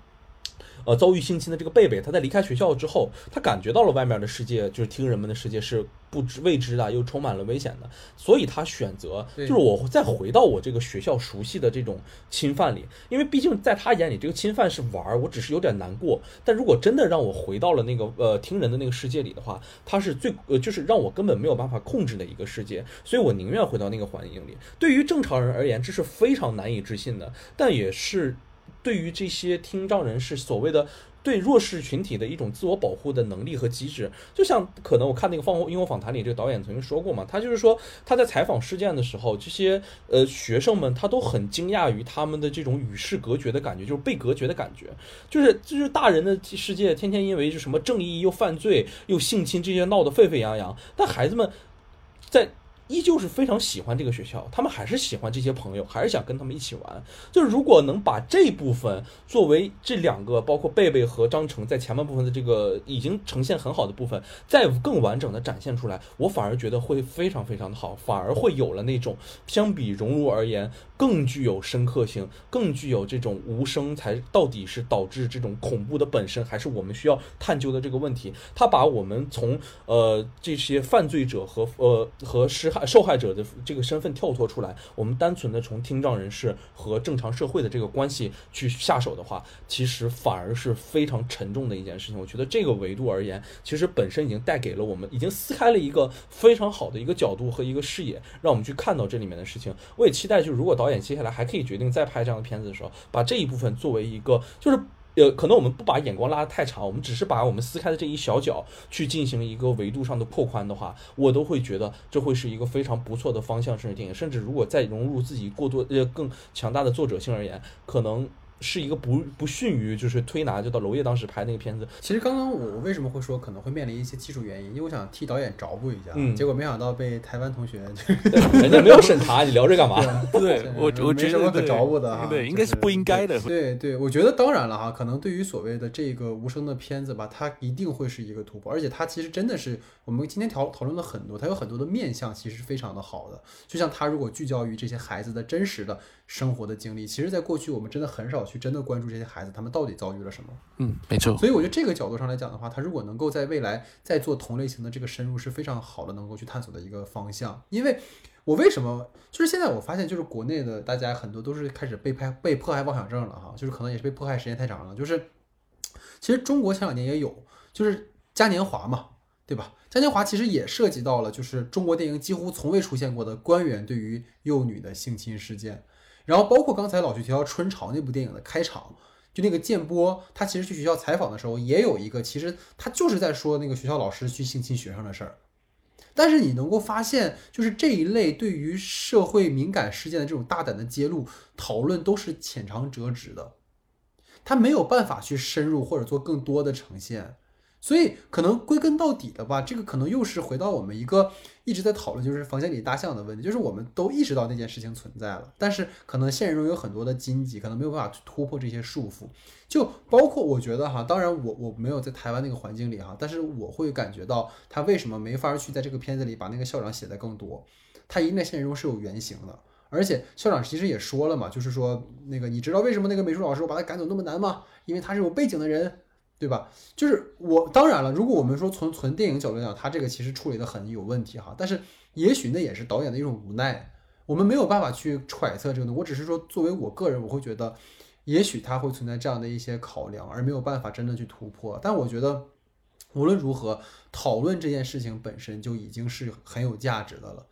Speaker 3: 呃，遭遇性侵的这个贝贝，他在离开学校之后，他感觉到了外面的世界，就是听人们的世界是不知未知的，又充满了危险的，所以他选择就是我再回到我这个学校熟悉的这种侵犯里，因为毕竟在他眼里，这个侵犯是玩儿，我只是有点难过。但如果真的让我回到了那个呃听人的那个世界里的话，他是最呃就是让我根本没有办法控制的一个世界，所以我宁愿回到那个环境里。对于正常人而言，这是非常难以置信的，但也是。对于这些听障人士所谓的对弱势群体的一种自我保护的能力和机制，就像可能我看那个《放映后访谈》里，这个导演曾经说过嘛，他就是说他在采访事件的时候，这些呃学生们他都很惊讶于他们的这种与世隔绝的感觉，就是被隔绝的感觉，就是就是大人的世界天天因为就什么正义又犯罪又性侵这些闹得沸沸扬扬，但孩子们在。依旧是非常喜欢这个学校，他们还是喜欢这些朋友，还是想跟他们一起玩。就是如果能把这部分作为这两个，包括贝贝和张成在前半部分的这个已经呈现很好的部分，再更完整的展现出来，我反而觉得会非常非常的好，反而会有了那种相比熔炉而言更具有深刻性，更具有这种无声才到底是导致这种恐怖的本身，还是我们需要探究的这个问题。他把我们从呃这些犯罪者和呃和施害。受害者的这个身份跳脱出来，我们单纯的从听障人士和正常社会的这个关系去下手的话，其实反而是非常沉重的一件事情。我觉得这个维度而言，其实本身已经带给了我们，已经撕开了一个非常好的一个角度和一个视野，让我们去看到这里面的事情。我也期待，就是如果导演接下来还可以决定再拍这样的片子的时候，把这一部分作为一个就是。呃，可能我们不把眼光拉得太长，我们只是把我们撕开的这一小角去进行一个维度上的扩宽的话，我都会觉得这会是一个非常不错的方向，甚至电影，甚至如果再融入自己过多呃更强大的作者性而言，可能。是一个不不逊于就是推拿，就到娄烨当时拍那个片子。
Speaker 1: 其实刚刚我我为什么会说可能会面临一些技术原因？因为我想替导演着补一下，嗯，结果没想到被台湾同学，*laughs*
Speaker 3: 人家没有审查，你聊这干嘛？
Speaker 2: 对，我我
Speaker 1: 没什么可着补的哈。
Speaker 2: 对，应该是不应该的。
Speaker 1: 对对，我觉得当然了哈，可能对于所谓的这个无声的片子吧，它一定会是一个突破，而且它其实真的是我们今天讨讨论了很多，它有很多的面向，其实非常的好的。就像它如果聚焦于这些孩子的真实的。生活的经历，其实，在过去我们真的很少去真的关注这些孩子，他们到底遭遇了什么。
Speaker 2: 嗯，没错。
Speaker 1: 所以我觉得这个角度上来讲的话，他如果能够在未来再做同类型的这个深入，是非常好的，能够去探索的一个方向。因为我为什么就是现在我发现，就是国内的大家很多都是开始被拍被迫害妄想症了哈，就是可能也是被迫害时间太长了。就是其实中国前两年也有，就是嘉年华嘛，对吧？嘉年华其实也涉及到了，就是中国电影几乎从未出现过的官员对于幼女的性侵事件。然后包括刚才老徐提到《春潮》那部电影的开场，就那个建波，他其实去学校采访的时候，也有一个，其实他就是在说那个学校老师去性侵学生的事儿。但是你能够发现，就是这一类对于社会敏感事件的这种大胆的揭露讨论，都是浅尝辄止的，他没有办法去深入或者做更多的呈现。所以可能归根到底的吧，这个可能又是回到我们一个一直在讨论，就是房间里大象的问题，就是我们都意识到那件事情存在了，但是可能现实中有很多的荆棘，可能没有办法突破这些束缚。就包括我觉得哈，当然我我没有在台湾那个环境里哈，但是我会感觉到他为什么没法去在这个片子里把那个校长写的更多，他一定在现实中是有原型的，而且校长其实也说了嘛，就是说那个你知道为什么那个美术老师我把他赶走那么难吗？因为他是有背景的人。对吧？就是我当然了，如果我们说从纯电影角度讲，他这个其实处理的很有问题哈。但是也许那也是导演的一种无奈，我们没有办法去揣测这个。我只是说，作为我个人，我会觉得，也许他会存在这样的一些考量，而没有办法真的去突破。但我觉得，无论如何，讨论这件事情本身就已经是很有价值的了。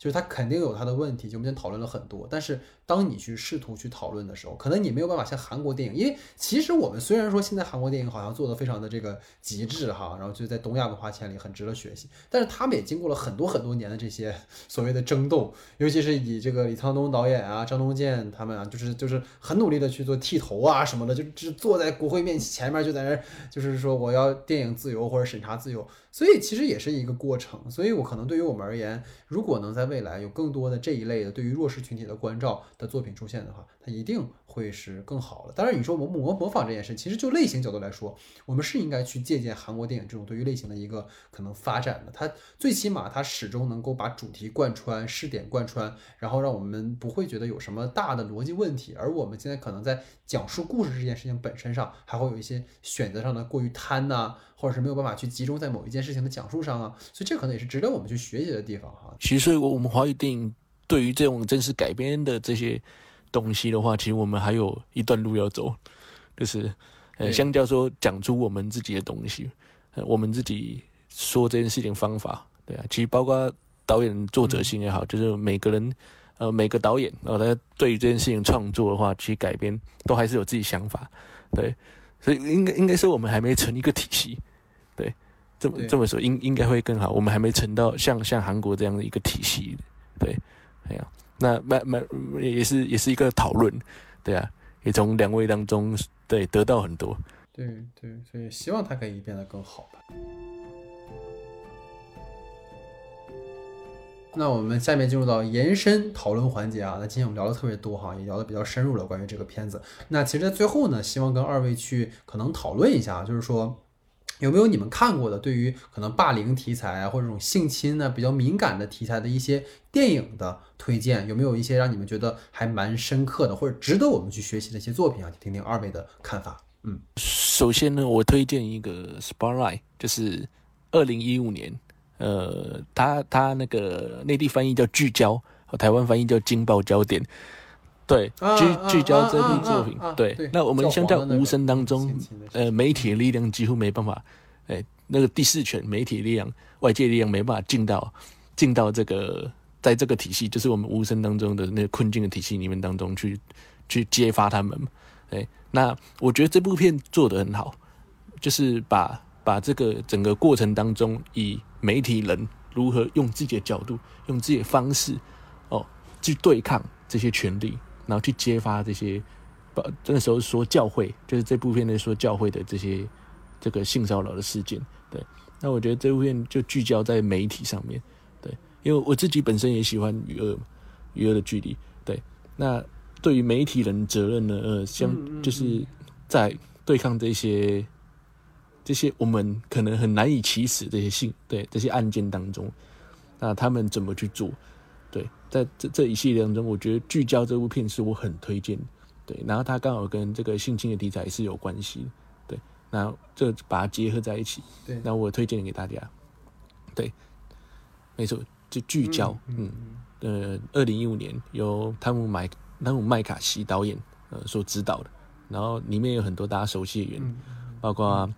Speaker 1: 就是他肯定有他的问题，就我们今天讨论了很多。但是当你去试图去讨论的时候，可能你没有办法像韩国电影，因为其实我们虽然说现在韩国电影好像做的非常的这个极致哈，然后就在东亚文化圈里很值得学习，但是他们也经过了很多很多年的这些 *laughs* 所谓的争斗，尤其是以这个李沧东导演啊、张东健他们啊，就是就是很努力的去做剃头啊什么的，就就坐在国会面前面就在那，就是说我要电影自由或者审查自由。所以其实也是一个过程，所以我可能对于我们而言，如果能在未来有更多的这一类的对于弱势群体的关照的作品出现的话，它一定。会是更好的。当然，你说我们模模仿这件事，其实就类型角度来说，我们是应该去借鉴韩国电影这种对于类型的一个可能发展的。它最起码它始终能够把主题贯穿、试点贯穿，然后让我们不会觉得有什么大的逻辑问题。而我们现在可能在讲述故事这件事情本身上，还会有一些选择上的过于贪呐，或者是没有办法去集中在某一件事情的讲述上啊。所以这可能也是值得我们去学习的地方哈。
Speaker 2: 其实所以我们华语电影对于这种真实改编的这些。东西的话，其实我们还有一段路要走，就是呃，相较说讲出我们自己的东西，呃，我们自己说这件事情方法，对啊，其实包括导演作者性也好，就是每个人呃每个导演，然后他对于这件事情创作的话，其实改编都还是有自己想法，对，所以应该应该说我们还没成一个体系，对，这么这么说应应该会更好。我们还没成到像像韩国这样的一个体系，对，哎呀，那蛮蛮也是也是一个讨论，对啊，也从两位当中对得到很多。
Speaker 1: 对对，所以希望它可以变得更好吧。那我们下面进入到延伸讨论环节啊。那今天我们聊的特别多哈，也聊的比较深入了关于这个片子。那其实，在最后呢，希望跟二位去可能讨论一下，就是说有没有你们看过的对于可能霸凌题材啊，或者这种性侵呢比较敏感的题材的一些电影的推荐？有没有一些让你们觉得还蛮深刻的，或者值得我们去学习的一些作品啊？听听二位的看法。嗯，
Speaker 2: 首先呢，我推荐一个《Spotlight》，就是二零一五年，呃，它它那个内地翻译叫聚焦，台湾翻译叫惊爆焦点。对，聚聚焦这
Speaker 1: 啊
Speaker 2: 部作品对
Speaker 1: 对。
Speaker 2: 那我们相较无声当中呃，媒体的力量几乎没办法，哎，那个第四权媒体力量、外界力量没办法进到进到这个在这个体系，就是我们无声当中的那个困境的体系里面当中去去揭发他们。哎，那我觉得这部片做得很好，就是把把这个整个过程当中，以媒体人如何用自己的角度、用自己的方式，哦，去对抗这些权利，然后去揭发这些，把那时候说教会，就是这部片在说教会的这些这个性骚扰的事件。对，那我觉得这部片就聚焦在媒体上面，对，因为我自己本身也喜欢余二，余二的距离，对，那对于媒体人责任呢，呃，相就是在对抗这些这些我们可能很难以启齿这些性对这些案件当中，那他们怎么去做？对，在这这一系列当中，我觉得聚焦这部片是我很推荐的。对，然后它刚好跟这个性侵的题材是有关系的。对，然后这把它结合在一起，
Speaker 1: 对
Speaker 2: 那我推荐给大家。对，没错，就聚焦，嗯，呃，二零一五年由汤姆麦汤姆麦卡锡导演呃所指导的，然后里面有很多大家熟悉的演员，包括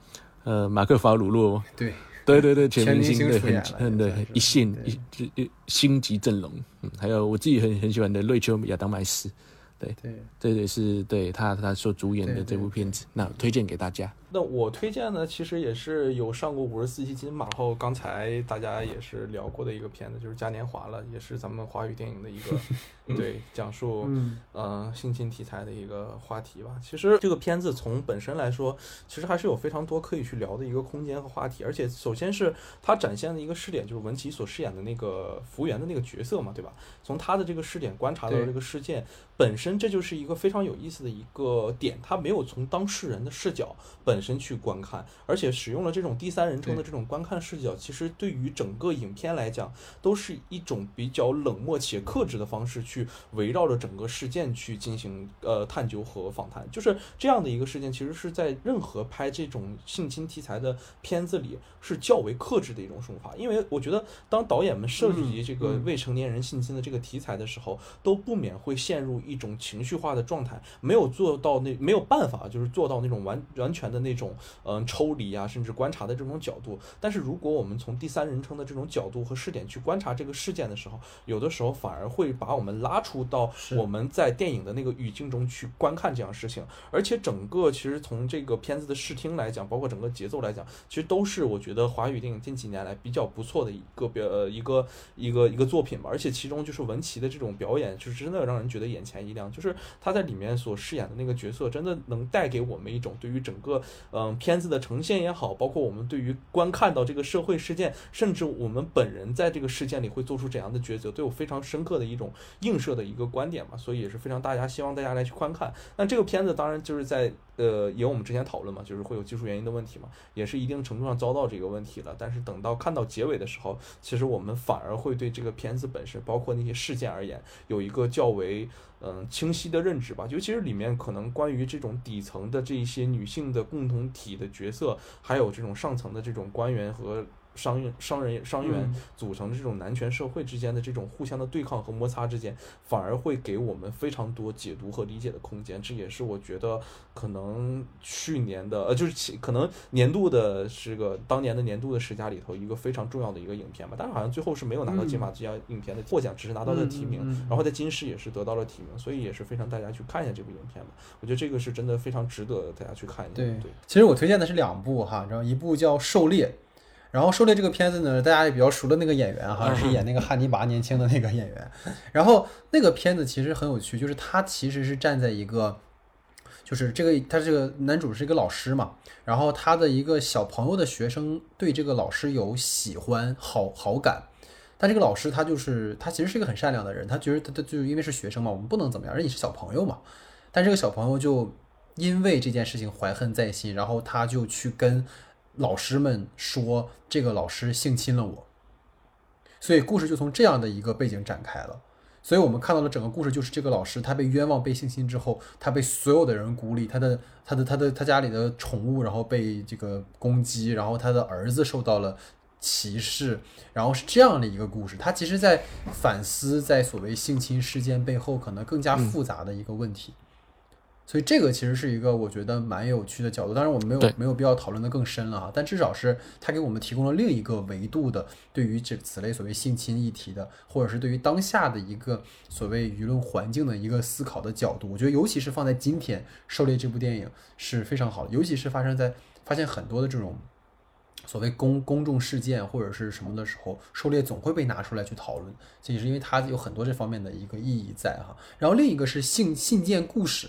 Speaker 2: 呃马克法鲁洛，
Speaker 1: 对，
Speaker 2: 对对对，全
Speaker 1: 全明
Speaker 2: 明星对很很对
Speaker 1: 也算是
Speaker 2: 一线一就一星级阵容，嗯，还有我自己很很喜欢的瑞秋亚当麦斯，
Speaker 1: 对对，
Speaker 2: 这也是对他他所主演的这部片子，那推荐给大家。
Speaker 3: 那我推荐呢，其实也是有上过五十四期金马后，刚才大家也是聊过的一个片子，就是《嘉年华》了，也是咱们华语电影的一个 *laughs* 对讲述
Speaker 1: 嗯
Speaker 3: 呃性侵题材的一个话题吧。其实这个片子从本身来说，其实还是有非常多可以去聊的一个空间和话题。而且首先是它展现的一个视点，就是文琪所饰演的那个服务员的那个角色嘛，对吧？从他的这个视点观察到这个事件本身，这就是一个非常有意思的一个点。他没有从当事人的视角本身去观看，而且使用了这种第三人称的这种观看视角，其实对于整个影片来讲，都是一种比较冷漠且克制的方式去围绕着整个事件去进行呃探究和访谈。就是这样的一个事件，其实是在任何拍这种性侵题材的片子里是较为克制的一种手法。因为我觉得，当导演们涉及这个
Speaker 1: 嗯
Speaker 3: 未成年人性侵的这个题材的时候，都不免会陷入一种情绪化的状态，没有做到那没有办法，就是做到那种完完全的那种嗯、抽离啊，甚至观察的这种角度。但是如果我们从第三人称的这种角度和视点去观察这个事件的时候，有的时候反而会把我们拉出到我们在电影的那个语境中去观看这样事情。而且整个其实从这个片子的视听来讲，包括整个节奏来讲，其实都是我觉得华语电影近几年来比较不错的一个表呃一个一个一个作品吧。而且其中就是文琪的这种表演，就是真的让人觉得眼前一亮。就是他在里面所饰演的那个角色，真的能带给我们一种对于整个嗯、片子的呈现也好，包括我们对于观看到这个社会事件，甚至我们本人在这个事件里会做出怎样的抉择，都有非常深刻的一种映射的一个观点嘛。所以也是非常大家希望大家来去观看。那这个片子当然就是在呃，也有我们之前讨论嘛，就是会有技术原因的问题嘛，也是一定程度上遭到这个问题了。但是等到看到结尾的时候，其实我们反而会对这个片子本身，包括那些事件而言，有一个较为嗯清晰的认知吧。尤其是里面可能关于这种底层的这一些女性的共同体的角色，还有这种上层的这种官员和商人、商人、商员
Speaker 1: 嗯
Speaker 3: 组成的这种男权社会之间的这种互相的对抗和摩擦之间，反而会给我们非常多解读和理解的空间。这也是我觉得可能去年的呃，就是其可能年度的这个当年的年度的十佳里头一个非常重要的一个影片吧。但是好像最后是没有拿到金马最佳影片的获奖，只是拿到了提名。然后在金狮也是得到了提名，所以也是非常大家去看一下这部影片吧。我觉得这个是真的非常值得大家去看一下。
Speaker 1: 对
Speaker 3: 对，
Speaker 1: 其实我推荐的是两部哈，然后一部叫《狩猎》，然后《狩猎》这个片子呢，大家也比较熟的那个演员哈，是演那个汉尼拔年轻的那个演员。然后那个片子其实很有趣，就是他其实是站在一个，就是这个他这个男主是一个老师嘛，然后他的一个小朋友的学生对这个老师有喜欢好好感。但这个老师他就是他其实是一个很善良的人，他觉得他他就是因为是学生嘛，我们不能怎么样，人家是小朋友嘛。但这个小朋友就因为这件事情怀恨在心，然后他就去跟老师们说这个老师性侵了我，所以故事就从这样的一个背景展开了。所以我们看到了整个故事，就是这个老师他被冤枉、被性侵之后，他被所有的人孤立，他的、他的、他的、他家里的宠物然后被这个攻击，然后他的儿子受到了歧视，然后是这样的一个故事。他其实在反思在所谓性侵事件背后可能更加复杂的一个问题。所以这个其实是一个我觉得蛮有趣的角度，当然我们没有没有必要讨论的更深了哈，但至少是它给我们提供了另一个维度的对于这此类所谓性侵议题的，或者是对于当下的一个所谓舆论环境的一个思考的角度。我觉得尤其是放在今天，《狩猎》这部电影是非常好的，尤其是发生在发现很多的这种所谓公公众事件或者是什么的时候，狩猎总会被拿出来去讨论，这也是因为它有很多这方面的一个意义在哈。然后另一个是信信件故事。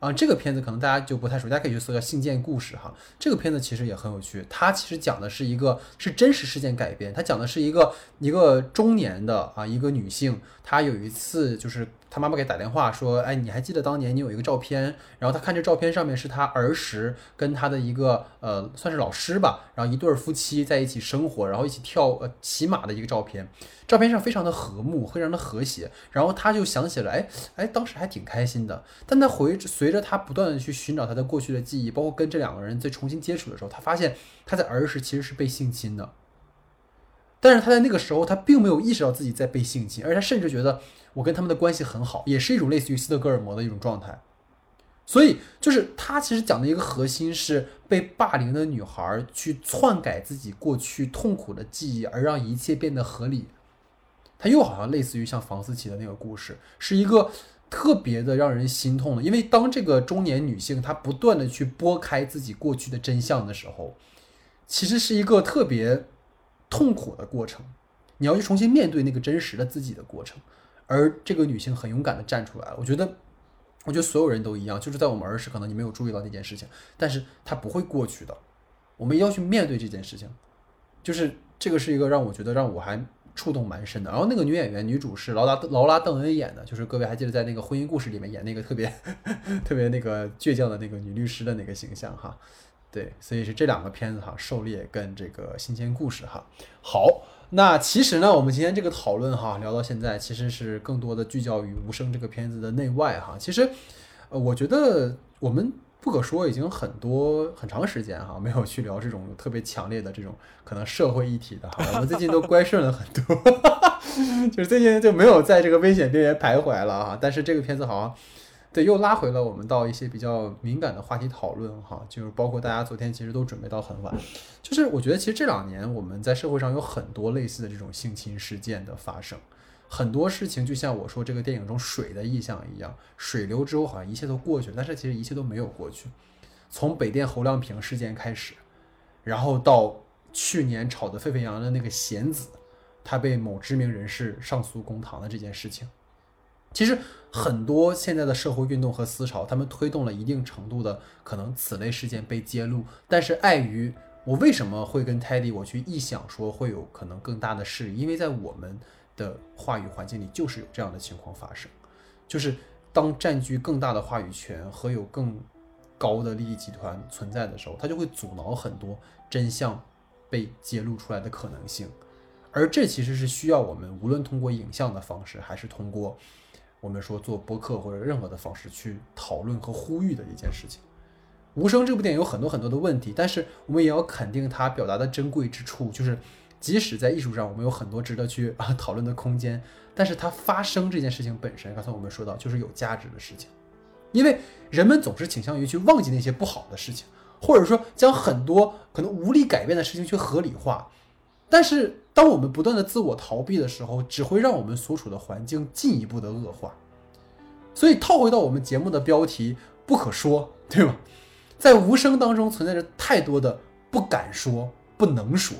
Speaker 1: 啊，这个片子可能大家就不太熟，大家可以去搜叫《信件故事》哈。这个片子其实也很有趣，它其实讲的是一个是真实事件改编，它讲的是一个一个中年的啊一个女性，她有一次就是他妈妈给打电话说，哎，你还记得当年你有一个照片？然后他看这照片上面是他儿时跟他的一个呃算是老师吧，然后一对夫妻在一起生活，然后一起跳呃骑马的一个照片。照片上非常的和睦，非常的和谐，然后他就想起了，哎哎，当时还挺开心的。但他回随着他不断的去寻找他的过去的记忆，包括跟这两个人再重新接触的时候，他发现他在儿时其实是被性侵的。但是他在那个时候，他并没有意识到自己在被性侵，而他甚至觉得我跟他们的关系很好，也是一种类似于斯德哥尔摩的一种状态。所以，就是他其实讲的一个核心是被霸凌的女孩去篡改自己过去痛苦的记忆，而让一切变得合理。它又好像类似于像房思琪的那个故事，是一个特别的让人心痛的。因为当这个中年女性她不断的去拨开自己过去的真相的时候，其实是一个特别痛苦的过程。你要去重新面对那个真实的自己的过程，而这个女性很勇敢的站出来了。我觉得，我觉得所有人都一样，就是在我们儿时可能你没有注意到那件事情，但是它不会过去的。我们要去面对这件事情，就是这个是一个让我觉得让我还。触动蛮深的。然后那个女演员女主是劳拉劳拉邓恩演的，就是各位还记得在那个婚姻故事里面演那个特别 *laughs* 特别那个倔强的那个女律师的那个形象哈。对，所以是这两个片子哈，《狩猎》跟这个《新鲜故事》哈。好，那其实呢，我们今天这个讨论哈，聊到现在，其实是更多的聚焦于《无声》这个片子的内外哈。其实，呃，我觉得我们。不可说已经很多很长时间哈，没有去聊这种特别强烈的这种可能社会议题的哈。我们最近都乖顺了很多，*laughs* 就是最近就没有在这个危险边缘徘徊了哈。但是这个片子好像对又拉回了我们到一些比较敏感的话题讨论哈，就是包括大家昨天其实都准备到很晚。就是我觉得其实这两年我们在社会上有很多类似的这种性侵事件的发生。很多事情就像我说这个电影中水的意象一样，水流之后好像一切都过去了，但是其实一切都没有过去。从北电侯亮平事件开始，然后到去年炒得沸沸扬扬的那个贤子，他被某知名人士上诉公堂的这件事情，其实很多现在的社会运动和思潮，他们推动了一定程度的可能此类事件被揭露，但是碍于我为什么会跟 Teddy 我去臆想说会有可能更大的势力，因为在我们。的话语环境里就是有这样的情况发生，就是当占据更大的话语权和有更高的利益集团存在的时候，它就会阻挠很多真相被揭露出来的可能性。而这其实是需要我们无论通过影像的方式，还是通过我们说做播客或者任何的方式去讨论和呼吁的一件事情。无声这部电影有很多很多的问题，但是我们也要肯定它表达的珍贵之处，就是即使在艺术上我们有很多值得去啊讨论的空间，但是它发生这件事情本身，刚才我们说到就是有价值的事情，因为人们总是倾向于去忘记那些不好的事情，或者说将很多可能无力改变的事情去合理化。但是当我们不断的自我逃避的时候，只会让我们所处的环境进一步的恶化。所以套回到我们节目的标题“不可说”，对吗？在无声当中存在着太多的不敢说、不能说。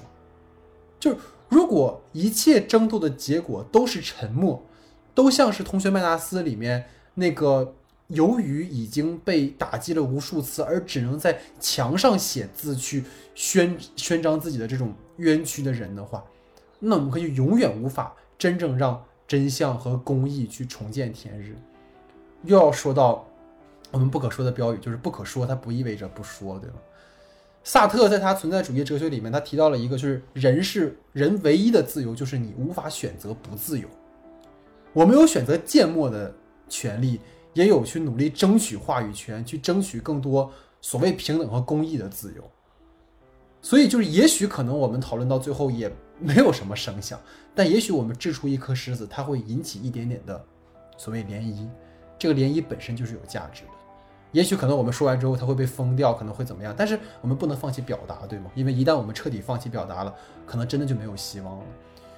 Speaker 1: 就如果一切争斗的结果都是沉默，都像是《同学麦纳斯》里面那个由于已经被打击了无数次，而只能在墙上写字去宣宣张自己的这种冤屈的人的话，那我们可以永远无法真正让真相和公义去重见天日。又要说到我们不可说的标语，就是不可说，它不意味着不说，对吗？萨特在他存在主义哲学里面，他提到了一个，就是人是人唯一的自由，就是你无法选择不自由。我们有选择缄默的权利，也有去努力争取话语权，去争取更多所谓平等和公义的自由。所以，就是也许可能我们讨论到最后也没有什么声响，但也许我们掷出一颗石子，它会引起一点点的所谓涟漪。这个涟漪本身就是有价值的。也许可能我们说完之后，它会被封掉，可能会怎么样？但是我们不能放弃表达，对吗？因为一旦我们彻底放弃表达了，可能真的就没有希望了。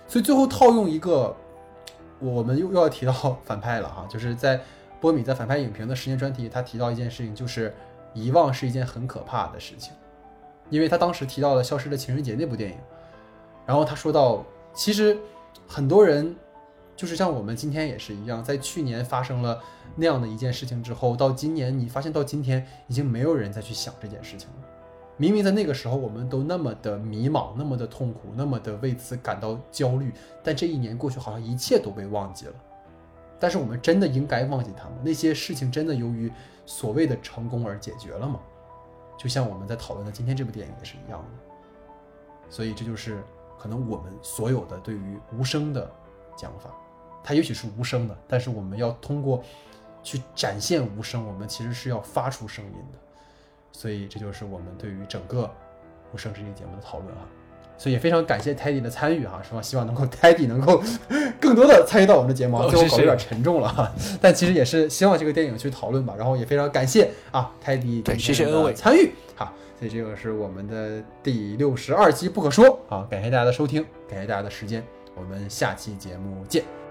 Speaker 1: 所以最后套用一个，我们又又要提到反派了哈，就是在波米在反派影评的十年专题，他提到一件事情，就是遗忘是一件很可怕的事情，因为他当时提到了《消失的情人节》那部电影，然后他说到，其实很多人就是像我们今天也是一样，在去年发生了。那样的一件事情之后，到今年你发现到今天已经没有人再去想这件事情了。明明在那个时候我们都那么的迷茫，那么的痛苦，那么的为此感到焦虑，但这一年过去，好像一切都被忘记了。但是我们真的应该忘记他们？那些事情真的由于所谓的成功而解决了吗？就像我们在讨论的今天这部电影也是一样的。所以这就是可能我们所有的对于无声的讲法，它也许是无声的，但是我们要通过。去展现无声，我们其实是要发出声音的，所以这就是我们对于整个无声这期节目的讨论啊。所以也非常感谢 Teddy 的参与哈，希望？希望能够 *laughs* Teddy 能够 *laughs* 更多的参与到我们的节目，最后搞有点沉重了哈。但其实也是希望这个电影去讨论吧。然后也非常感谢啊，Teddy
Speaker 2: 对，谢谢二位
Speaker 1: 参与哈，所以这个是我们的第六十二期不可说啊，感谢大家的收听，感谢大家的时间，我们下期节目见。